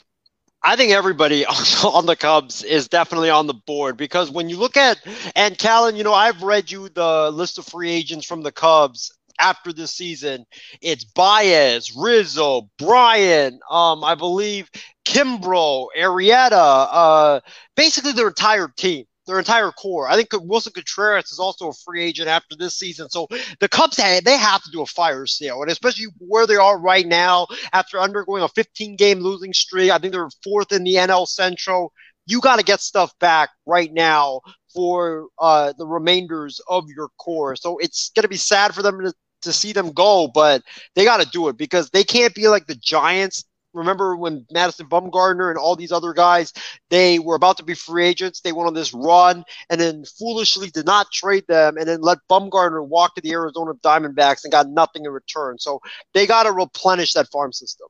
I think everybody on the Cubs is definitely on the board because when you look at, and Callan, you know, I've read you the list of free agents from the Cubs after this season. It's Baez, Rizzo, Bryant, um, I believe Kimbrel, Arrieta, uh, basically their entire team, their entire core. I think Willson Contreras is also a free agent after this season. So the Cubs, they have to do a fire sale, and especially where they are right now after undergoing a 15 game losing streak. I think they're fourth in the NL Central. You got to get stuff back right now for uh, the remainders of your core. So it's going to be sad for them to, to see them go, but they got to do it because they can't be like the Giants remember when Madison Bumgarner and all these other guys, they were about to be free agents. They went on this run and then foolishly did not trade them and then let Bumgarner walk to the Arizona Diamondbacks and got nothing in return. So they got to replenish that farm system.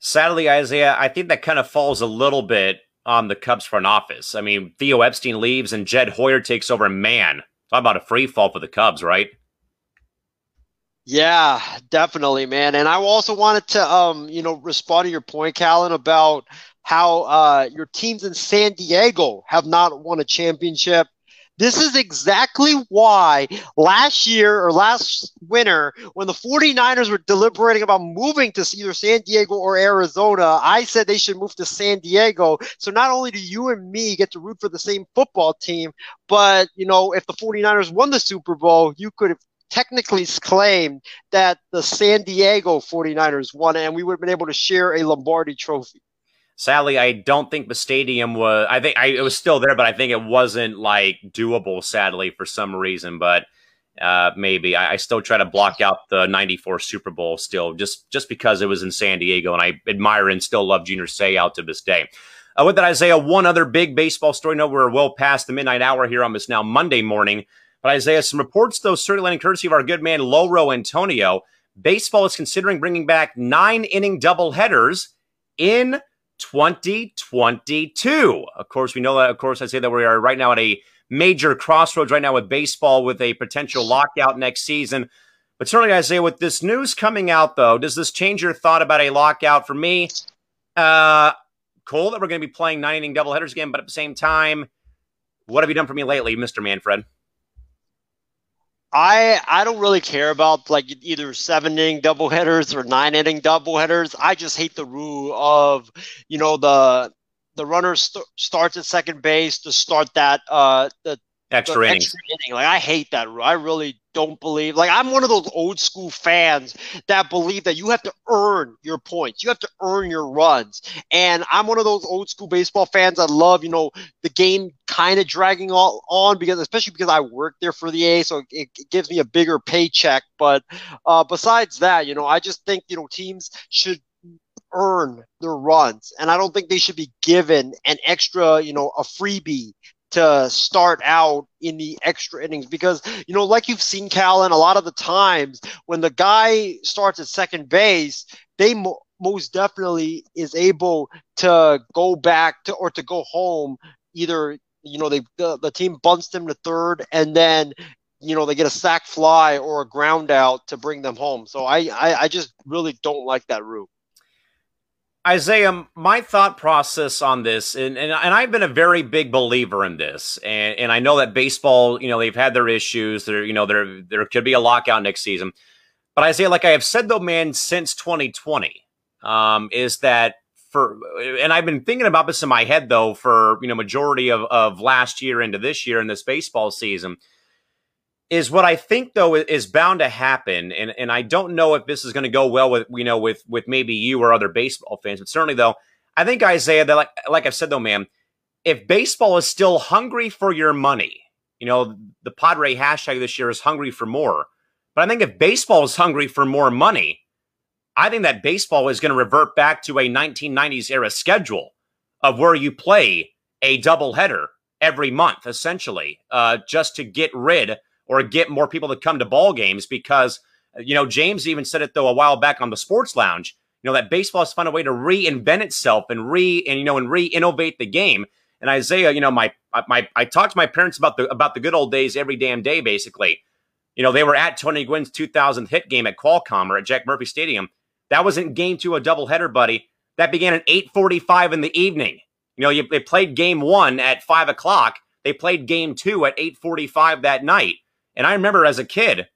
Sadly, Isaiah, I think that kind of falls a little bit on the Cubs front office. I mean, Theo Epstein leaves and Jed Hoyer takes over. Man, talk about a free fall for the Cubs, right? Yeah, definitely, man. And I also wanted to, um, you know, respond to your point, Callan, about how uh, your teams in San Diego have not won a championship. This is exactly why last year or last winter, when the 49ers were deliberating about moving to either San Diego or Arizona, I said they should move to San Diego. So not only do you and me get to root for the same football team, but, you know, if the 49ers won the Super Bowl, you could have technically claimed that the San Diego 49ers won and we would have been able to share a Lombardi trophy. Sadly, I don't think the stadium was. I think I, it was still there, but I think it wasn't like doable. Sadly, for some reason, but uh, maybe I, I, still try to block out the '94 Super Bowl still, just just because it was in San Diego, and I admire and still love Junior Seau to this day. Uh, with that, Isaiah, one other big baseball story. No, we're well past the midnight hour here on this now Monday morning. But Isaiah, some reports though, certainly landing courtesy of our good man Loro Antonio. Baseball is considering bringing back nine inning doubleheaders in 2022. Of course, we know that. Of course, I say that we are right now at a major crossroads right now with baseball with a potential lockout next season. But certainly, Isaiah, with this news coming out, though, does this change your thought about a lockout? For me, uh, cool that we're going to be playing nine inning doubleheaders again, but at the same time, what have you done for me lately, Mr. Manfred? I I don't really care about like either seven inning doubleheaders or nine inning doubleheaders. I just hate the rule of you know the the runner st- starts at second base to start that uh the extra, innings. extra inning. Like I hate that rule. I really don't believe. Like I'm one of those old school fans that believe that you have to earn your points. You have to earn your runs. And I'm one of those old school baseball fans that love, you know, the game kind of dragging all on because especially because I work there for the A, so it, it gives me a bigger paycheck. But uh, besides that, you know, I just think you know teams should earn their runs, and I don't think they should be given an extra, you know, a freebie to start out in the extra innings because you know like you've seen Callan a lot of the times when the guy starts at second base they mo- most definitely is able to go back to or to go home either you know they the, the team bunts them to third and then you know they get a sac fly or a ground out to bring them home. So I, I i just really don't like that route Isaiah, my thought process on this, and, and, and I've been a very big believer in this, and, and I know that baseball, you know, they've had their issues. There, you know, there there could be a lockout next season. But Isaiah, like I have said though, man, since 2020, um, is that for, and I've been thinking about this in my head though for you know majority of of last year into this year in this baseball season is what I think though is bound to happen, and and I don't know if this is going to go well with you know with with maybe you or other baseball fans, but certainly though I think Isaiah that like like I've said though, man, if baseball is still hungry for your money, you know the Padre hashtag this year is hungry for more, but I think if baseball is hungry for more money, I think that baseball is going to revert back to a 1990s era schedule of where you play a doubleheader every month, essentially, uh, just to get rid or get more people to come to ball games because uh, you know James even said it though a while back on the Sports Lounge. You know that baseball has found a way to reinvent itself and re and you know and re-innovate the game. And Isaiah, you know, my my I talked to my parents about the about the good old days every damn day, basically. You know, they were at Tony Gwynn's 2000th hit game at Qualcomm or at Jack Murphy Stadium. That was in game two, a doubleheader, buddy. That began at 8:45 in the evening. You know, you, they played game one at five o'clock. They played game two at 8:45 that night. And I remember as a kid,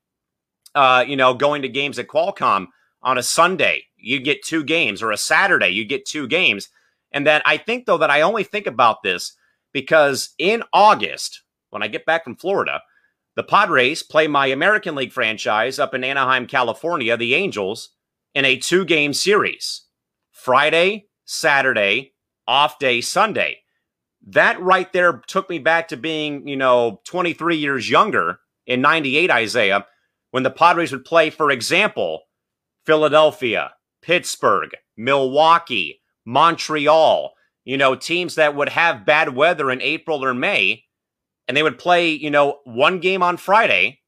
uh, you know, going to games at Qualcomm on a Sunday, you get two games, or a Saturday, you get two games. And then I think, though, that I only think about this because in August, when I get back from Florida, the Padres play my American League franchise up in Anaheim, California, the Angels, in a two game series Friday, Saturday, off day, Sunday. That right there took me back to being, you know, 23 years younger in 98, Isaiah, when the Padres would play, for example, Philadelphia, Pittsburgh, Milwaukee, Montreal, you know, teams that would have bad weather in April or May, and they would play, you know, one game on Friday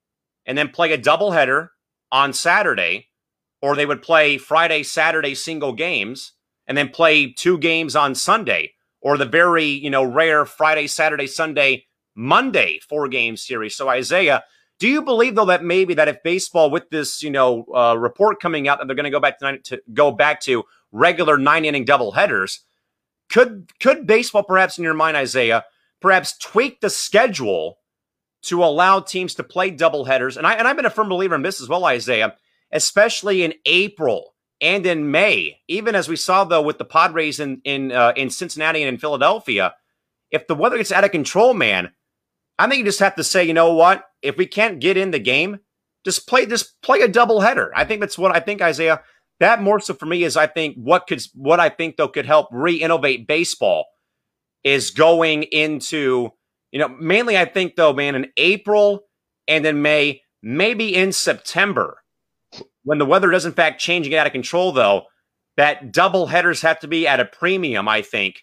and then play a doubleheader on Saturday, or they would play Friday, Saturday single games and then play two games on Sunday, or the very, you know, rare Friday, Saturday, Sunday Monday four game series. So, Isaiah, Do you believe though that maybe that if baseball with this you know uh, report coming out that they're going to go back to, nine, to go back to regular nine inning double headers, could could baseball perhaps in your mind, Isaiah, perhaps tweak the schedule to allow teams to play double headers? And I and I've been a firm believer in this as well, Isaiah, especially in April and in May. Even as we saw though with the Padres in in uh, in Cincinnati and in Philadelphia, if the weather gets out of control, man, I think you just have to say, you know what? If we can't get in the game, just play just play a double header. I think that's what I think, Isaiah. That more so for me is I think what could what I think though could help re-innovate baseball is going into, you know, mainly I think though, man, in April and in May, maybe in September, when the weather does in fact change and get out of control, though, that double headers have to be at a premium, I think,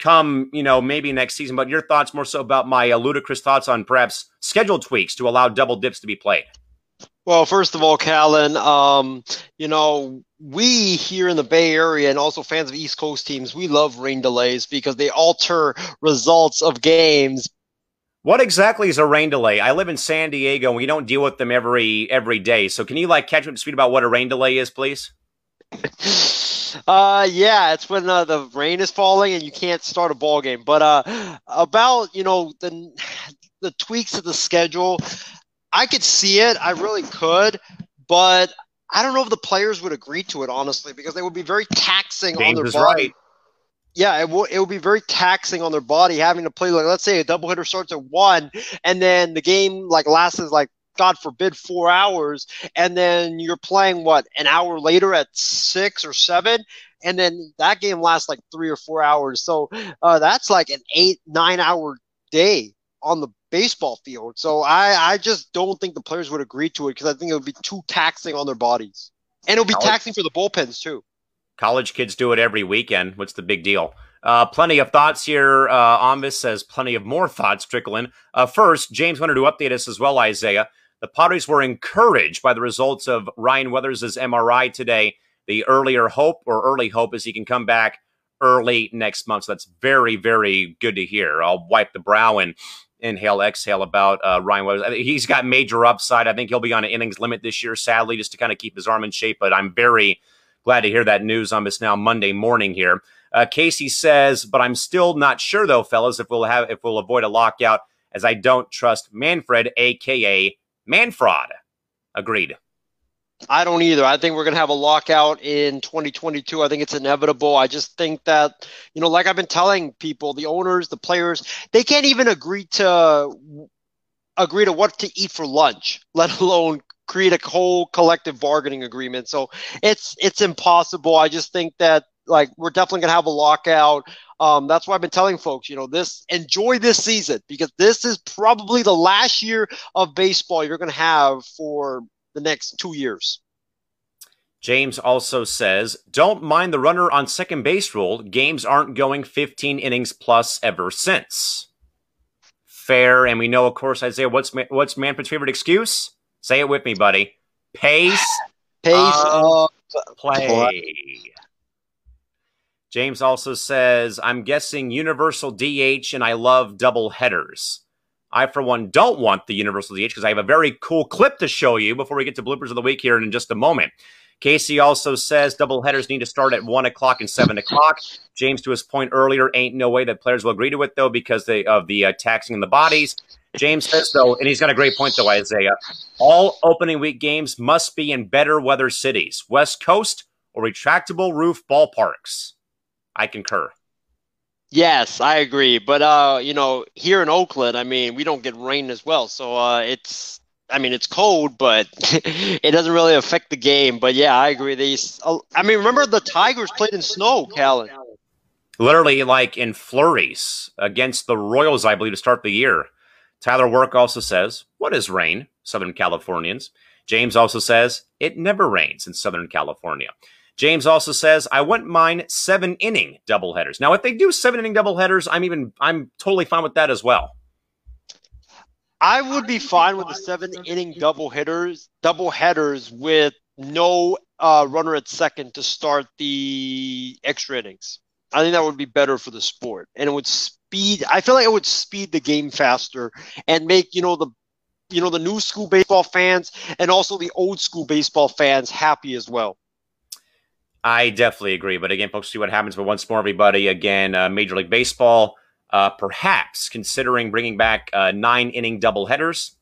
come, you know, maybe next season. But your thoughts more so about my uh, ludicrous thoughts on perhaps schedule tweaks to allow double dips to be played. Well, first of all, Callan, um, you know, we here in the Bay Area and also fans of East Coast teams, we love rain delays because they alter results of games. What exactly is a rain delay? I live in San Diego and we don't deal with them every every day. So can you like catch up to speed about what a rain delay is, please? Uh, yeah, it's when uh, the rain is falling and you can't start a ball game. But uh, about you know the the tweaks of the schedule, I could see it. I really could, but I don't know if the players would agree to it honestly because they would be very taxing James on their body. right. Yeah, it will. It will be very taxing on their body having to play like let's say a doubleheader starts at one, and then the game like lasts like God forbid, four hours, and then you're playing what an hour later at six or seven, and then that game lasts like three or four hours. So uh, that's like an eight, nine hour day on the baseball field. So I, I just don't think the players would agree to it because I think it would be too taxing on their bodies, and it'll be taxing for the bullpens too. College kids do it every weekend. What's the big deal? Uh, plenty of thoughts here. Uh, says plenty of more thoughts trickle in. Uh, first, James wanted to update us as well, Isaiah. The Padres were encouraged by the results of Ryan Weathers' MRI today. The earlier hope or early hope is he can come back early next month. So that's very, very good to hear. I'll wipe the brow and inhale, exhale about uh, Ryan Weathers. He's got major upside. I think he'll be on an innings limit this year, sadly, just to kind of keep his arm in shape. But I'm very glad to hear that news on this now Monday morning here. Uh, Casey says, but I'm still not sure though, fellas, if we'll have if we'll avoid a lockout, as I don't trust Manfred, aka Manfraud. Agreed. I don't either. I think we're going to have a lockout in 2022. I think it's inevitable. I just think that, you know, like I've been telling people, the owners, the players, they can't even agree to agree to what to eat for lunch, let alone create a whole collective bargaining agreement. So it's it's impossible. I just think that like we're definitely gonna have a lockout. Um, that's why I've been telling folks, you know, this enjoy this season because this is probably the last year of baseball you're gonna have for the next two years. James also says, don't mind the runner on second base rule. Games aren't going 15 innings plus ever since. Fair, and we know, of course, Isaiah, what's what's Manfred's favorite excuse? Say it with me, buddy. Pace, pace of play. play. James also says, I'm guessing universal DH and I love double headers. I, for one, don't want the universal DH because I have a very cool clip to show you before we get to bloopers of the week here in just a moment. Casey also says double headers need to start at 1 o'clock and 7 o'clock. James, to his point earlier, ain't no way that players will agree to it, though, because they, of the uh, taxing in the bodies. James says, though, and he's got a great point, though, Isaiah. All opening week games must be in better weather cities, West Coast or retractable roof ballparks. I concur. Yes, I agree. But uh, you know, here in Oakland, I mean, we don't get rain as well, so uh, it's. I mean, it's cold, but it doesn't really affect the game. But yeah, I agree. These. Uh, I mean, remember the Tigers played in snow, Callan. Literally, like in flurries against the Royals, I believe, to start the year. Tyler Work also says, "What is rain?" Southern Californians. James also says, "It never rains in Southern California." James also says, I wouldn't mind seven inning doubleheaders. Now, if they do seven inning doubleheaders, I'm even I'm totally fine with that as well. I would be fine with the seven inning double hitters, double headers with no uh, runner at second to start the extra innings. I think that would be better for the sport, and it would speed. I feel like it would speed the game faster and make you know the you know the new school baseball fans and also the old school baseball fans happy as well. I definitely agree. But again, folks, see what happens. But once more, everybody, again, uh, Major League Baseball, uh, perhaps considering bringing back uh, nine inning doubleheaders,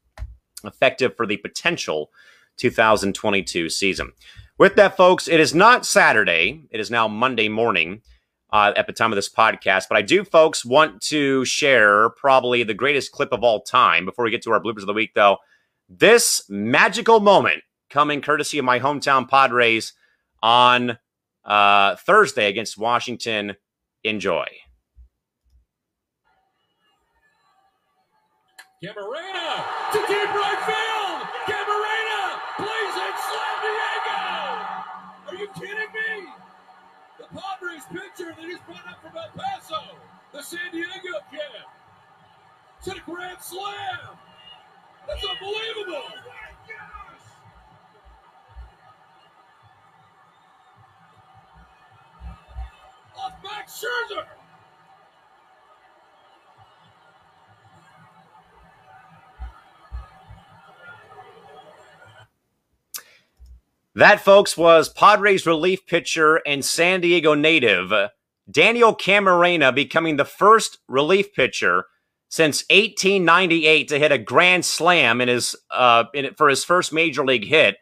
effective for the potential 2022 season. With that, folks, it is not Saturday. It is now Monday morning uh, at the time of this podcast. But I do, folks, want to share probably the greatest clip of all time. Before we get to our bloopers of the week, though, this magical moment coming courtesy of my hometown Padres on uh, Thursday against Washington. Enjoy. Camarena to deep right field. Camarena plays it. San Diego. Are you kidding me? The Padres pitcher that he's brought up from El Paso, the San Diego kid, to the grand slam. That's unbelievable. Off Max Scherzer. That, folks, was Padres relief pitcher and San Diego native Daniel Camarena becoming the first relief pitcher since 1898 to hit a grand slam in his uh, in, for his first major league hit.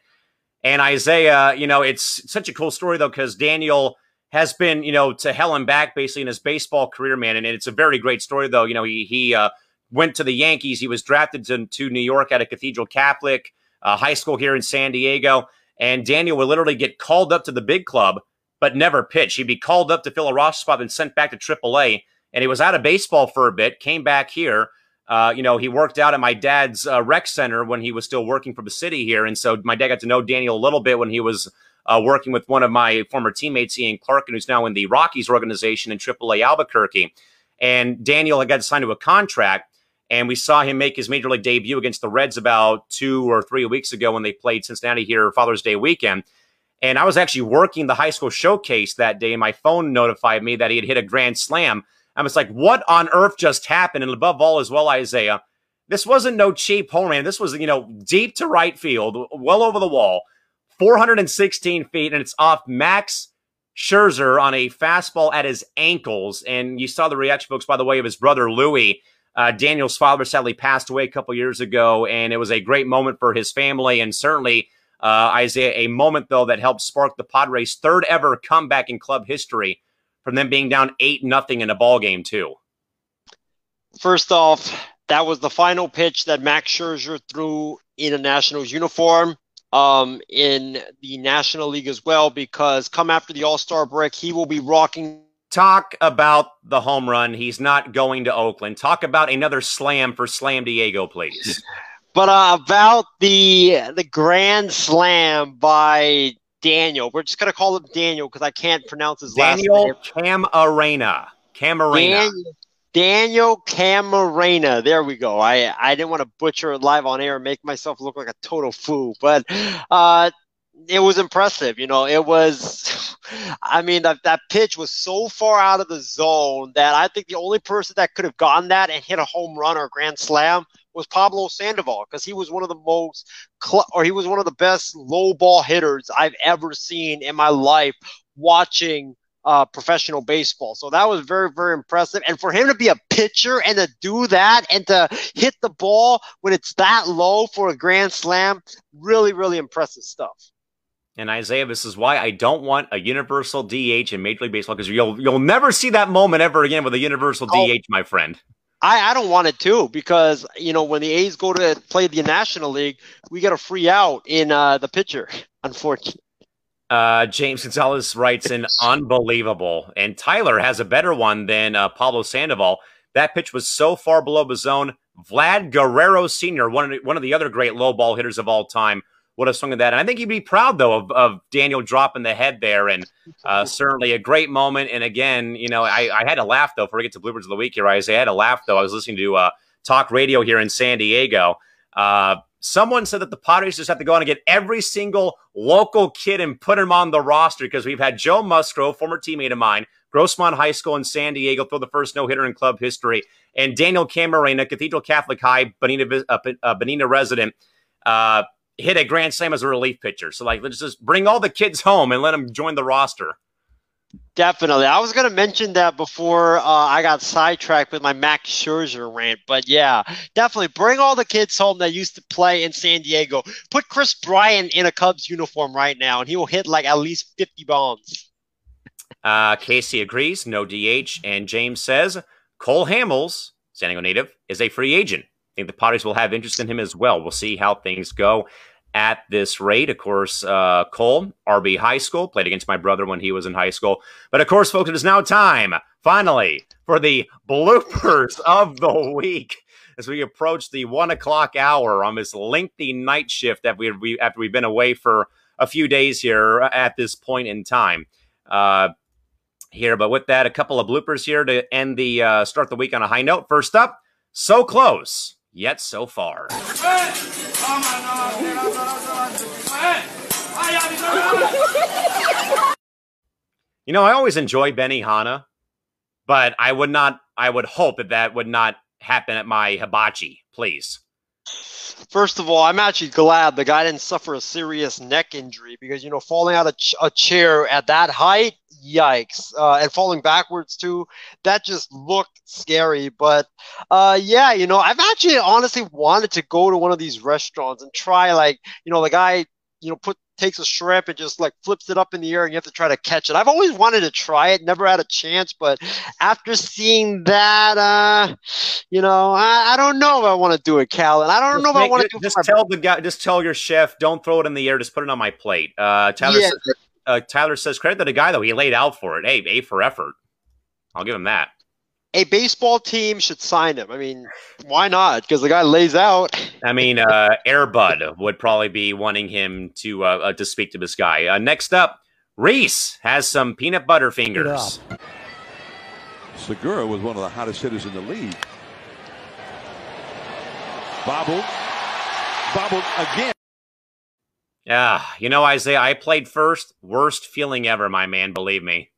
And Isaiah, you know, it's such a cool story though because Daniel has been, you know, to hell and back basically in his baseball career, man. And it's a very great story though. You know, he he uh, went to the Yankees. He was drafted to, to New York at a Cathedral Catholic uh, high school here in San Diego. And Daniel would literally get called up to the big club, but never pitch. He'd be called up to fill a roster spot and sent back to AAA. And he was out of baseball for a bit, came back here. Uh, you know, he worked out at my dad's uh, rec center when he was still working for the city here. And so my dad got to know Daniel a little bit when he was uh, working with one of my former teammates, Ian Clark, who's now in the Rockies organization in AAA Albuquerque. And Daniel had got signed to a contract. And we saw him make his major league debut against the Reds about two or three weeks ago when they played Cincinnati here Father's Day weekend. And I was actually working the high school showcase that day, and my phone notified me that he had hit a grand slam. I was like, what on earth just happened? And above all, as well, Isaiah, this wasn't no cheap home run. This was, you know, deep to right field, well over the wall, 416 feet, and it's off Max Scherzer on a fastball at his ankles. And you saw the reaction, folks, by the way, of his brother Louis. uh, Daniel's father sadly passed away a couple years ago, and it was a great moment for his family, and certainly uh, Isaiah, a moment though that helped spark the Padres' third ever comeback in club history from them being down eight nothing in a ball game too. First off, that was the final pitch that Max Scherzer threw in a Nationals uniform um, in the National League as well, because come after the All Star break, he will be rocking talk about the home run. He's not going to Oakland. Talk about another slam for Slam Diego, please. But uh, about the the grand slam by Daniel. We're just gonna call him Daniel because I can't pronounce his Daniel last name. Daniel Camarena. Camarena. Daniel, Daniel Camarena. There we go. I I didn't want to butcher it live on air and make myself look like a total fool, but uh, it was impressive. You know, it was, I mean, that, that pitch was so far out of the zone that I think the only person that could have gotten that and hit a home run or a grand slam was Pablo Sandoval because he was one of the most, cl- or he was one of the best low ball hitters I've ever seen in my life watching uh, professional baseball. So that was very, very impressive. And for him to be a pitcher and to do that and to hit the ball when it's that low for a grand slam, really, really impressive stuff. And Isaiah, this is why I don't want a universal DH in Major League Baseball because you'll you'll never see that moment ever again with a universal oh, DH, my friend. I, I don't want it too because you know when the A's go to play the National League, we get a free out in uh, the pitcher. Unfortunately. Uh, James Gonzalez writes an unbelievable, and Tyler has a better one than uh, Pablo Sandoval. That pitch was so far below the zone. Vlad Guerrero Sr., one of the, one of the other great low ball hitters of all time, would have swung at that. And I think he'd be proud though of, of Daniel dropping the head there, and uh, certainly a great moment. And again, you know, I, I had to laugh though. Before we get to bloopers of the week here, I say I had to laugh though. I was listening to uh, talk radio here in San Diego. Uh, someone said that the Padres just have to go on and get every single local kid and put him on the roster because we've had Joe Musgrove, former teammate of mine, Grossmont High School in San Diego throw the first no hitter in club history. And Daniel Camarena, Cathedral Catholic High, Benina, uh, uh, Benina resident, uh, hit a grand slam as a relief pitcher. So, like, let's just bring all the kids home and let them join the roster. Definitely. I was going to mention that before uh, I got sidetracked with my Max Scherzer rant, but yeah, definitely bring all the kids home that used to play in San Diego. Put Kris Bryant in a Cubs uniform right now, and he will hit like at least 50 bombs. Uh, Casey agrees, no DH, and James says Cole Hamels, San Diego native, is a free agent. I think the Padres will have interest in him as well. We'll see how things go at this rate. Of course, uh, Cole, RB High School, played against my brother when he was in high school. But of course, folks, it is now time, finally, for the bloopers of the week as we approach the one o'clock hour on this lengthy night shift that we, we after we've been away for a few days here at this point in time. Uh, here, but with that, a couple of bloopers here to end the uh, start the week on a high note. First up, so close yet so far. You know, I always enjoy Benihana, but I would not, I would hope that that would not happen at my hibachi, please. First of all, I'm actually glad the guy didn't suffer a serious neck injury because, you know, falling out of ch- a chair at that height, yikes. Uh, and falling backwards too, that just looked scary. But uh, yeah, you know, I've actually honestly wanted to go to one of these restaurants and try, like, you know, the guy, you know, put takes a shrimp and just like flips it up in the air and you have to try to catch it. I've always wanted to try it, never had a chance, but after seeing that, uh, you know, I, I don't know if I want to do it, Cal, and I don't just know if I want to do it. Just tell the guy, just tell your chef, don't throw it in the air, just put it on my plate. Uh, Tyler, yeah. says, uh, Tyler says credit to the guy though, he laid out for it. Hey, A for effort. I'll give him that a baseball team should sign him. I mean, why not? Because the guy lays out. I mean, uh, Airbud would probably be wanting him to uh, uh, to speak to this guy. Uh, next up, Rhys has some peanut butter fingers. Segura was one of the hottest hitters in the league. Bobbled, bobbled again. Yeah, you know, Isaiah, I played first. Worst feeling ever, my man. Believe me.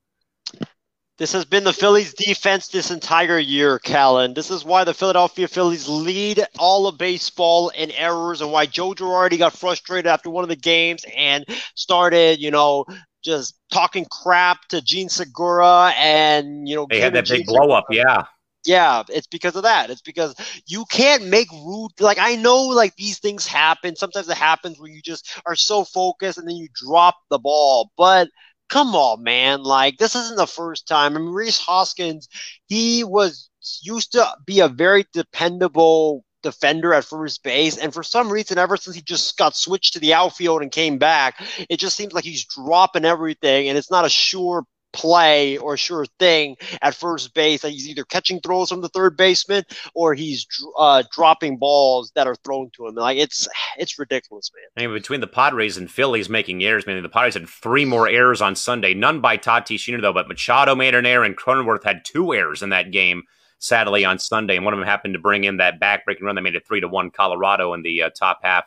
This has been the Phillies defense this entire year, Callan. This is why the Philadelphia Phillies lead all of baseball in errors and why Joe Girardi got frustrated after one of the games and started, you know, just talking crap to Jean Segura and, you know, they had that big blow up. Yeah. Yeah, it's because of that. It's because you can't make rude like I know like these things happen. Sometimes it happens where you just are so focused and then you drop the ball. But come on, man. Like, this isn't the first time. I mean, Rhys Hoskins, he was used to be a very dependable defender at first base. And for some reason, ever since he just got switched to the outfield and came back, it just seems like he's dropping everything and it's not a sure play or sure thing at first base he's either catching throws from the third baseman or he's uh, dropping balls that are thrown to him. Like it's it's ridiculous, man. I mean, between the Padres and Phillies making errors, I mean, the Padres had three more errors on Sunday, none by Tatis Jr. though, but Machado made an error and Cronenworth had two errors in that game. Sadly, on Sunday, and one of them happened to bring in that backbreaking run that made it three to one Colorado in the uh, top half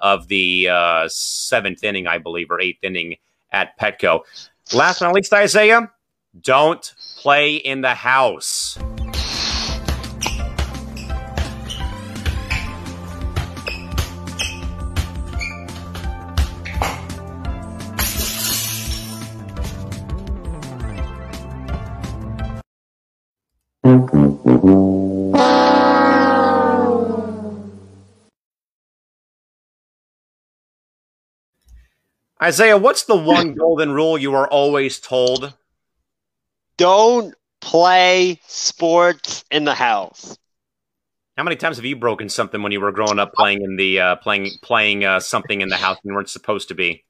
of the uh, seventh inning, I believe, or eighth inning at Petco. Last but not least, Isaiah, don't play in the house. Isaiah, what's the one golden rule you are always told? Don't play sports in the house. How many times have you broken something when you were growing up playing in the uh, playing playing uh, something in the house you weren't supposed to be?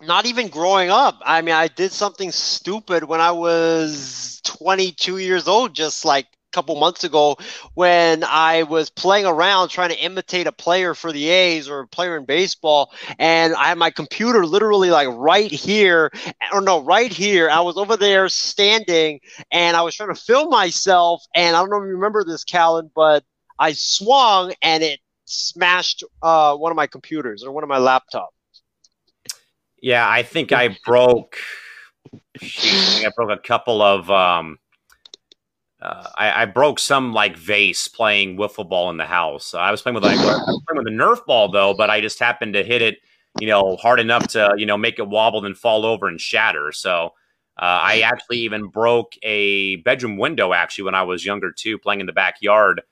Not even growing up. I mean, I did something stupid when I was 22 years old, just like couple months ago when I was playing around trying to imitate a player for the A's or a player in baseball, and I had my computer literally like right here, or no, right here. I was over there standing, and I was trying to film myself, and I don't know if you remember this, Callan, but I swung and it smashed uh, one of my computers or one of my laptops. Yeah, I think I broke I, broke a couple of. Um, uh, I, I, broke some like vase playing wiffle ball in the house. I was playing with like playing with a Nerf ball though, but I just happened to hit it, you know, hard enough to you know make it wobble and fall over and shatter. So uh, I actually even broke a bedroom window actually when I was younger too, playing in the backyard.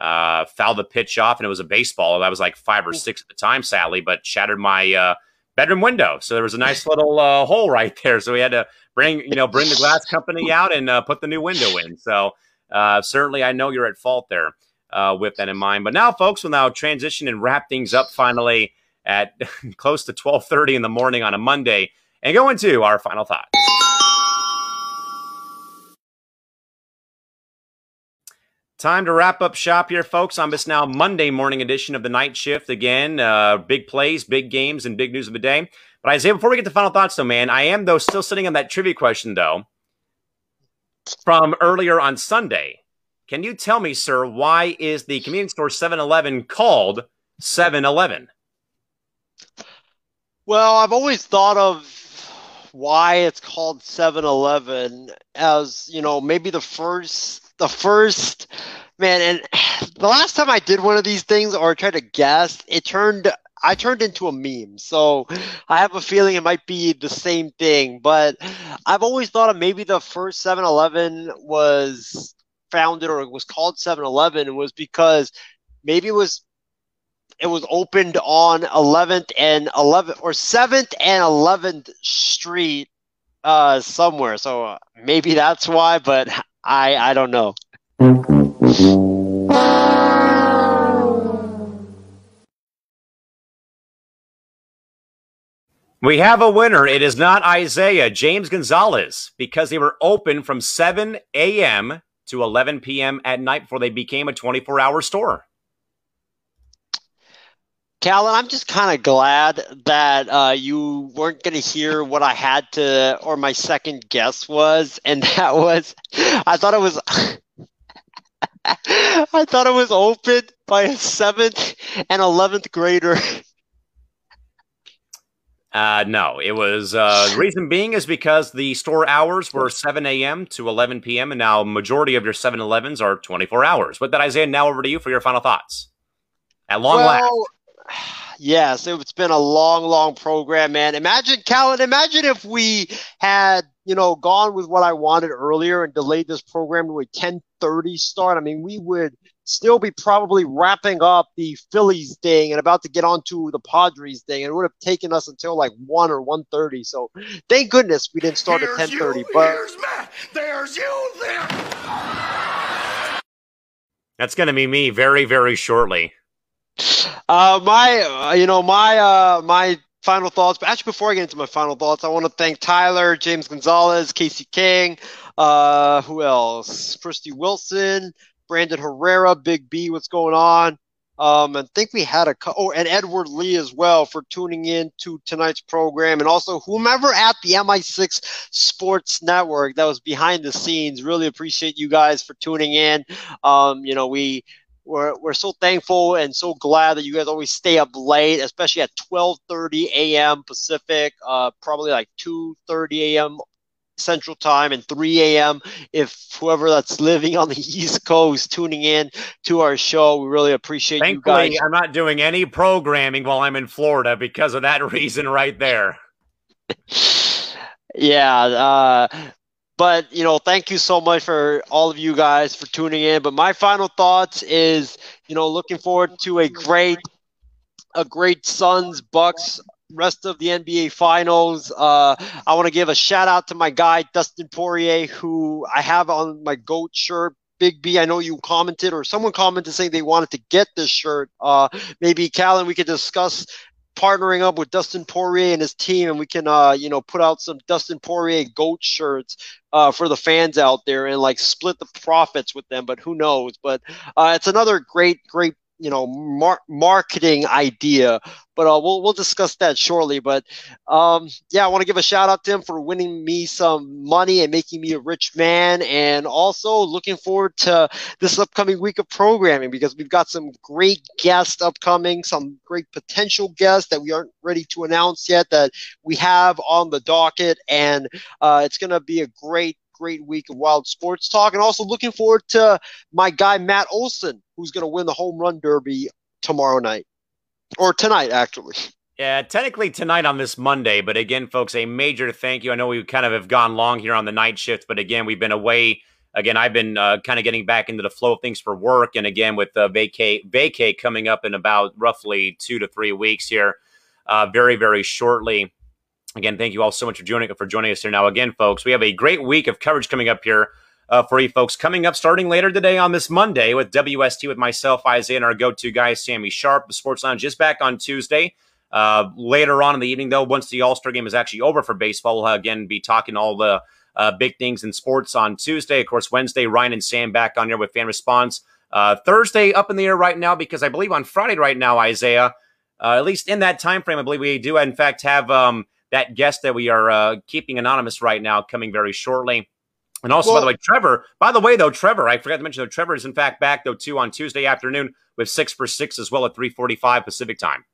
Uh, fouled the pitch off, and it was a baseball. I was like five or six at the time, sadly, but shattered my uh, bedroom window. So there was a nice little uh, hole right there. So we had to bring you know bring the glass company out and uh, put the new window in. So uh, certainly, I know you're at fault there uh, with that in mind. But now, folks, we'll now transition and wrap things up finally at close to 12:30 in the morning on a Monday and go into our final thoughts. Time to wrap up shop here, folks, on this now Monday morning edition of the night shift. Again, uh, big plays, big games, and big news of the day. But Isaiah, before we get to final thoughts, though, man, I am though still sitting on that trivia question though from earlier on Sunday. Can you tell me, sir, why is the convenience store 7-Eleven called 7-Eleven? Well, I've always thought of why it's called 7-Eleven as you know maybe the first the first man and the last time I did one of these things or tried to guess, it turned I turned into a meme. So I have a feeling it might be the same thing, but I've always thought of maybe the first 7-Eleven was founded or was called 7-Eleven was because maybe it was it was opened on 11th and 11th or 7th and 11th Street uh somewhere. So maybe that's why, but I I don't know. We have a winner. It is not Isaiah, James Gonzalez, because they were open from 7 a.m. to 11 p.m. at night before they became a 24 hour store. Callan, I'm just kind of glad that uh, you weren't going to hear what I had to, or my second guess was, and that was, I thought it was, I thought it was opened by a seventh and eleventh grader. Uh, no, it was. Uh, the reason being is because the store hours were 7 a.m. to 11 p.m. and now majority of your 7-Elevens are 24 hours. But that Isaiah, now over to you for your final thoughts. At long well, last. Yes, it's been a long, long program, man. Imagine, Callan, imagine if we had, you know, gone with what I wanted earlier and delayed this program to a 1030 start. I mean, we would still be probably wrapping up the Phillies thing and about to get onto the Padres thing. And it would have taken us until like 1 or 1.30. So thank goodness we didn't start here's at 10.30. You, but here's Matt. There's you there. That's going to be me very, very shortly. Uh, my, uh, you know, my, uh, my final thoughts. But actually, before I get into my final thoughts, I want to thank Tyler, James Gonzalez, Casey King, uh, who else? Christy Wilson, Brandon Herrera, Big B. What's going on? Um, and think we had a co- oh, and Edward Lee as well for tuning in to tonight's program, and also whomever at the MI6 Sports Network that was behind the scenes. Really appreciate you guys for tuning in. Um, you know, we we're, we're so thankful and so glad that you guys always stay up late, especially at 12:30 a.m. Pacific, uh, probably like 2:30 a.m. Central Time and 3 a.m. If whoever that's living on the East Coast tuning in to our show, we really appreciate Thankfully, you guys. I'm not doing any programming while I'm in Florida because of that reason right there. yeah, uh, but you know, thank you so much for all of you guys for tuning in. But my final thoughts is, you know, looking forward to a great, a great Suns Bucks rest of the NBA Finals. Uh, I want to give a shout out to my guy Dustin Poirier, who I have on my goat shirt. Big B, I know you commented or someone commented saying they wanted to get this shirt. Uh, maybe Callan, we could discuss partnering up with Dustin Poirier and his team, and we can, uh, you know, put out some Dustin Poirier goat shirts uh, for the fans out there and like split the profits with them. But who knows? But uh, it's another great, great you know mar- marketing idea but uh, we'll we'll discuss that shortly but um, yeah i want to give a shout out to him for winning me some money and making me a rich man and also looking forward to this upcoming week of programming because we've got some great guests upcoming some great potential guests that we aren't ready to announce yet that we have on the docket and uh, it's going to be a great great week of wild sports talk and also looking forward to my guy matt olson who's going to win the home run derby tomorrow night or tonight actually Yeah, technically tonight on this Monday, but again, folks, a major thank you. I know we kind of have gone long here on the night shift, but again, we've been away. Again, I've been uh, kind of getting back into the flow of things for work, and again, with uh, vacay, vacate coming up in about roughly two to three weeks here, uh, very very shortly. Again, thank you all so much for joining for joining us here. Now, again, folks, we have a great week of coverage coming up here uh, for you folks. Coming up starting later today on this Monday with WST with myself, Isaiah, and our go-to guy, Sammy Sharp. The Sports Lounge is back on Tuesday. Uh, later on in the evening, though, once the All Star game is actually over for baseball, we'll again be talking all the uh, big things in sports on Tuesday. Of course, Wednesday, Ryan and Sam back on here with fan response. Uh, Thursday, up in the air right now because I believe on Friday right now, Isaiah, uh, at least in that time frame, I believe we do in fact have um, that guest that we are uh, keeping anonymous right now coming very shortly. And also, Well- by the way, Trevor. By the way, though, Trevor, I forgot to mention though, Trevor is in fact back though too on Tuesday afternoon with six for six as well at three forty-five Pacific time.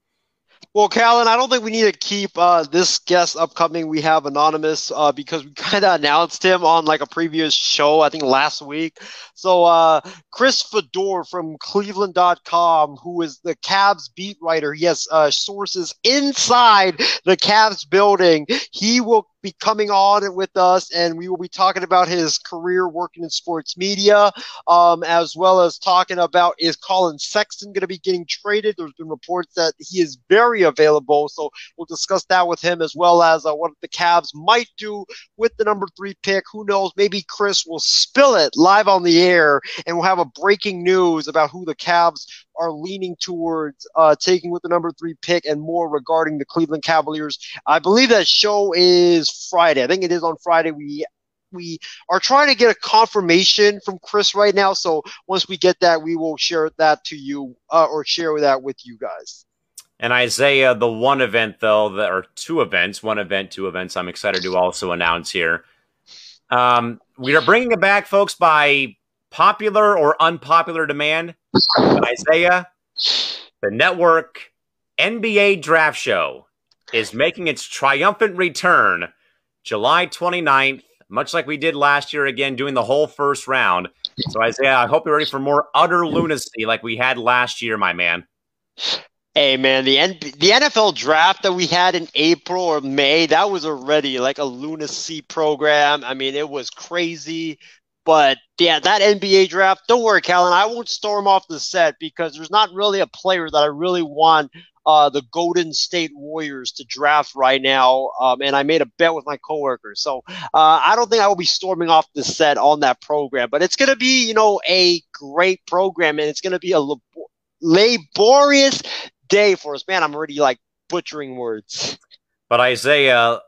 Well, Callan, I don't think we need to keep uh, this guest upcoming. We have anonymous uh, because we kind of announced him on like a previous show, I think last week. So uh, Chris Fedor from Cleveland.com, who is the Cavs beat writer, he has uh, sources inside the Cavs building. He will be coming on with us, and we will be talking about his career working in sports media, um, as well as talking about is Collin Sexton going to be getting traded. There's been reports that he is very available, so we'll discuss that with him as well as uh, what the Cavs might do with the number three pick. Who knows? Maybe Chris will spill it live on the air, and we'll have a breaking news about who the Cavs are leaning towards uh, taking with the number three pick and more regarding the Cleveland Cavaliers. I believe that show is Friday. I think it is on Friday. We we are trying to get a confirmation from Chris right now. So once we get that, we will share that to you uh, or share that with you guys. And Isaiah, the one event though, that are two events, one event, two events. I'm excited to also announce here. Um, we are bringing it back, folks, by popular or unpopular demand. Isaiah, the network NBA Draft Show is making its triumphant return July 29th, much like we did last year, again, doing the whole first round. So, Isaiah, I hope you're ready for more utter lunacy like we had last year, my man. Hey man, the the NFL draft that we had in April or May, that was already like a lunacy program. I mean, it was crazy. But yeah, that NBA draft, don't worry, Callan, I won't storm off the set because there's not really a player that I really want uh, the Golden State Warriors to draft right now. Um, and I made a bet with my coworkers. So uh, I don't think I will be storming off the set on that program. But it's going to be, you know, a great program and it's going to be a lab- laborious day for us. Man, I'm already like butchering words. But Isaiah,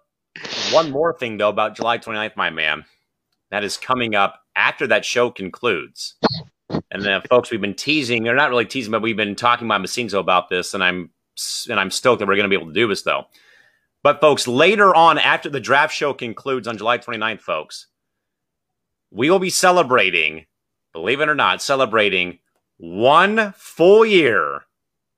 one more thing though about July 29th, my man, that is coming up after that show concludes. And then, folks, we've been teasing, or not really teasing, but we've been talking about the about this, and I'm and I'm stoked that we're going to be able to do this though. But folks, later on, after the draft show concludes on July 29th, folks, we will be celebrating, believe it or not, celebrating one full year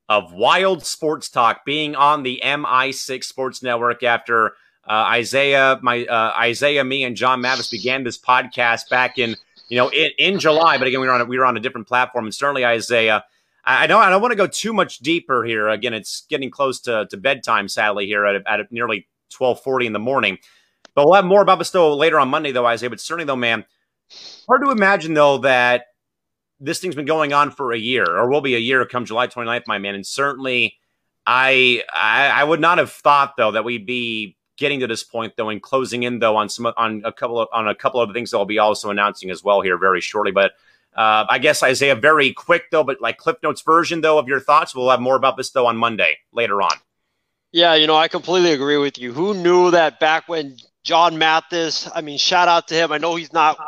of wild sports talk being on the MI6 Sports Network after uh, Isaiah, my uh, Isaiah, me, and John Mathis began this podcast back in you know in, in July. But again, we were on a, we were on a different platform, and certainly Isaiah. I don't I don't want to go too much deeper here. Again, it's getting close to, to bedtime, sadly, here at, at nearly twelve forty in the morning. But we'll have more about this though later on Monday, though, Isaiah. But certainly, though, man, hard to imagine though that this thing's been going on for a year, or will be a year come July 29th, my man. And certainly, I, I I would not have thought though that we'd be getting to this point though, and closing in though on some on a couple of on a couple of things that I'll be also announcing as well here very shortly. But uh, I guess Isaiah, very quick though, but like Cliff Notes version though of your thoughts. We'll have more about this though on Monday later on. Yeah, you know, I completely agree with you. Who knew that back when John Mathis, I mean, shout out to him. I know he's not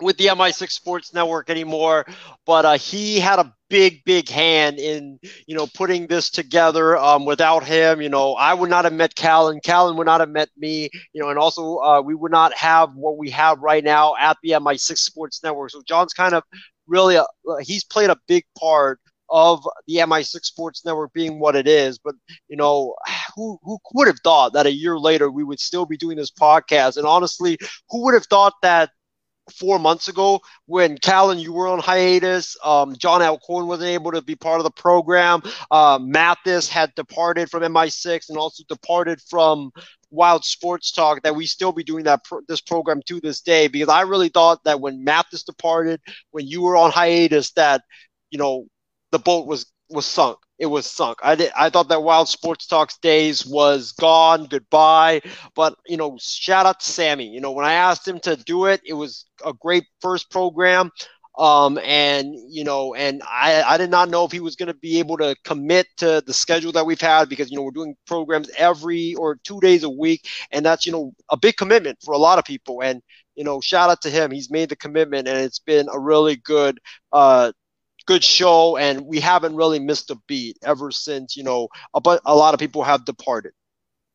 with the MI6 Sports Network anymore, but uh, he had a big, big hand in you know putting this together. Um, without him, you know, I would not have met Callan. Callan would not have met me. You know, and also uh, we would not have what we have right now at the MI6 Sports Network. So John's kind of really a, he's played a big part of the MI6 Sports Network being what it is. But you know, who who would have thought that a year later we would still be doing this podcast? And honestly, who would have thought that four months ago when Callan, you were on hiatus. Um, John Alcorn wasn't able to be part of the program. Uh, Mathis had departed from MI6 and also departed from Wild Sports Talk. That we still be doing that pro- this program to this day because I really thought that when Mathis departed, when you were on hiatus, that you know the boat was was sunk. It was sunk. I did. I thought that Wild Sports Talks days was gone, goodbye. But you know, shout out to Sammy. You know, when I asked him to do it, it was a great first program. Um, and you know, and I, I did not know if he was going to be able to commit to the schedule that we've had because you know we're doing programs every or two days a week, and that's you know a big commitment for a lot of people. And you know, shout out to him. He's made the commitment, and it's been a really good uh, good show, and we haven't really missed a beat ever since you know a, but a lot of people have departed.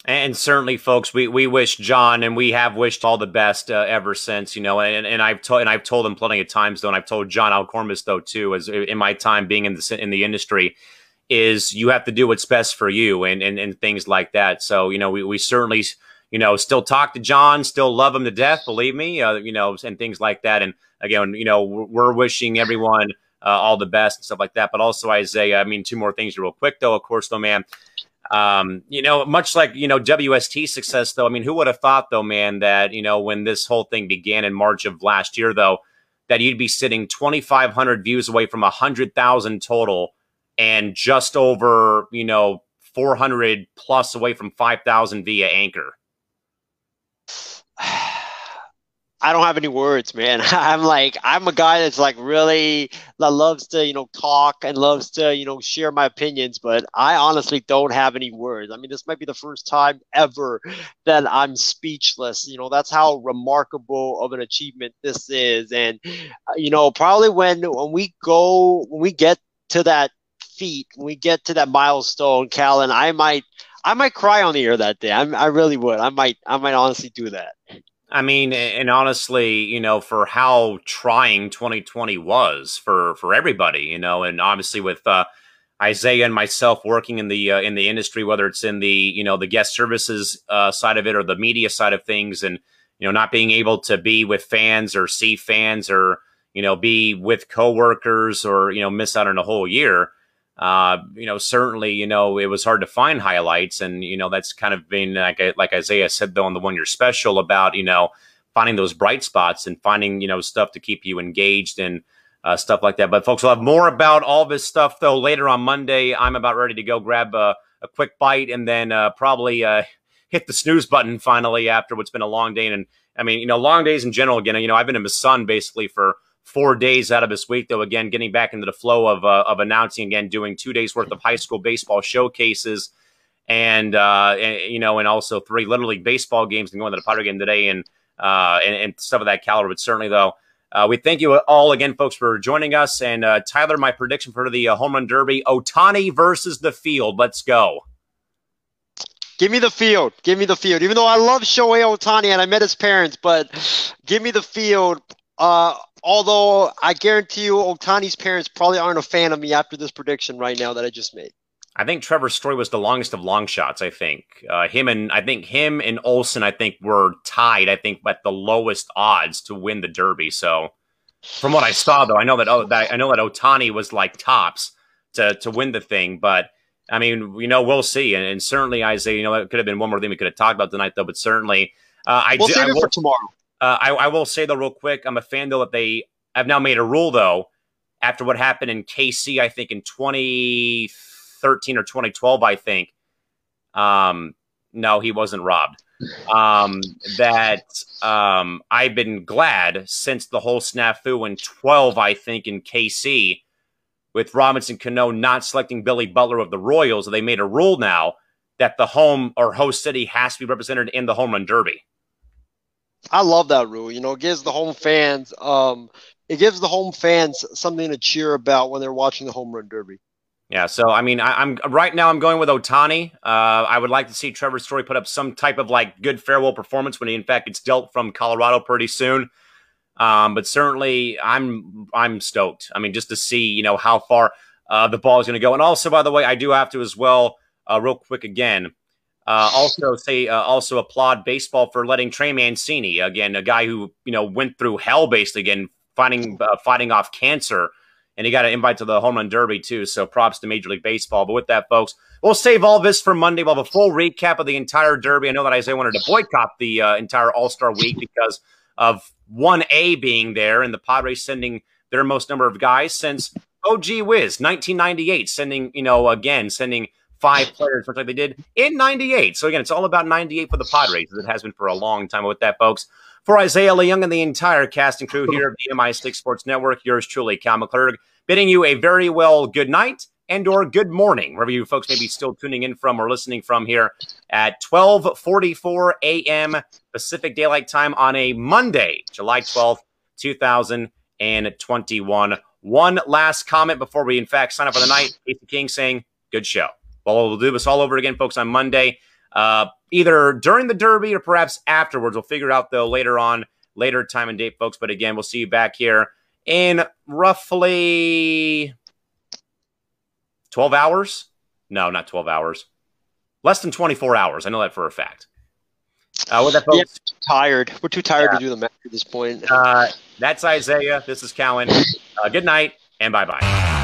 And certainly, folks, we, we wish John and we have wished all the best uh, ever since, you know. And, and I've told and I've told him plenty of times though, and I've told John Alcormis though too, as in my time being in the in the industry, is you have to do what's best for you and and, and things like that. So you know, we, we certainly you know still talk to John, still love him to death, believe me, uh, you know, and things like that. And again, you know, we're wishing everyone uh, all the best and stuff like that. But also Isaiah, I mean, two more things real quick though. Of course, though, man. Um, you know, much like you know WST success, though. I mean, who would have thought, though, man, that you know when this whole thing began in March of last year, though, that you'd be sitting 2,500 views away from 100,000 total, and just over you know 400 plus away from 5,000 via Anchor. I don't have any words, man. I'm like, I'm a guy that's like really that loves to, you know, talk and loves to, you know, share my opinions, but I honestly don't have any words. I mean, this might be the first time ever that I'm speechless. You know, that's how remarkable of an achievement this is. And, uh, you know, probably when, when we go, when we get to that feat, when we get to that milestone, Callan, I might, I might cry on the air that day. I'm, I really would. I might, I might honestly do that. I mean, and honestly, you know, for how trying 2020 was for for everybody, you know, and obviously with uh, Isaiah and myself working in the uh, in the industry, whether it's in the you know the guest services uh, side of it or the media side of things, and you know not being able to be with fans or see fans or you know be with coworkers or you know miss out on a whole year uh, you know, certainly, you know, it was hard to find highlights, and you know, that's kind of been like like Isaiah said though on the one year special about you know finding those bright spots and finding you know stuff to keep you engaged and uh, stuff like that. But folks, we'll have more about all this stuff though later on Monday. I'm about ready to go grab a, a quick bite and then uh, probably uh, hit the snooze button finally after what's been a long day. And I mean, you know, long days in general. Again, you know, I've been in the sun basically for four days out of this week, though. Again, getting back into the flow of uh, of announcing again, doing two days worth of high school baseball showcases, and, uh, and you know, and also three little league baseball games, and going to the Potter game today, and uh, and, and stuff of that caliber. But certainly, though. Uh, we thank you all again, folks, for joining us. And uh, Tyler, my prediction for the uh, home run derby: Ohtani versus the field. Let's go. Give me the field. Give me the field. Even though I love Shohei Ohtani and I met his parents, but give me the field. Uh, although I guarantee you, Ohtani's parents probably aren't a fan of me after this prediction right now that I just made. I think Trevor Story was the longest of long shots. I think uh, him and I think him and Olson. I think were tied. I think at the lowest odds to win the Derby. So, from what I saw, though, I know that oh, that, I know that Ohtani was like tops to to win the thing. But I mean, you know, we'll see. And, and certainly, Isaiah, you know, it could have been one more thing we could have talked about tonight, though. But certainly, uh, I we'll do, save I it for tomorrow. Uh, I, I will say though, real quick, I'm a fan though that they have now made a rule though after what happened in KC, I think in 2013 or 2012, I think. Um, no, he wasn't robbed. Um, that um, I've been glad since the whole snafu in 12, I think, in KC with Robinson Cano not selecting Billy Butler of the Royals. They made a rule now that the home or host city has to be represented in the home run derby. I love that rule. You know, it gives the home fans um it gives the home fans something to cheer about when they're watching the home run derby. Yeah, so I mean, I, am right now. I'm going with Ohtani. Uh, I would like to see Trevor Story put up some type of like good farewell performance when he, in fact, gets dealt from Colorado pretty soon. Um, but certainly, I'm I'm stoked. I mean, just to see you know how far uh, the ball is going to go, and also, by the way, I do have to as well, uh, real quick again. Uh, also say uh, also applaud baseball for letting Trey Mancini again, a guy who you know went through hell basically again, fighting uh, fighting off cancer and he got an invite to the home run derby too. So props to Major League Baseball. But with that, folks, we'll save all this for Monday. We'll have a full recap of the entire derby. I know that Isaiah wanted to boycott the uh, entire All Star week because of one A being there and the Padres sending their most number of guys since oh gee whiz 1998, sending you know again sending five players much like they did in 98. So again, it's all about 98 for the Padres as it has been for a long time. With that, folks. For Isaiah Leung and the entire cast and crew here of the MI6 Sports Network, yours truly, Cal McClurg, bidding you a very well good night and or good morning, wherever you folks may be still tuning in from or listening from here at 1244 a.m. Pacific Daylight Time on a Monday, July 12th, 2021. One last comment before we, in fact, sign up for the night. Casey King saying, good show. Well, we'll do this all over again, folks, on Monday, uh, either during the Derby or perhaps afterwards. We'll figure it out, though, later on, later time and date, folks. But again, we'll see you back here in roughly 12 hours. No, not 12 hours. Less than 24 hours. I know that for a fact. Uh, with that, folks, yeah, tired. We're too tired yeah. to do the math at this point. Uh, that's Isaiah. This is Callan. Uh, good night and bye bye.